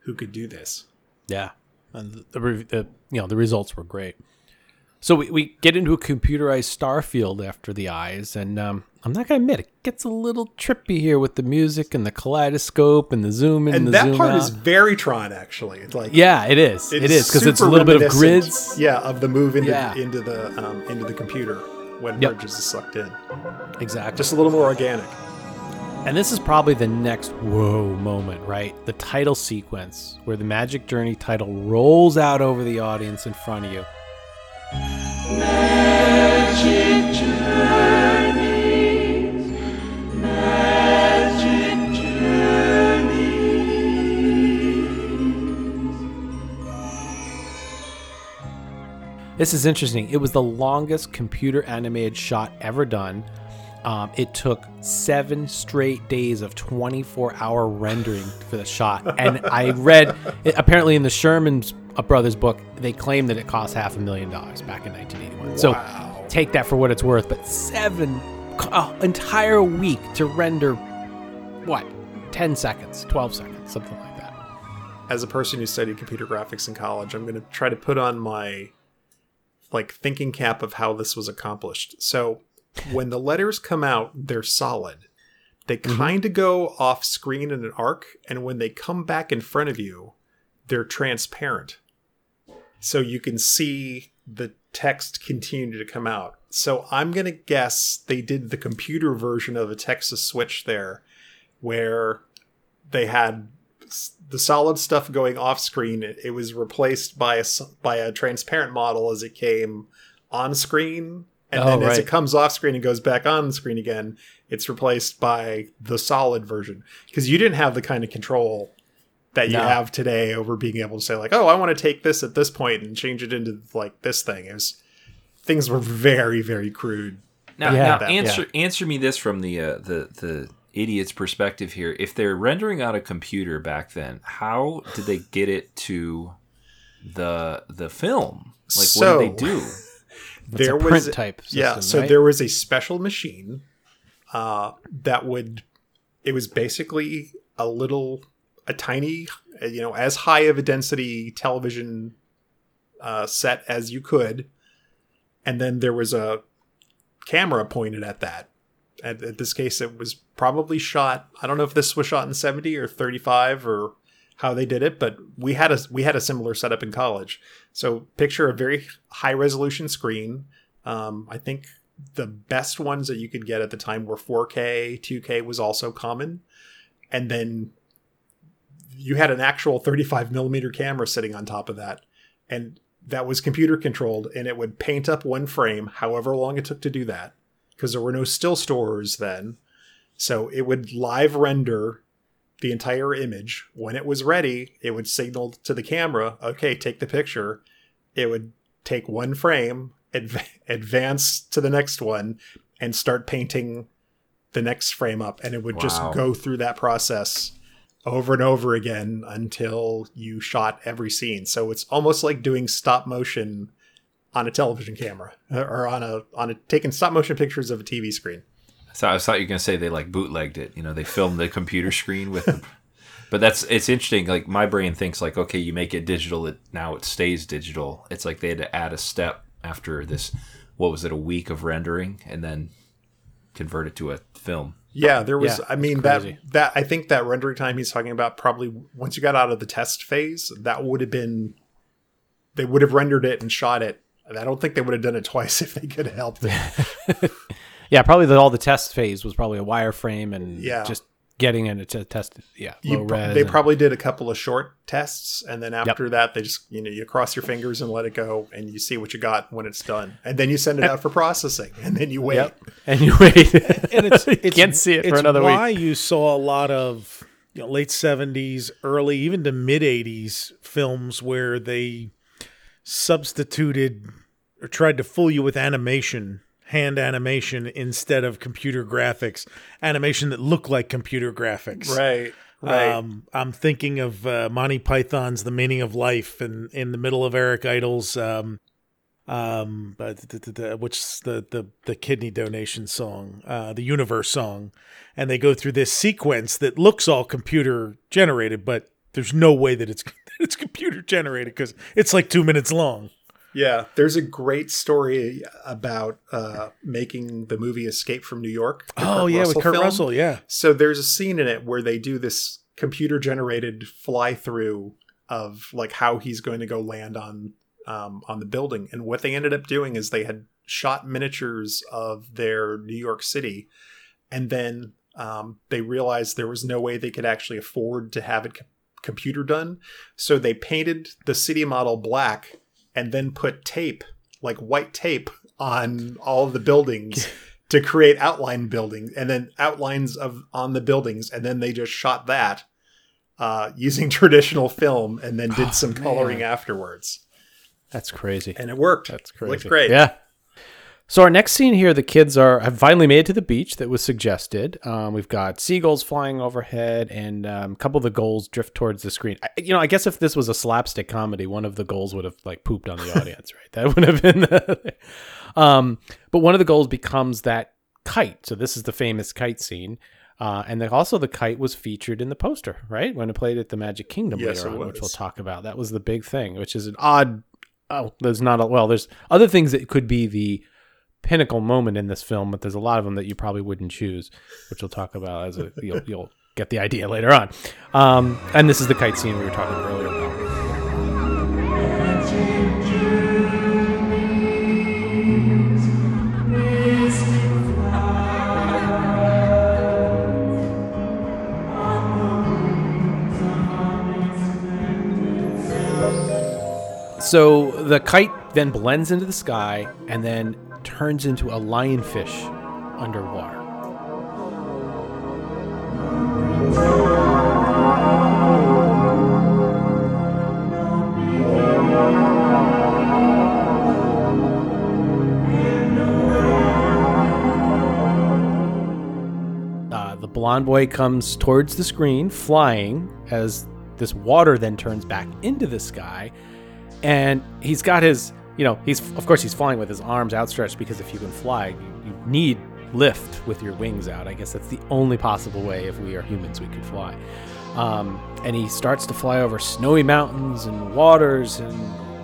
who could do this. Yeah, and the, re- the you know the results were great. So we, we get into a computerized star field after the eyes, and um, I'm not gonna admit it gets a little trippy here with the music and the kaleidoscope and the zoom in and, And the that part out. is very Tron, actually. It's like Yeah, it is. It is, because it's a little bit of grids. Yeah, of the move into Yeah. into the um, into the computer when Yep. Bridges is sucked in. Exactly. Just a little more organic. And this is probably the next whoa moment, right? The title sequence where the Magic Journey title rolls out over the audience in front of you. This is interesting. It was the longest computer animated shot ever done. Um, it took seven straight days of 24 hour rendering for the shot. And I read, apparently, in the Sherman Brothers book, they claim that it cost half a million dollars back in 1981. So take that for what it's worth. But seven, uh, entire week to render what? 10 seconds, 12 seconds, something like that. As a person who studied computer graphics in college, I'm going to try to put on my like thinking cap of how this was accomplished. So when the letters come out, they're solid. They kind of go off screen in an arc, and when they come back in front of you, they're transparent. So you can see the text continue to come out. So I'm going to guess they did the computer version of a Texas switch there, where they had the solid stuff going off screen. It, it was replaced by a by a transparent model as it came on screen, and Oh, then as it comes off screen and goes back on screen again, it's replaced by the solid version because you didn't have the kind of control that you No. have today over being able to say like, oh, I want to take this at this point and change it into like this thing. It was things were very very crude. Now, back now then. answer answer me this from the uh, the the idiot's perspective here. If they're rendering on a computer back then, how did they get it to the the film? Like, So- what did they do? there a was print type yeah so right? there was a special machine uh that would it was basically a little a tiny uh, you know as high of a density television uh set as you could. And then there was a camera pointed at that. At, at this case it was probably shot i don't know if this was shot in 70 or 35 or how they did it but we had a we had a similar setup in college. So picture a very high resolution screen. Um, i think the best ones that you could get at the time were 4k 2k was also common. And then you had an actual 35 millimeter camera sitting on top of that and that was computer controlled and it would paint up one frame however long it took to do that because there were no still stores then. So it would live render the entire image. When it was ready it would signal to the camera okay take the picture. It would take one frame adv- advance to the next one and start painting the next frame up and it would just go through that process over and over again until you shot every scene. So it's almost like doing stop motion on a television camera uh, or on a on a taking stop motion pictures of a TV screen. So I thought you were gonna say they like bootlegged it. You know, they filmed the computer screen with. But that's it's interesting. Like my brain thinks like, okay, you make it digital, it now it stays digital. It's like they had to add a step after this. What was it? A week of rendering, and then convert it to a film. Yeah, there was. Yeah, I mean that that I think that rendering time he's talking about probably once you got out of the test phase, that would have been they would have rendered it and shot it. And I don't think they would have done it twice if they could have helped it. Yeah, probably that all the test phase was probably a wireframe and Yeah. just getting in it to test it. Yeah, You low pro- res. they and- probably did a couple of short tests, and then after that, they just you know you cross your fingers and let it go, and you see what you got when it's done, and then you send it out for processing, and then you wait. Yep. and you wait. and it's, You it's can't see it for another why week. you saw a lot of you know, late seventies, early even to mid eighties films where they substituted or tried to fool you with animation, hand animation instead of computer graphics, animation that looked like computer graphics. Right. Right. Um, I'm thinking of uh, Monty Python's The Meaning of Life, and in the middle of Eric Idle's, um, um, but the, the, the, which is the, the the kidney donation song, uh, the Universe song, and they go through this sequence that looks all computer generated, but there's no way that it's it's computer generated because it's like two minutes long. Yeah, there's a great story about uh, making the movie Escape from New York. Oh, yeah, with Kurt film. Russell, yeah. So there's a scene in it where they do this computer generated fly through of like how he's going to go land on um, on the building, and what they ended up doing is they had shot miniatures of their New York City, and then um, they realized there was no way they could actually afford to have it co- computer done. So they painted the city model black and then put tape, like white tape, on all the buildings to create outline buildings and then outlines of on the buildings. And then they just shot that uh, using traditional film and then did some coloring man. afterwards. That's crazy. And it worked. That's crazy. Looked great. Yeah. So our next scene here, the kids are have finally made it to the beach that was suggested. Um, we've got seagulls flying overhead, and um, a couple of the goals drift towards the screen. I, you know, I guess if this was a slapstick comedy, one of the goals would have like pooped on the audience, right? That would have been. The, um, but one of the goals becomes that kite. So this is the famous kite scene. Uh, and then also the kite was featured in the poster, right? When it played at the Magic Kingdom Yes, later on, which we'll talk about. That was the big thing, which is an odd. Oh, there's not a well. There's other things that could be the pinnacle moment in this film, but there's a lot of them that you probably wouldn't choose, which we'll talk about as a, you'll, you'll get the idea later on. Um, and this is the kite scene we were talking earlier about. So the kite then blends into the sky and then turns into a lionfish underwater. Uh, the blonde boy comes towards the screen, flying as this water then turns back into the sky. And he's got his, you know, he's, of course, he's flying with his arms outstretched because if you can fly, you, you need lift with your wings out. I guess that's the only possible way if we are humans we could fly. Um, and he starts to fly over snowy mountains and waters and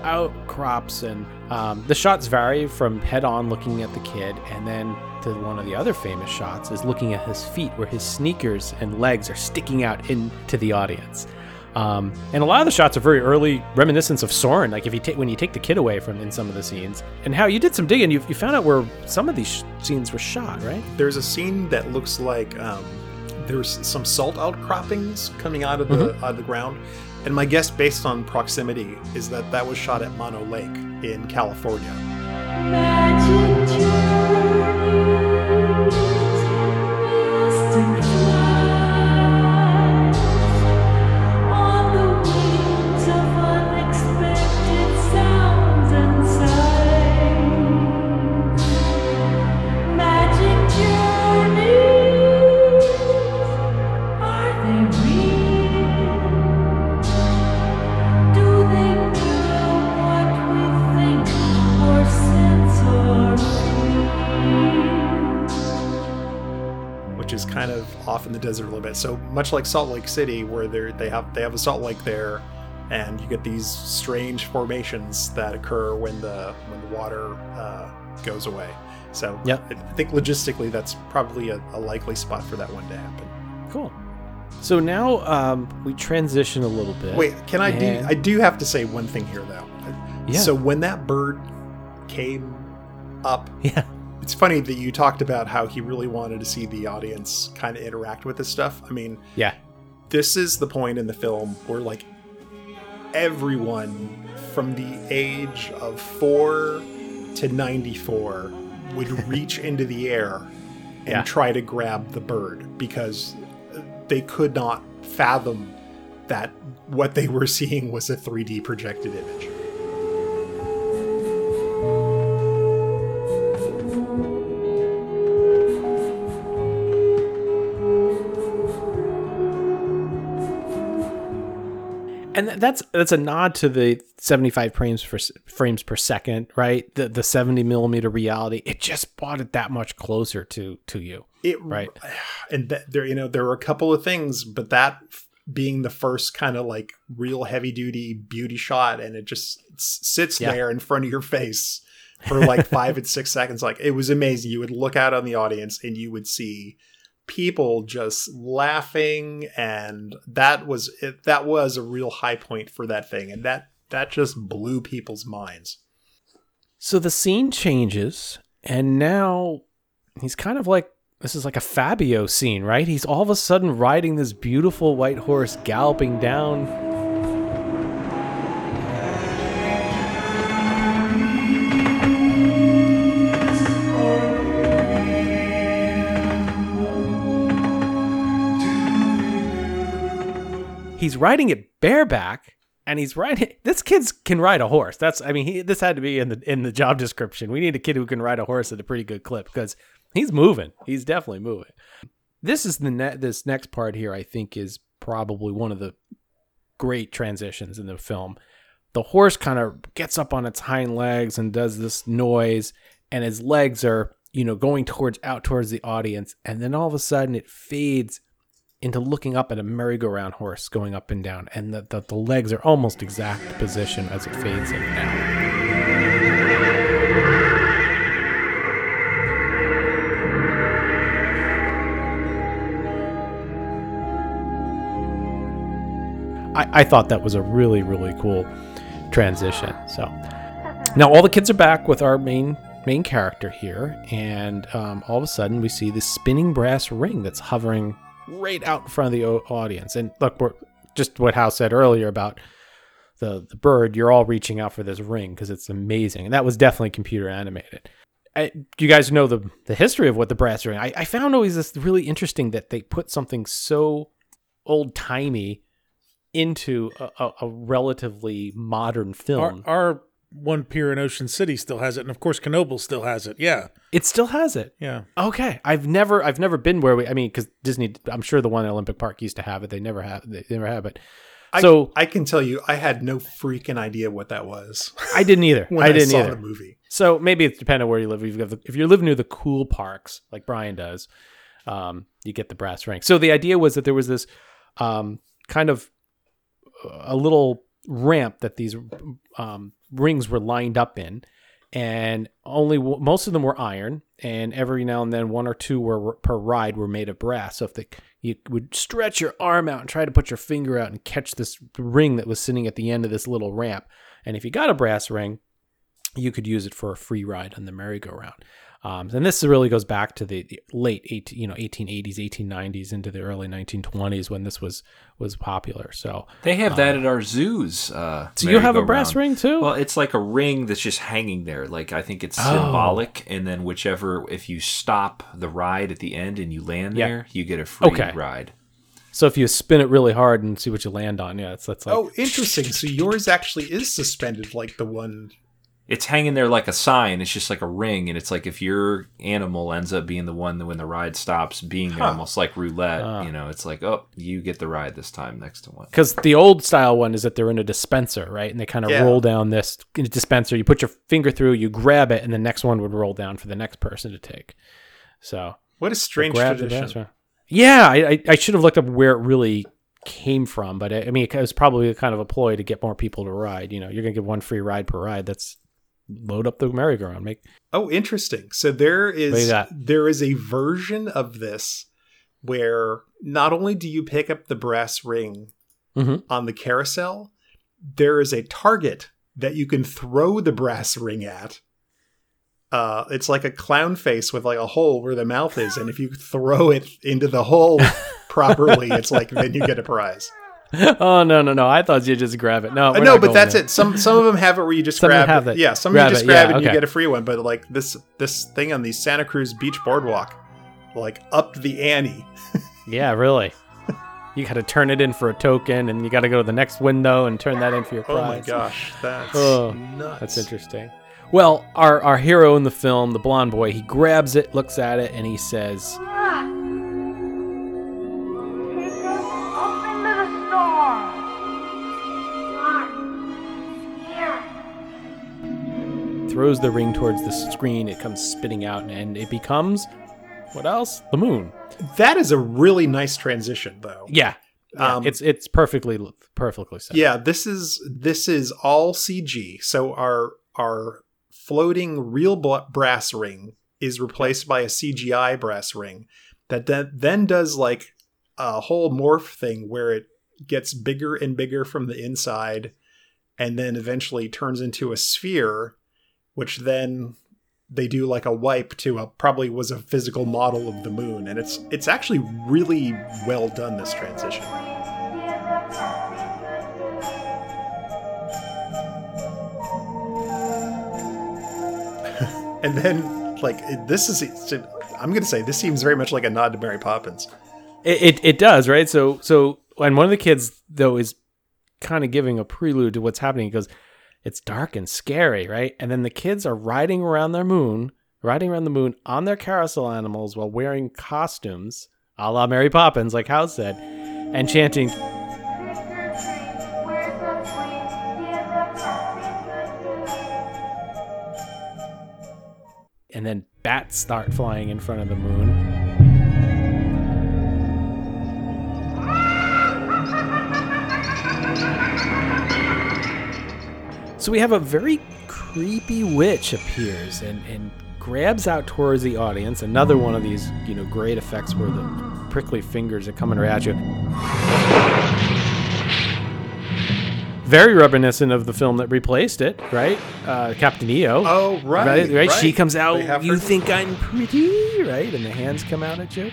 outcrops and um, the shots vary from head on looking at the kid and then to one of the other famous shots is looking at his feet where his sneakers and legs are sticking out into the audience um, and a lot of the shots are very early reminiscence of Soarin'. Like if you take when you take the kid away from in some of the scenes, and Hal you did some digging, you, you found out where some of these sh- scenes were shot, right? There's a scene that looks like um, there's some salt outcroppings coming out of the Mhm. out of the ground, and my guess, based on proximity, is that that was shot at Mono Lake in California. which desert a little bit. So much like Salt Lake City, where they they have they have a salt lake there, and you get these strange formations that occur when the when the water uh, goes away. So Yep. I think logistically that's probably a, a likely spot for that one to happen. Cool. So now um, we transition a little bit. Wait, can I do? I do have to say one thing here though. Yeah. So when that bird came up, yeah, it's funny that you talked about how he really wanted to see the audience kind of interact with this stuff. I mean, Yeah. this is the point in the film where like everyone from the age of four to ninety four would reach into the air and Yeah. try to grab the bird because they could not fathom that what they were seeing was a 3D projected image. And that's that's a nod to the 75 frames per frames per second, right? The the 70 millimeter reality. It just brought it that much closer to to you, It right? and that there you know there were a couple of things but that being the first kind of like real heavy duty beauty shot and it just sits Yeah. there in front of your face for like five and six seconds like it was amazing you would look out on the audience and you would see people just laughing and that was it, that was a real high point for that thing and that that just blew people's minds So the scene changes, and now he's kind of like this is like a Fabio scene, right? He's all of a sudden riding this beautiful white horse galloping down. He's riding it bareback and he's riding this kid's can ride a horse. That's I mean, he this had to be in the in the job description. We need a kid who can ride a horse at a pretty good clip because he's moving. He's definitely moving. This is the ne- this next part here I think is probably one of the great transitions in the film. The horse kind of gets up on its hind legs and does this noise and his legs are, you know, going towards out towards the audience and then all of a sudden it fades into looking up at a merry-go-round horse going up and down and the, the, the legs are almost exact position as it fades in and out. I, I thought that was a really, really cool transition. So now all the kids are back with our main main character here, and um, all of a sudden we see this spinning brass ring that's hovering right out in front of the audience. And look, just what House said earlier about the the bird. You're all reaching out for this ring because it's amazing, and that was definitely computer animated. I, you guys know the the history of what the brass ring. I, I found always this really interesting that they put something so old timey into a, a, a relatively modern Our, film. our one pier in Ocean City still has it, and of course, Knoebel still has it. Yeah, it still has it. Yeah. Okay, I've never I've never been where we. I mean, because Disney, I'm sure the one at Olympic Park used to have it. They never have. They never have it. So I can tell you, I had no freaking idea what that was. I didn't either. when I didn't either saw either. the movie. So maybe it's depending on where you live. If you, live, if you live near the cool parks, like Brian does, um, you get the brass ring. So the idea was that there was this um, kind of uh, a little ramp that these um, rings were lined up in, and only most of them were iron, and every now and then one or two were per ride were made of brass. So if the you would stretch your arm out and try to put your finger out and catch this ring that was sitting at the end of this little ramp, and if you got a brass ring, you could use it for a free ride on the merry-go-round. Um, and this really goes back to the, the late 18, you know 1880s, 1890s into the early 1920s when this was was popular. So They have that um, at our zoos. Uh, So you have a merry-go-round. brass ring, too? Well, it's like a ring that's just hanging there. Like I think it's Oh. symbolic, and then whichever if you stop the ride at the end and you land Yeah. there, you get a free Okay. ride. So if you spin it really hard and see what you land on, yeah, it's that's like oh, interesting. So yours actually is suspended like the one. It's hanging there like a sign. It's just like a ring, and it's like if your animal ends up being the one that when the ride stops, being Huh. almost like roulette. Ah. You know, it's like oh, you get the ride this time next to one. because the old style one is that they're in a dispenser, right? And they kind of Yeah. roll down this dispenser. You put your finger through, you grab it, and the next one would roll down for the next person to take. So What a strange grab tradition. Yeah, I, I, I should have looked up where it really came from, but I, I mean, it was probably kind of a ploy to get more people to ride. You know, you're gonna give one free ride per ride. That's load up the merry-go-round. Make Oh, interesting. So there What do you is there is a version of this where not only do you pick up the brass ring Mhm. on the carousel, there is a target that you can throw the brass ring at. Uh, it's like a clown face with like a hole where the mouth is, and if you throw it into the hole properly, it's like then you get a prize. oh no no no! I thought you just grab it. No, no, but that's there. it. Some some of them have it where you just Some grab have it. Yeah, some Grab you just it, grab yeah, it and you get a free one. But like this this thing on the Santa Cruz Beach Boardwalk, like upped the ante. Yeah, really. You got to turn it in for a token, and you got to go to the next window and turn that in for your prize. Oh my gosh, that's Oh, nuts. That's interesting. Well, our our hero in the film, the blonde boy, he grabs it, looks at it, and he says, throws the ring towards the screen. It comes spitting out, and it becomes what else? The moon. That is a really nice transition, though. Yeah, Yeah, Um, it's it's perfectly perfectly set. Yeah, this is this is all CG. So our our floating real brass ring is replaced by a CGI brass ring that then then does like a whole morph thing where it gets bigger and bigger from the inside and then eventually turns into a sphere which then they do like a wipe to a probably was a physical model of the moon, and it's it's actually really well done. This transition. and then like this is i'm gonna say this seems very much like a nod to mary poppins It, it it does right. So so and one of the kids though is kind of giving a prelude to what's happening because it's dark and scary, right? And then the kids are riding around their moon, riding around the moon on their carousel animals while wearing costumes, a la Mary Poppins, like Hal said, and chanting. And then bats start flying in front of the moon. So we have a very creepy witch appears and, and grabs out towards the audience. Another one of these, you know, great effects where the prickly fingers are coming right at you. Very reminiscent of the film that replaced it, right? Uh, Captain EO. Oh, right, right. She right. comes out. You think I'm pretty, right? And the hands come out at you.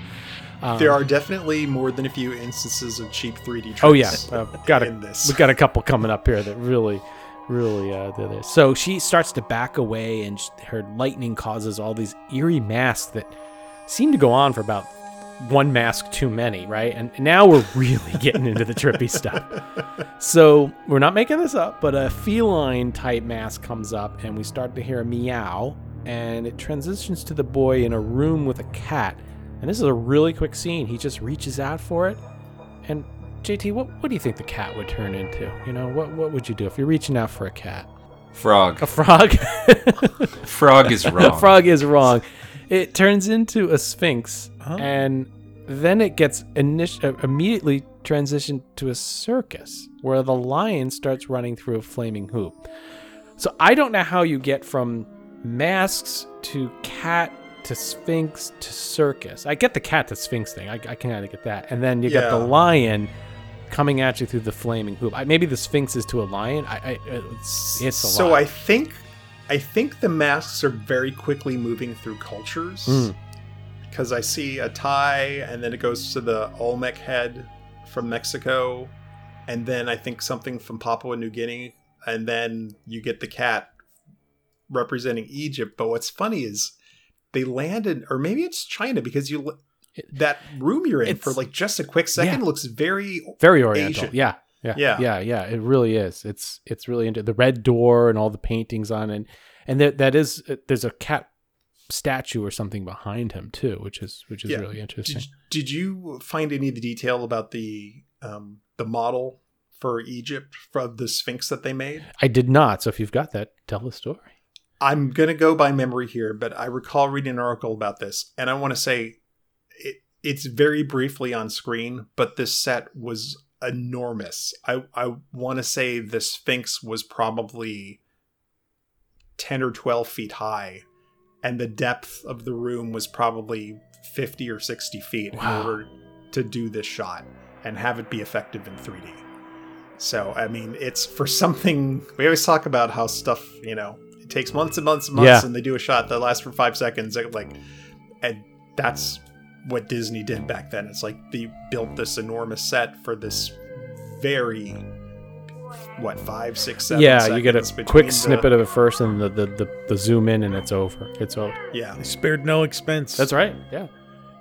Um, there are definitely more than a few instances of cheap 3d tricks Oh yeah, uh, got a, in this we got a couple coming up here that really, really uh, do this. So she starts to back away, and her lightning causes all these eerie masks that seem to go on for about one mask too many, right? And now we're really getting into the trippy stuff. So we're not making this up, but a feline type mask comes up, and we start to hear a meow, and it transitions to the boy in a room with a cat. And this is a really quick scene. He just reaches out for it, and JT, what what do you think the cat would turn into? You know, what what would you do if you're reaching out for a cat? Frog. A frog. Frog is wrong. frog is wrong. It turns into a sphinx, and then it gets init- uh, immediately transitioned to a circus where the lion starts running through a flaming hoop. So I don't know how you get from masks to cat to sphinx to circus. I get the cat to sphinx thing. I, I can kind of get that, and then you get the lion coming at you through the flaming hoop. I, maybe the sphinx is to a lion. I, I it's, it's a so lot. i think i think the masks are very quickly moving through cultures Mm. because i see a tie and then it goes to the olmec head from mexico and then i think something from papua new guinea and then you get the cat representing egypt but what's funny is they landed or maybe it's china because you that room you're in for like just a quick second Yeah. looks very very oriental. Asian. Yeah, yeah, Yeah. yeah, yeah. It really is. It's it's really into the red door and all the paintings on it, and that that is there's a cat statue or something behind him too, which is which is Yeah. really interesting. Did, did you find any of the detail about the um, the model for Egypt from the Sphinx that they made? I did not. So if you've got that, tell the story. I'm gonna go by memory here, but I recall reading an article about this, and I want to say it, it's very briefly on screen, but this set was enormous. I I want to say the Sphinx was probably ten or twelve feet high, and the depth of the room was probably fifty or sixty feet Wow. in order to do this shot and have it be effective in 3D. So I mean, it's for something. We always talk about how stuff, you know, it takes months and months and months, Yeah. and they do a shot that lasts for five seconds. Like, and that's what Disney did back then. It's like they built this enormous set for this very what five, six, seven. yeah, you get a quick the- snippet of it first, and the, the the the zoom in, and it's over. It's over. Yeah, They spared no expense. That's right. Yeah.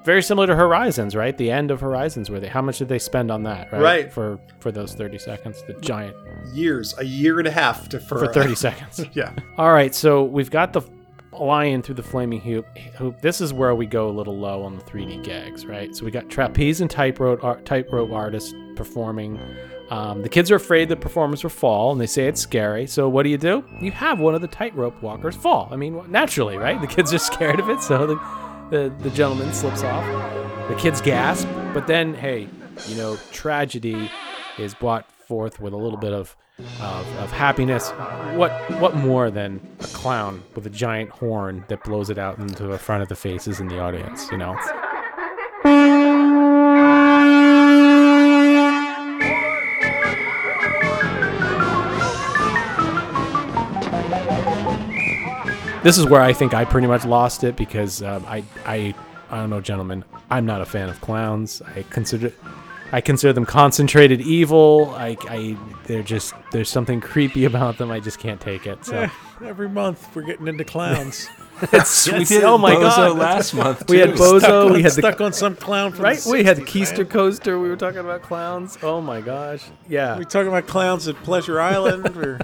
Very similar to Horizons, right? The end of Horizons, where they how much did they spend on that, right? Right. For for those thirty seconds, the giant years, a year and a half to for, for 30 seconds. yeah. All right, so we've got the lion through the flaming hoop. hoop. This is where we go a little low on the 3D gags, right? So we got trapeze and tightrope art, tightrope artists performing. Um, the kids are afraid the performers will fall, and they say it's scary. So what do you do? You have one of the tightrope walkers fall. I mean, naturally, right? The kids are scared of it, so the the, the gentleman slips off. The kids gasp, but then, hey, you know, tragedy is brought forth with a little bit of of, of happiness. What what more than a clown with a giant horn that blows it out into the front of the faces in the audience? You know. this is where I think I pretty much lost it because um, I I I don't know, gentlemen. I'm not a fan of clowns. I consider I consider them concentrated evil. I, I they're just there's something creepy about them. I just can't take it. So Eh, every month we're getting into clowns. It's- we did oh my Bozo god last month, we had bozo Stuck on- we had the stuck on some clown from the right we had 60s, keister man. coaster we were talking about clowns oh my gosh yeah we talking about clowns at Pleasure Island or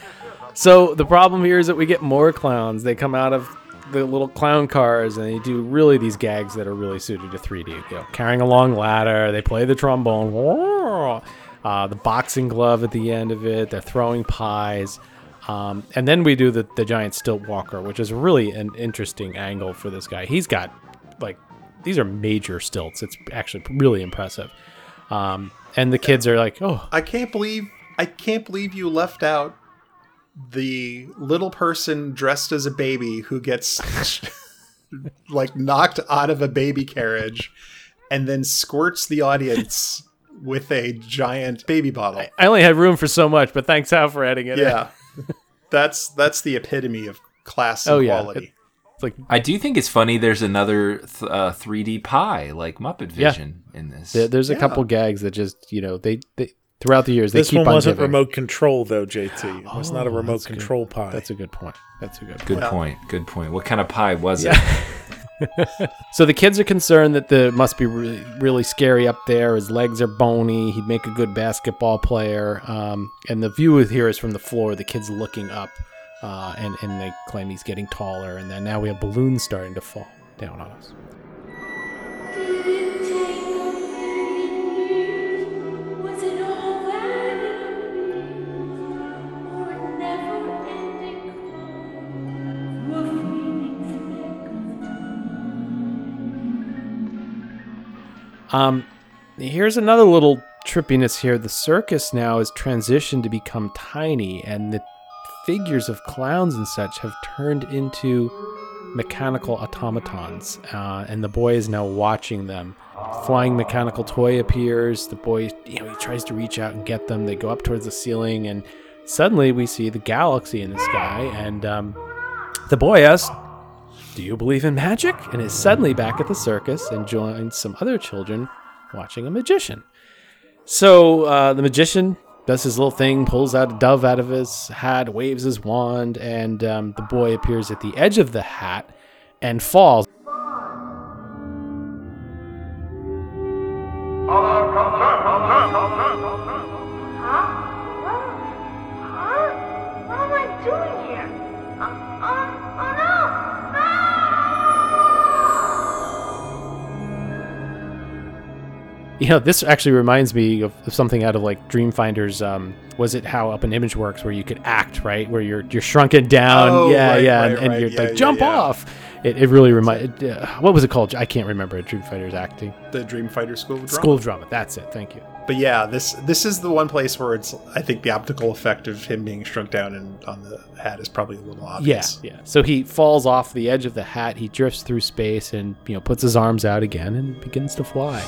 So the problem here is that we get more clowns. They come out of the little clown cars and they do really these gags that are really suited to 3D. You know, carrying a long ladder, they play the trombone, uh, the boxing glove at the end of it. They're throwing pies. Um, and then we do the, the giant stilt walker, which is really an interesting angle for this guy. He's got like these are major stilts. It's actually really impressive. Um, and the kids are like, "Oh, I can't believe I can't believe you left out the little person dressed as a baby who gets like knocked out of a baby carriage and then squirts the audience with a giant baby bottle. I only had room for so much, but thanks Al for adding it." in." Yeah. that's that's the epitome of class and Oh, yeah. quality. It's like I do think it's funny. There's another th- uh, 3D pie like Muppet Yeah. Vision in this. There, there's a Yeah. couple gags that just you know they, they throughout the years they this keep one on wasn't giving. remote control though, JT. It was not a Oh, remote that's good. control pie. That's a good point. That's a good point. Good point. point. Good point. What kind of pie was Yeah. it? So the kids are concerned that the must be really, really scary up there. His legs are bony. He'd make a good basketball player. Um, and the view here is from the floor. The kids looking up, uh, and and they claim he's getting taller. And then now we have balloons starting to fall down on us. Um, here's another little trippiness here. The circus now has transitioned to become tiny, and the figures of clowns and such have turned into mechanical automatons. Uh, and the boy is now watching them. Flying mechanical toy appears. The boy, you know, he tries to reach out and get them. They go up towards the ceiling, and suddenly we see the galaxy in the sky. And um, the boy asks, do you believe in magic? And is suddenly back at the circus and joins some other children watching a magician. So uh, the magician does his little thing, pulls out a dove out of his hat, waves his wand, and um, the boy appears at the edge of the hat and falls. You know, this actually reminds me of, of something out of like Dreamfinders. Um, was it how Up an Image works, where you could act right, where you're you're shrunken down, Oh, yeah, right, yeah, right, and, and right. you're Yeah, like yeah, jump yeah. off. It, it really reminded. Uh, what was it called? I can't remember. Dreamfinders acting The Dreamfinder School of Drama. School of Drama. That's it. Thank you. But yeah, this this is the one place where it's I think the optical effect of him being shrunk down and on the hat is probably a little Yeah, obvious. yeah. So he falls off the edge of the hat. He drifts through space and you know puts his arms out again and begins to fly.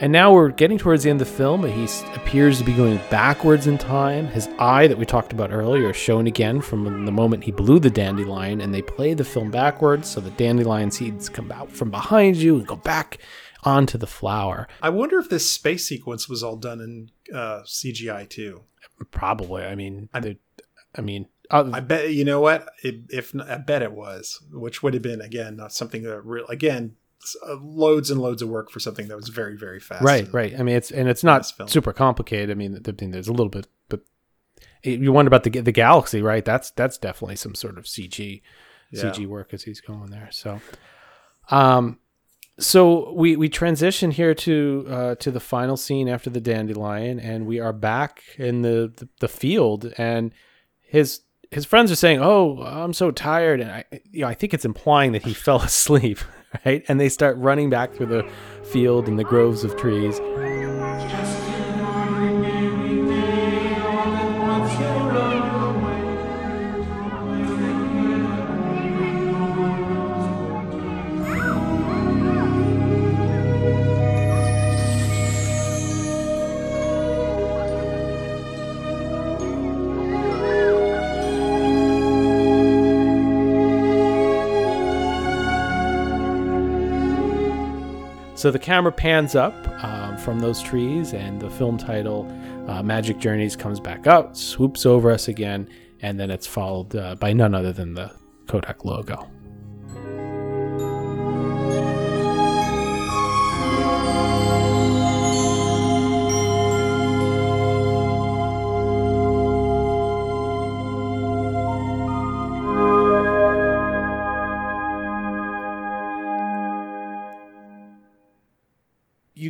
And now we're getting towards the end of the film. and He appears to be going backwards in time. His eye, that we talked about earlier, is shown again from the moment he blew the dandelion, and they play the film backwards, so the dandelion seeds come out from behind you and go back onto the flower. I wonder if this space sequence was all done in uh, CGI too. Probably. I mean, I mean, uh, I bet you know what? It, if I bet it was, which would have been again not something that real again uh, loads and loads of work for something that was very very fast. right, right. I mean, it's and it's not super complicated. I mean, the, the, there's a little bit, but it- you wonder about the the galaxy, right? That's that's definitely some sort of CG Yeah. CG work as he's going there. So, um, so we we transition here to uh, to the final scene after the dandelion, and we are back in the the, the field, and his his friends are saying, "Oh, I'm so tired," and I you know I think it's implying that he fell asleep, right? And they start running back through the field and the groves of trees. So the camera pans up um, from those trees, and the film title uh, Magic Journeys comes back up, swoops over us again, and then it's followed uh, by none other than the Kodak logo.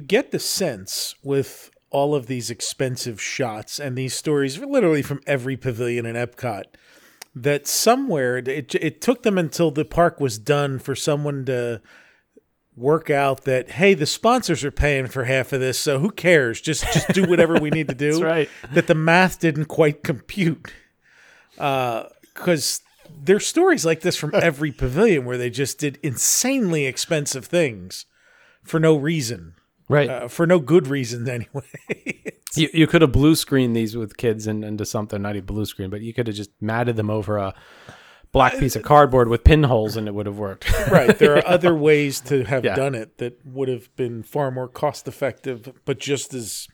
Get the sense with all of these expensive shots and these stories literally from every pavilion in Epcot that somewhere it, it took them until the park was done for someone to work out that hey the sponsors are paying for half of this so who cares? Just just do whatever we need to do. That's right. that the math didn't quite compute. Uh, because there's stories like this from every pavilion where they just did insanely expensive things for no reason Right. uh, for no good reason anyway You, you could have blue screened these with kids and into something, not even blue screen, but you could have just matted them over a black piece of cardboard with pinholes and it would have worked. right there are other ways to have Yeah. done it that would have been far more cost effective but just as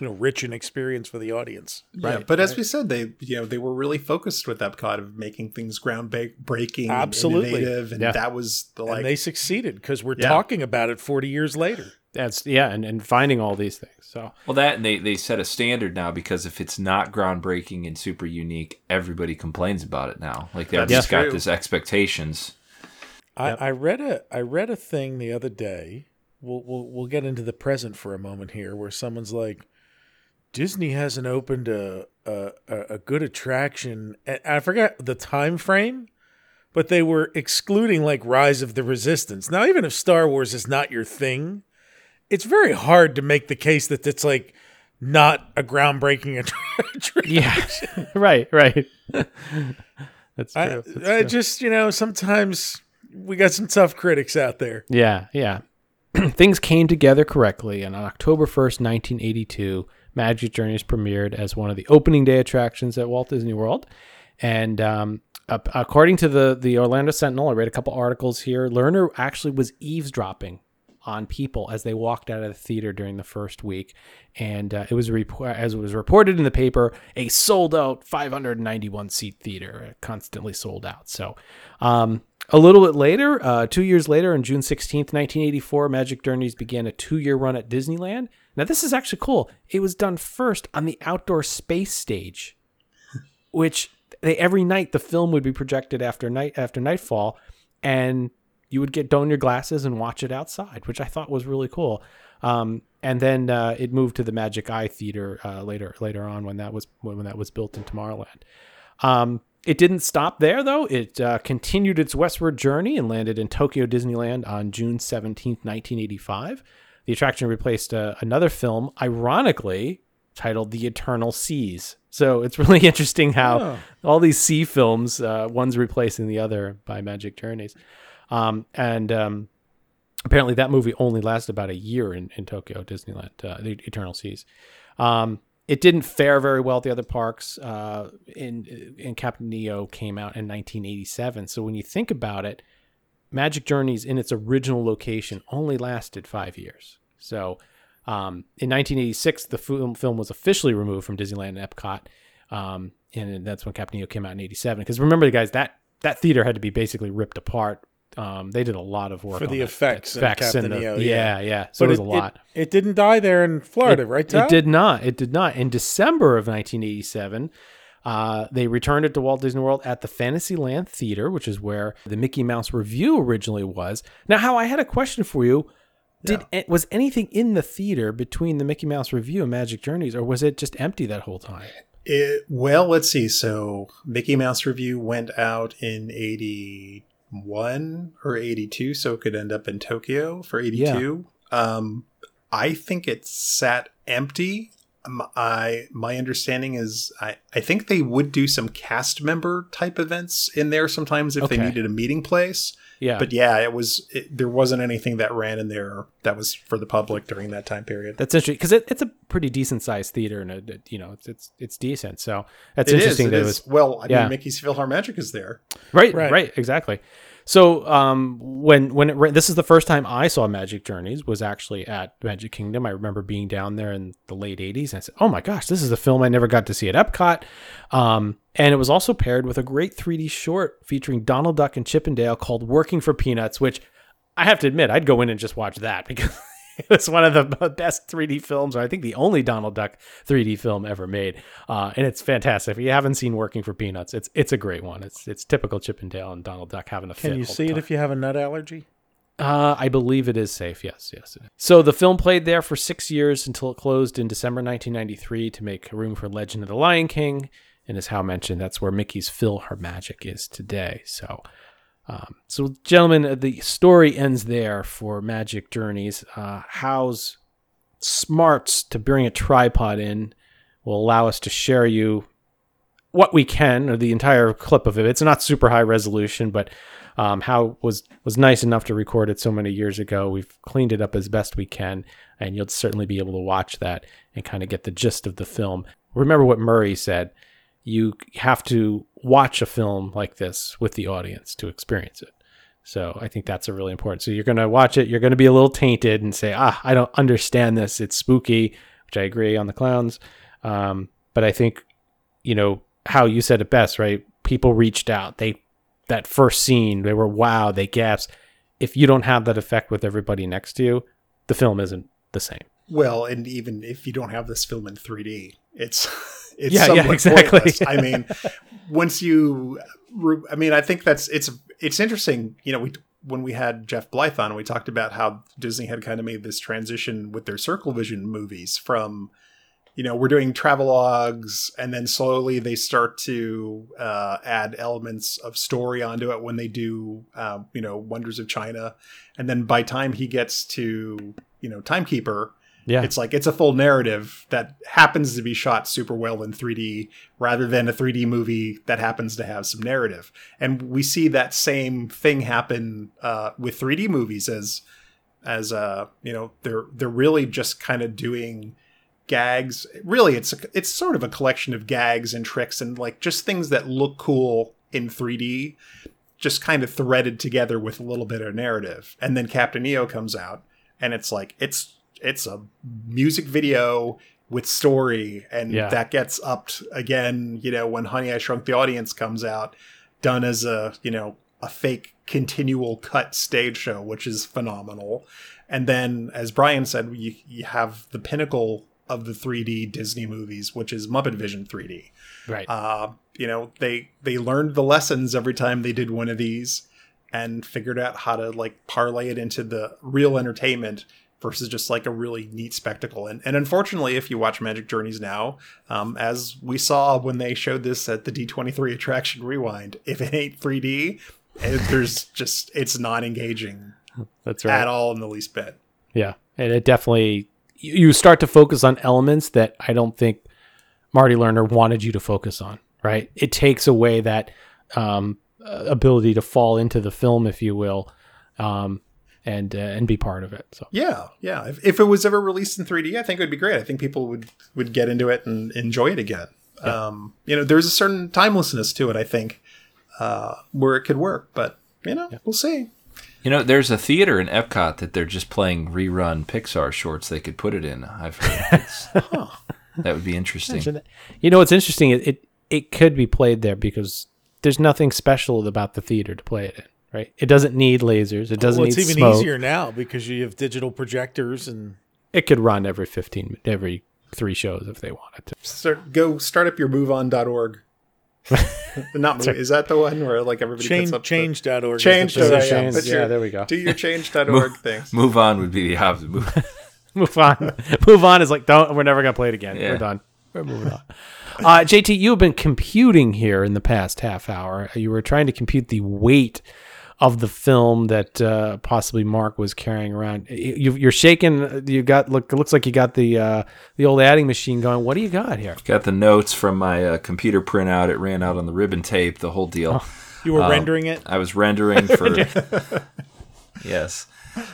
you know rich in experience for the audience right Yeah, but as we said, they you know they were really focused with Epcot of making things groundbreaking, Absolutely. and innovative, and Yeah. that was the and like they succeeded because we're Yeah. talking about it 40 years later That's yeah, and, and finding all these things. So Well, that and they they set a standard now because if it's not groundbreaking and super unique, everybody complains about it now. Like they've That's just got true. this expectations. I, I read a I read a thing the other day. We'll, we'll we'll get into the present for a moment here, where someone's like, Disney hasn't opened a a, a a good attraction. And I forgot the time frame, but they were excluding like Rise of the Resistance. Now, even if Star Wars is not your thing, it's very hard to make the case that it's like not a groundbreaking attraction. yeah, right, right. That's I, true. I just you know sometimes we got some tough critics out there. Yeah, yeah. Things came together correctly, and on October 1st, 1982, Magic Journeys premiered as one of the opening day attractions at Walt Disney World. And um, according to the, the Orlando Sentinel, I read a couple articles here, Lerner actually was eavesdropping on people as they walked out of the theater during the first week. And uh, it was report, as it was reported in the paper, a sold out 591 seat theater, constantly sold out. So, um, a little bit later, uh, two years later, on June 16th, 1984, Magic Journeys began a two year run at Disneyland. Now, this is actually cool. It was done first on the outdoor space stage, which they every night the film would be projected after night after nightfall, and you would get don your glasses and watch it outside, which I thought was really cool. Um, and then uh, it moved to the Magic Eye Theater uh, later later on when that was when that was built in Tomorrowland. Um, it didn't stop there though. It uh, continued its westward journey and landed in Tokyo Disneyland on June 17th, 1985. The attraction replaced uh, another film, ironically titled The Eternal Seas. So it's really interesting how Oh. all these sea films, uh, one's replacing the other by Magic Journeys. Um, and um, apparently that movie only lasted about a year in, in Tokyo Disneyland, uh, The Eternal Seas. Um, it didn't fare very well at the other parks. Uh, in, in Captain EO came out in 1987. So when you think about it, Magic Journeys in its original location only lasted five years. So um, in 1986, the film, film was officially removed from Disneyland and Epcot. Um, and that's when Captain EO came out in 87. Because remember, guys, that, that theater had to be basically ripped apart. Um, they did a lot of work For on the that- effects in effects Captain and the- Neo, yeah, yeah. yeah. So But it was it- a lot. It, it didn't die there in Florida, It- right? It did not. It did not. In December of 1987, uh, they returned it to Walt Disney World at the Fantasyland Theater, which is where the Mickey Mouse Revue originally was. Now, Hal I had a question for you. Did it was anything in the theater between the Mickey Mouse Revue and Magic Journeys, or was it just empty that whole time? It, well, let's see. So Mickey Mouse Revue went out in 81 or 82, so it could end up in Tokyo for 82. Um, I think it sat empty. I my understanding is I, I think they would do some cast member type events in there sometimes if they needed a meeting place. Yeah. But yeah, it was it, there wasn't anything that ran in there that was for the public during that time period. That's interesting because it, it's a pretty decent sized theater, and it, it- you know it's it's it's decent. So that's It is, interesting it that it is. was well. I yeah. mean, Mickey's PhilharMagic is there. Right, Right. right, exactly. So um, when when it this is the first time I saw Magic Journeys was actually at Magic Kingdom. I remember being down there in the late '80s. And I said, "Oh my gosh, this is a film I never got to see at Epcot." Um, and it was also paired with a great 3D short featuring Donald Duck and Chip and Dale called "Working for Peanuts," which I have to admit I'd go in and just watch that because it was one of the best 3D films, or I think the only Donald Duck 3D film ever made, uh, and it's fantastic. If you haven't seen Working for Peanuts, it's it's a great one. It's it's typical Chip and Dale and Donald Duck having a fit. Can you see it if you have a nut allergy? Uh, I believe it is safe. Yes, yes. So the film played there for six years until it closed in December 1993 to make room for Legend of the Lion King. And as Hal mentioned, that's where Mickey's PhilharMagic is today. So, um, so gentlemen, uh, the story ends there for Magic Journeys. Uh, Hal's smarts to bring a tripod in will allow us to share you what we can, or the entire clip of it. It's not super high resolution, but um, Hal was was nice enough to record it so many years ago. We've cleaned it up as best we can, and you'll certainly be able to watch that and kind of get the gist of the film. Remember what Murray said: you have to watch a film like this with the audience to experience it. So I think that's a really important. So you're going to watch it, you're going to be a little tainted and say, ah, I don't understand this. It's spooky, which I agree on the clowns. Um, but I think, you know, how you said it best, right? People reached out. They that first scene, they were wow, they gasped. If you don't have that effect with everybody next to you, the film isn't the same. Well, and even if you don't have this film in 3D, it's it's Yeah, yeah, exactly. pointless. I mean, once you, I mean, I think that's it's it's interesting. You know, we when we had Jeff Blyth on, we talked about how Disney had kind of made this transition with their Circle Vision movies from, you know, we're doing travelogues, and then slowly they start to uh, add elements of story onto it when they do, uh, you know, Wonders of China, and then by time he gets to, you know, Timekeeper. Yeah. It's like it's a full narrative that happens to be shot super well in 3D rather than a 3D movie that happens to have some narrative. And we see that same thing happen uh, with 3D movies as as uh, you know, they're they're really just kind of doing gags. Really it's a, it's sort of a collection of gags and tricks and like just things that look cool in 3D just kind of threaded together with a little bit of narrative. And then Captain EO comes out and it's like it's it's a music video with story and Yeah. that gets upped again, you know, when Honey I Shrunk the Audience comes out done as a, you know, a fake continual cut stage show which is phenomenal. And then as Brian said, you, you have the pinnacle of the 3D Disney movies, which is Muppet Vision 3D. Right. Uh, you know, they they learned the lessons every time they did one of these and figured out how to like parlay it into the real entertainment versus just like a really neat spectacle. And and unfortunately, if you watch Magic Journeys now, um, as we saw when they showed this at the D23 attraction rewind, if it ain't 3D, it, there's just it's not engaging That's right. at all in the least bit. Yeah, and it definitely you you start to focus on elements that I don't think Murray Lerner wanted you to focus on. Right? It takes away that um, uh, ability to fall into the film, if you will, um, and uh, and be part of it. So Yeah, yeah. If, if it was ever released in 3D, I think it would be great. I think people would would get into it and enjoy it again. Um, you know, there's a certain timelessness to it. I think uh, where it could work, but you know, we'll see. You know, there's a theater in Epcot that they're just playing rerun Pixar shorts. They could put it in. I've heard It's- that would be interesting. You know what's interesting? It, it it could be played there because there's nothing special about the theater to play it in. Right? It doesn't need lasers. It doesn't well, it's need even smoke. easier now because you have digital projectors and It could run every fifteen, every three shows if they wanted to. Start go start up your moveon.org. Not move, is that the one where like everybody Change- puts up the- change.org the Change. place. yeah, Change, yeah, your- there we go. Do your change.org Move, thing. move on would be the opposite. Move, move on. move on is like don't. We're never gonna play it again. Yeah. We're done. We're moving on. Uh, JT, you have been computing here in the past half hour. You were trying to compute the weight of the film that uh, possibly Mark was carrying around. You, you're shaking. You got look. It looks like you got the uh, the old adding machine going. What do you got here? got the notes from my uh, computer printout. It ran out on the ribbon tape. The whole deal. You were Um, rendering it? I was rendering for. yes.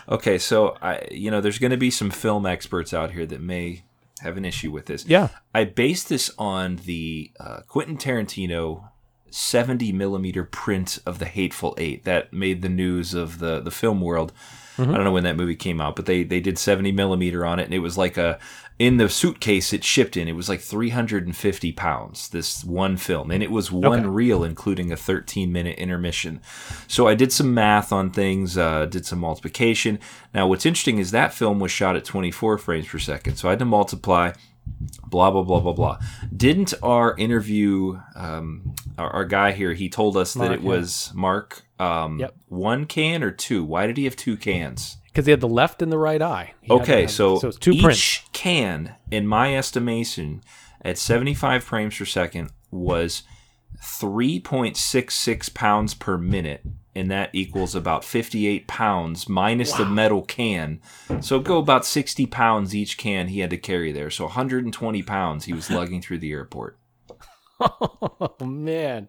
Okay, so I, you know, there's going to be some film experts out here that may have an issue with this. Yeah. I based this on the uh, Quentin Tarantino 70 millimeter print of the Hateful Eight. That made the news of the the film world. Mhm. I don't know when that movie came out, but they they did 70 millimeter on it, and it was like a in the suitcase it shipped in. It was like 350 pounds. This one film, and it was one Okay. reel, including a 13 minute intermission. So I did some math on things, uh, did some multiplication. Now, what's interesting is that film was shot at 24 frames per second. So I had to multiply blah blah blah blah blah. Didn't our interview um, our, our guy here? He told us that it yeah. was Mark. Um, Yep. One can or two? Why did he have two cans? Because he had the left and the right eye. He Okay, had- so, so it's two each prints. can, in my estimation, at 75 frames per second, was 3.66 pounds per minute, and that equals about 58 pounds minus the metal can. So go about 60 pounds each can he had to carry there. So 120 pounds he was lugging through the airport. oh man!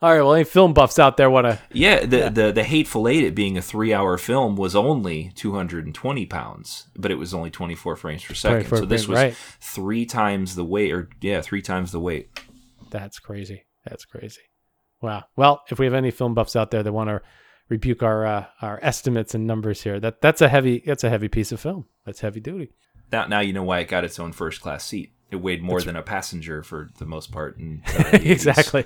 All right, well, any film buffs out there want to? Yeah, the, the the Hateful Eight, it being a three-hour film, was only 220 pounds, but it was only 24 frames per second. So this was right. three times the weight, or yeah, three times the weight. That's crazy. That's crazy. Wow. Well, if we have any film buffs out there that want to rebuke our uh, our estimates and numbers here, that that's a heavy that's a heavy piece of film. That's heavy duty. Now, now you know why it got its own first-class seat. It weighed more That's- than a passenger for the most part. In 80s. exactly.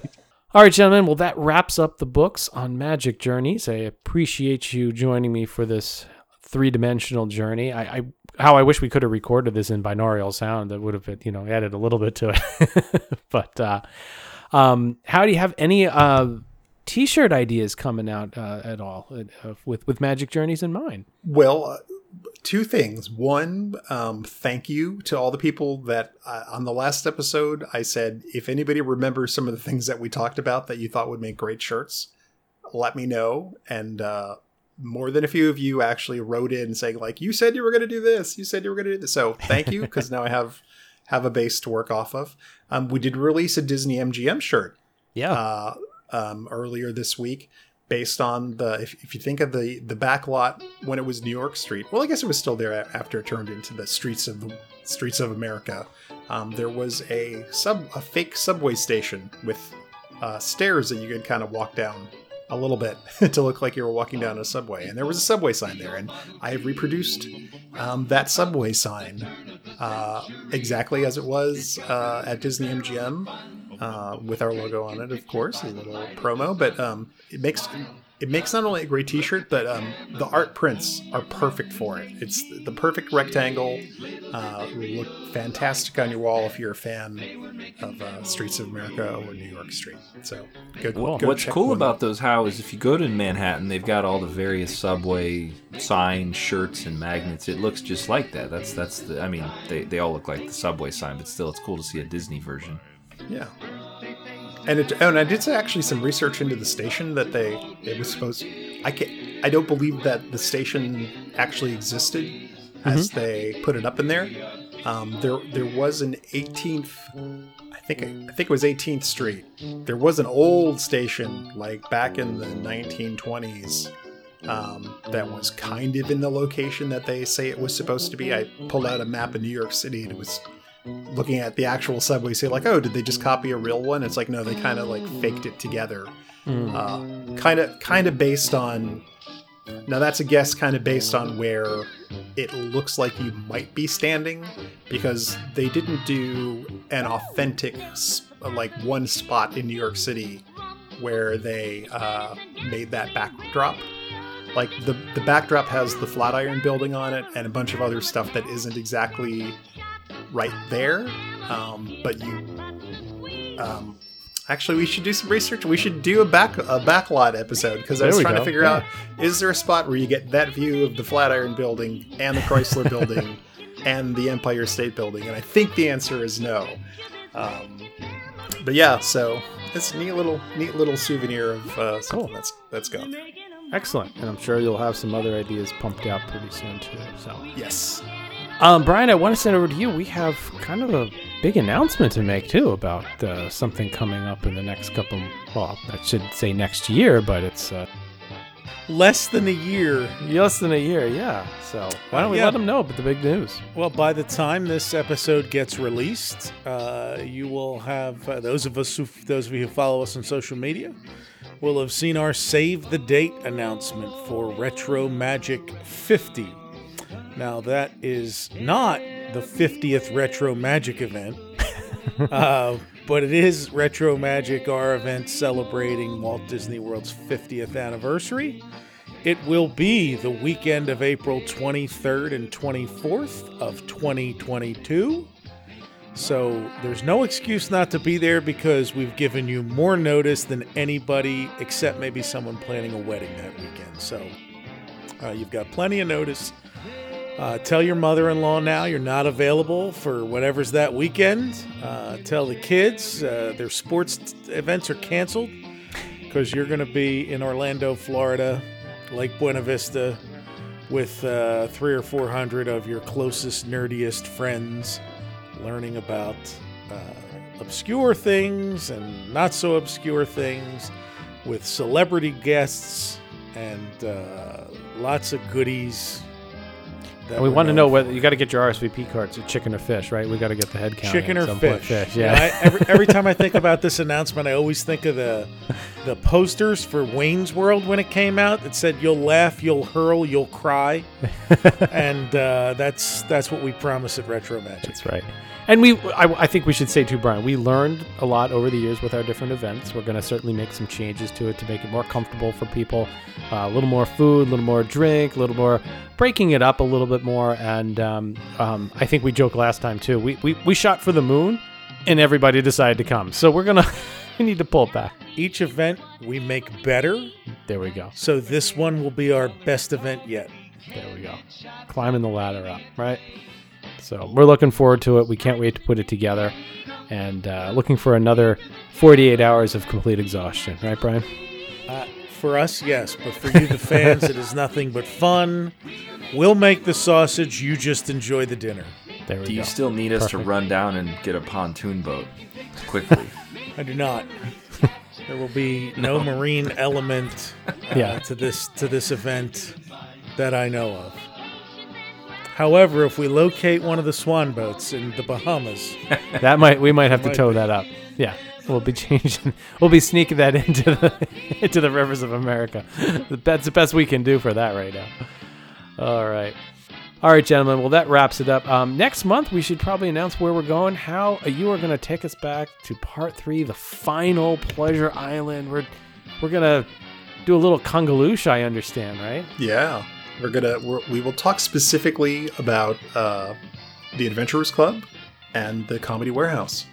All right, gentlemen. Well, that wraps up the books on Magic Journeys. I appreciate you joining me for this three-dimensional journey. I, I how I wish we could have recorded this in binaural sound. That would have been, you know added a little bit to it. but uh, um, Hal do you have any uh, T-shirt ideas coming out uh, at all uh, with with Magic Journeys in mind? Well, uh, two things. One, um, thank you to all the people that uh, on the last episode I said if anybody remembers some of the things that we talked about that you thought would make great shirts, let me know. And uh, more than a few of you actually wrote in saying like, "You said you were going to do this. You said you were going to do this." So thank you because now I have have a base to work off of. Um, we did release a Disney MGM shirt Yeah. uh, um, earlier this week based on the if, if you think of the the back lot when it was New York Street well I guess it was still there after it turned into the streets of the streets of America um, there was a sub a fake subway station with uh, stairs that you could kind of walk down a little bit to look like you were walking down a subway and there was a subway sign there and I have reproduced um, that subway sign uh, exactly as it was uh, at Disney MGM uh, with our logo on it, of course, a little promo. But um, it makes it makes not only a great T-shirt, but um, the art prints are perfect for it. It's the perfect rectangle. Uh, will look fantastic on your wall if you're a fan of uh, Streets of America or New York Street. So go, Well, go what's cool about those how is if you go to Manhattan, they've got all the various subway signs, shirts, and magnets. It looks just like that. That's that's the. I mean, they, they all look like the subway sign, but still, it's cool to see a Disney version. Yeah. And it, oh, and I did actually some research into the station that they it was supposed. I can I don't believe that the station actually existed as they put it up in there. Um, there there was an 18th. I think I think it was 18th Street. There was an old station like back in the 1920s um, that was kind of in the location that they say it was supposed to be. I pulled out a map of New York City and it was looking at the actual subway say like oh did they just copy a real one? It's like no they kind of like faked it together. Kind of kind of based on now that's a guess kind of based on where it looks like you might be standing because they didn't do an authentic like one spot in new york city where they uh, made that backdrop. Like the the backdrop has the flatiron building on it and a bunch of other stuff that isn't exactly right there. Um, but you um, actually we should do some research. We should do a back a backlot episode because i was trying go, to figure yeah. out is there a spot where you get that view of the flatiron building and the chrysler building and the empire state building? And i think the answer is no. Um, but yeah so it's a neat little neat little souvenir of uh, something that's that's gone. Excellent, and I'm sure you'll have some other ideas pumped out pretty soon too. So. Yes. Um, Brian, I want to send over to you. We have kind of a big announcement to make too about uh, something coming up in the next couple. Well, I should say next year, but it's uh, less than a year. Less than a year, yeah. So why don't we Yeah. let them know about the big news? Well, by the time this episode gets released, uh, you will have uh, those of us who those of you who follow us on social media will have seen our save the date announcement for Retro Magic 50. Now that is not the 50th Retro Magic event, uh, but it is Retro Magic, our event celebrating Walt Disney World's 50th anniversary. It will be the weekend of April 23rd and 24th of 2022. So there's no excuse not to be there because we've given you more notice than anybody except maybe someone planning a wedding that weekend. So uh, you've got plenty of notice. Uh, tell your mother in law now you're not available for whatever's that weekend. Uh, tell the kids uh, their sports t- events are canceled because you're going to be in Orlando, Florida, Lake Buena Vista, with uh, three or four hundred of your closest, nerdiest friends, learning about uh, obscure things and not so obscure things, with celebrity guests and uh, lots of goodies. That we want to know whether you got to get your RSVP cards, or chicken or fish, right? We got to get the head count. chicken or point. fish. Yeah. I, every, every time I think about this announcement, I always think of the the posters for Wayne's World when it came out. It said, "You'll laugh, you'll hurl, you'll cry," and uh, that's that's what we promise at Retro Magic. That's right. And we, I, I think we should say too, Brian, we learned a lot over the years with our different events. We're going to certainly make some changes to it to make it more comfortable for people. Uh, a little more food, a little more drink, a little more breaking it up a little bit more. And um, um, I think we joked last time too. We, we, we shot for the moon and everybody decided to come. So we're to, we need to pull it back. Each event we make better. There we go. So this one will be our best event yet. There we go. Climbing the ladder up, right? So we're looking forward to it. We can't wait to put it together, and uh, looking for another 48 hours of complete exhaustion, right, Brian? Uh, for us, yes, but for you, the fans, it is nothing but fun. We'll make the sausage. You just enjoy the dinner. There we Do you still need us to run down and get a pontoon boat quickly? I do not. There will be no, marine element uh, Yeah. to this to this event that I know of. However, if we locate one of the swan boats in the Bahamas, that might we might have to Might tow be. that up. Yeah, we'll be changing. We'll be sneaking that into the into the rivers of America. That's the best we can do for that right now. All right. All right, gentlemen. Well, that wraps it up. Um, next month, we should probably announce where we're going. How uh, you are going to take us back to part three, the final Pleasure Island. We're we're gonna do a little Kungaloosh. I understand, right? Yeah, we're gonna we're, we will talk specifically about uh, the Adventurers Club and the Comedy Warehouse,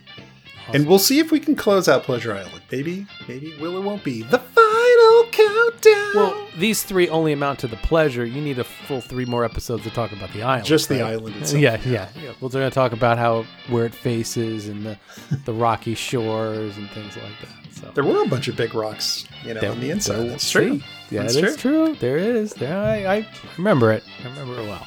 and we'll see if we can close out Pleasure Island. Maybe, maybe will or won't be the final countdown. Well, these three only amount to the pleasure. You need a full three more episodes to talk about the island. Just the right? island itself. Yeah, yeah, yeah. We're going to talk about how where it faces and the the rocky shores and things like that. So There were a bunch of big rocks, you know, There- on the inside. there- That's true. see? Yeah, That's that's true. There is. There, I, I remember it. I remember it well.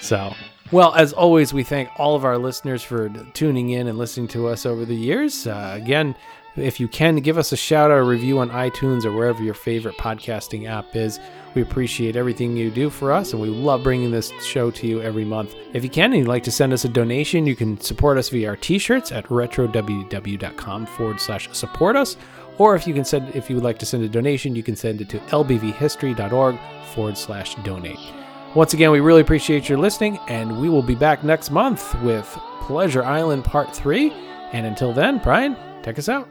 So, well, as always, we thank all of our listeners for tuning in and listening to us over the years. Uh, again, if you can, give us a shout out or review on iTunes or wherever your favorite podcasting app is. We appreciate everything you do for us, and we love bringing this show to you every month. If you can and you'd like to send us a donation, you can support us via our t-shirts at retrowdw.com forward slash support us. Or if you can send, if you would like to send a donation, you can send it to lbvhistory.org forward slash donate. Once again, we really appreciate your listening, and we will be back next month with Pleasure Island Part 3. And until then, Brian, take us out.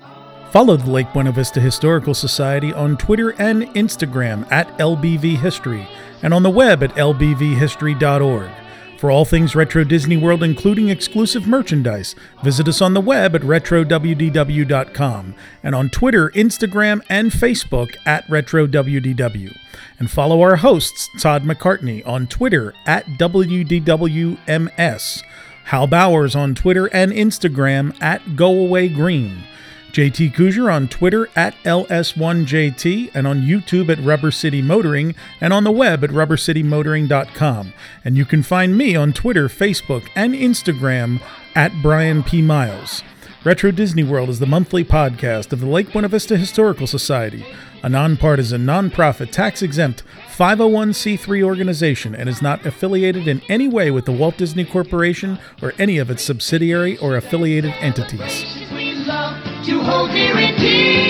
Follow the Lake Buena Vista Historical Society on Twitter and Instagram at LBV History and on the web at lbvhistory.org. For all things Retro Disney World, including exclusive merchandise, visit us on the web at retrowdw.com and on Twitter, Instagram, and Facebook at RetroWDW. And follow our hosts, Todd McCartney, on Twitter at WDWMS, Hal Bowers on Twitter and Instagram at GoAwayGreen. JT Kujar on Twitter at LS1JT and on YouTube at Rubber City Motoring and on the web at rubbercitymotoring.com. And you can find me on Twitter, Facebook, and Instagram at Brian P. Miles. Retro Disney World is the monthly podcast of the Lake Buena Vista Historical Society, a nonpartisan, nonprofit, tax exempt 501c3 organization and is not affiliated in any way with the Walt Disney Corporation or any of its subsidiary or affiliated entities. To hold dear and dear.